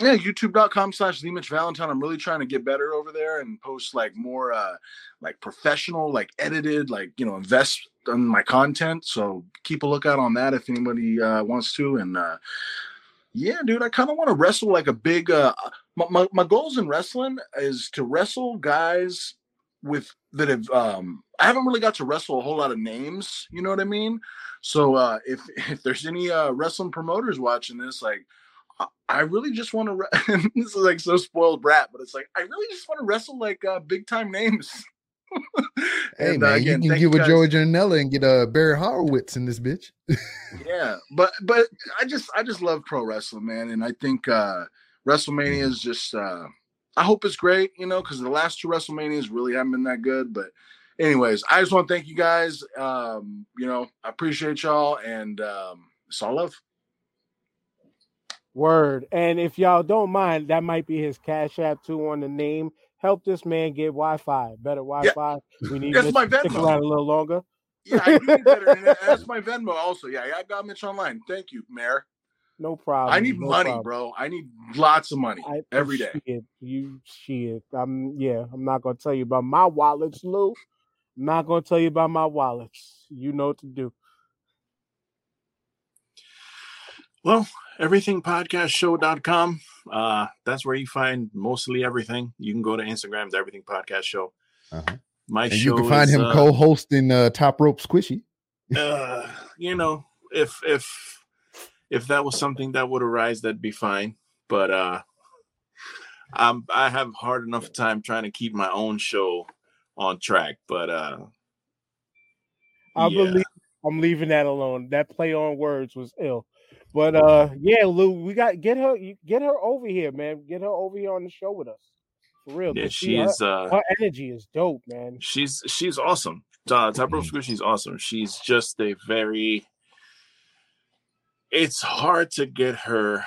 yeah, YouTube.com slash the Mitch Valentine. I'm really trying to get better over there and post like more uh, like professional, like edited, like you know, invest on my content. So keep a lookout on that if anybody uh, wants to. And uh, yeah, dude, I kind of want to wrestle like a big. Uh, my, my my goals in wrestling is to wrestle guys with that have. Um, I haven't really got to wrestle a whole lot of names. You know what I mean? So uh, if if there's any uh, wrestling promoters watching this, like. I- really just want to. Re- this is like so spoiled brat, but it's like I really just want to wrestle like uh, big time names. Hey And, uh, again, you can get with guys. Joey Janela and get uh, Barry Horowitz in this bitch. yeah but but i just i just love pro wrestling man and i think uh wrestlemania is just uh i hope it's great you know because the last two wrestlemanias really haven't been that good but anyways i just want to thank you guys um you know i appreciate y'all and um it's all love Word. And if y'all don't mind, that might be his cash app too on the name. Help this man get Wi-Fi, better Wi-Fi. We need That's Mitch my to stick around a little longer. yeah i need better that's my venmo also yeah i got mitch online thank you mayor No problem. i need no money problem. bro i need lots of money I, every day Shit, you shit. I'm yeah. I'm not gonna tell you about my wallets, Lou. I'm not gonna tell you about my wallets. You know what to do. Well, everythingpodcastshow.com. Uh, that's where you find mostly everything. You can go to Instagram, the Everything Podcast Show. Uh-huh. My And show you can find is, him uh, co-hosting uh, Top Rope Squishy. uh, you know, if if if that was something that would arise, that'd be fine. But uh I'm I have hard enough time trying to keep my own show on track. But uh I yeah. believe I'm leaving that alone. That play on words was ill. But uh yeah, Lou, we got get her get her over here, man. Get her over here on the show with us. For real. Yeah, she her, is uh her energy is dope, man. she's she's awesome. Uh, Top Rope Squishy's awesome. She's just a very. It's hard to get her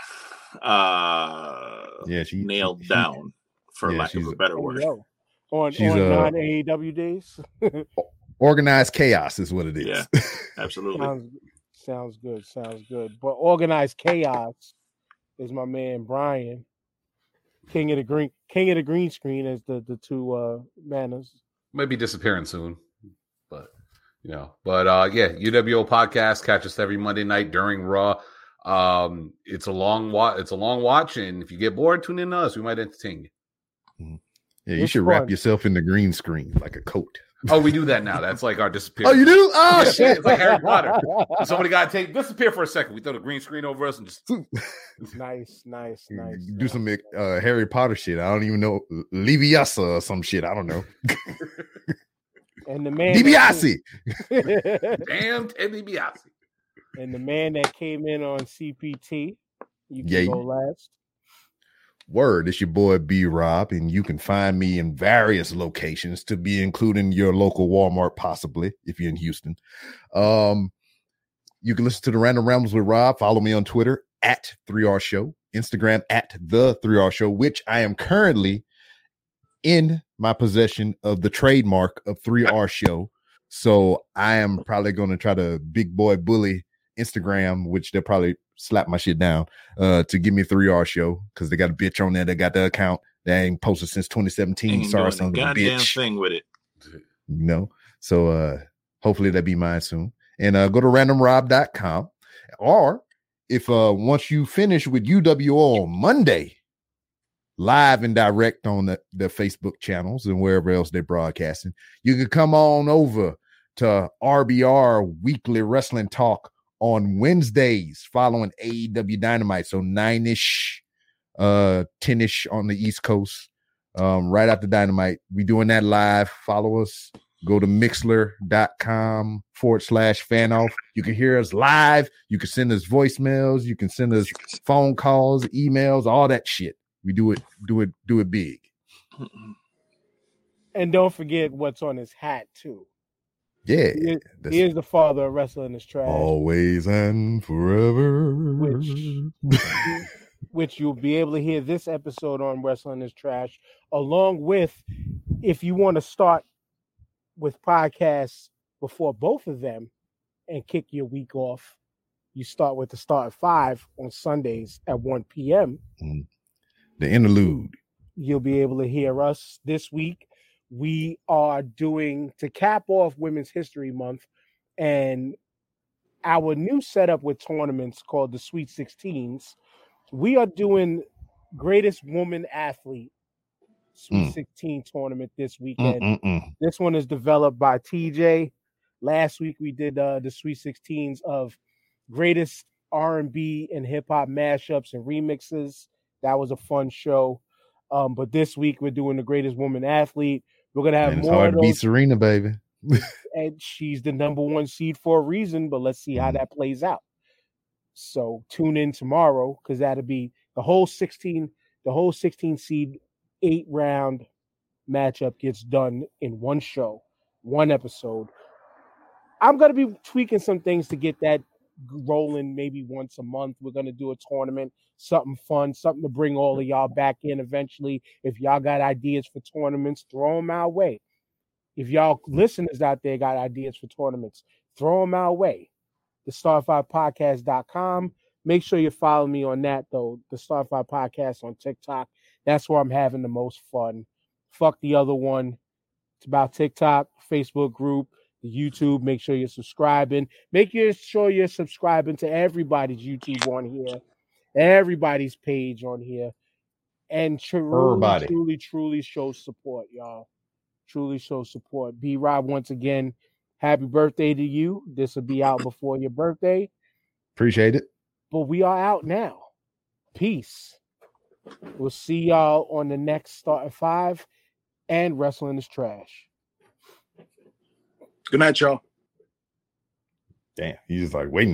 uh Yeah, she nailed she- down, for yeah, lack of a better Oh, word. yo. On She's, on uh, non AEW days. Organized chaos is what it is. Yeah. Absolutely. sounds sounds good, sounds good. But organized chaos is my man Brian. King of the green King of the green screen as the the two uh manners. Might be disappearing soon, but you know. But uh yeah, UWO podcast. Catch us every Monday night during Raw. Um, it's a long watch. It's a long watch, and if you get bored, tune in to us. We might entertain you. Yeah, you It's should wrap yourself in the green screen like a coat. Oh, we do that now. That's like our disappear. Oh, you do? Oh Yeah, shit! It's like Harry Potter. Somebody got to take disappear for a second. We throw the green screen over us and just nice, nice, nice. Do some uh, Harry Potter shit. I don't even know Leviosa or some shit. I don't know. and the man DiBiase. damn Teddy Biasi. and the man that came in on CPT. You can Yay. go last. Word, it's your boy B Rob, and you can find me in various locations to be including your local Walmart, possibly if you're in Houston. Um, you can listen to the Random Rambles with Rob. Follow me on Twitter at 3R Show, Instagram at the 3R Show, which I am currently in my possession of the trademark of 3R Show. So I am probably going to try to big boy bully Instagram, which they'll probably slap my shit down uh to give me a 3R show because they got a bitch on there that got the account that ain't posted since 2017. Ain't Sorry, son of a goddamn bitch. thing with it. You know, so uh hopefully that'll be mine soon. And uh go to randomrob.com or if uh once you finish with UWO on Monday, live and direct on the, the Facebook channels and wherever else they're broadcasting, you can come on over to RBR Weekly Wrestling Talk on Wednesdays following AEW Dynamite. So nine ish, uh, 10 ish on the East Coast. Um, right after Dynamite. We doing that live. Follow us. Go to mixlr.com forward slash fan off. You can hear us live. You can send us voicemails. You can send us phone calls, emails, all that shit. We do it, do it, do it big. And don't forget what's on his hat too. Yeah. He is, he is the father of wrestling is trash. always and forever. Which- which you'll be able to hear this episode on Wrestling is Trash, along with if you want to start with podcasts before both of them and kick your week off, you start with the start at five on Sundays at 1 p.m. Mm. the interlude. You'll be able to hear us this week. We are doing to cap off Women's History Month and our new setup with tournaments called the Sweet 16s. We are doing greatest woman athlete Sweet Mm. 16 tournament this weekend. Mm-mm-mm. This one is developed by TJ. Last week we did uh, the Sweet 16s of greatest R&B and hip hop mashups and remixes. That was a fun show. Um, but this week we're doing the greatest woman athlete. We're gonna have Man, more hard of to beat Serena, baby. and she's the number one seed for a reason. But let's see how Mhm. that plays out. So tune in tomorrow because that'll be the whole sixteen, the whole sixteen seed eight round matchup gets done in one show, one episode. I'm gonna be tweaking some things to get that rolling maybe once a month. We're gonna do a tournament, something fun, something to bring all of y'all back in eventually. If y'all got ideas for tournaments, throw them our way. If y'all listeners out there got ideas for tournaments, throw them our way. The Starfire Make sure you follow me on that though. The Starfire Podcast on TikTok. That's where I'm having the most fun. Fuck the other one. It's about TikTok, Facebook group, YouTube. Make sure you're subscribing. Make sure you're subscribing to everybody's YouTube on here, everybody's page on here, and truly, Everybody. truly, truly show support, y'all. Truly show support. B Rob, once again, happy birthday to you. This will be out before your birthday, Appreciate it. but we are out now. Peace. We'll see y'all on the next start at five. And wrestling is trash. Good night, y'all. Damn, he's like waiting.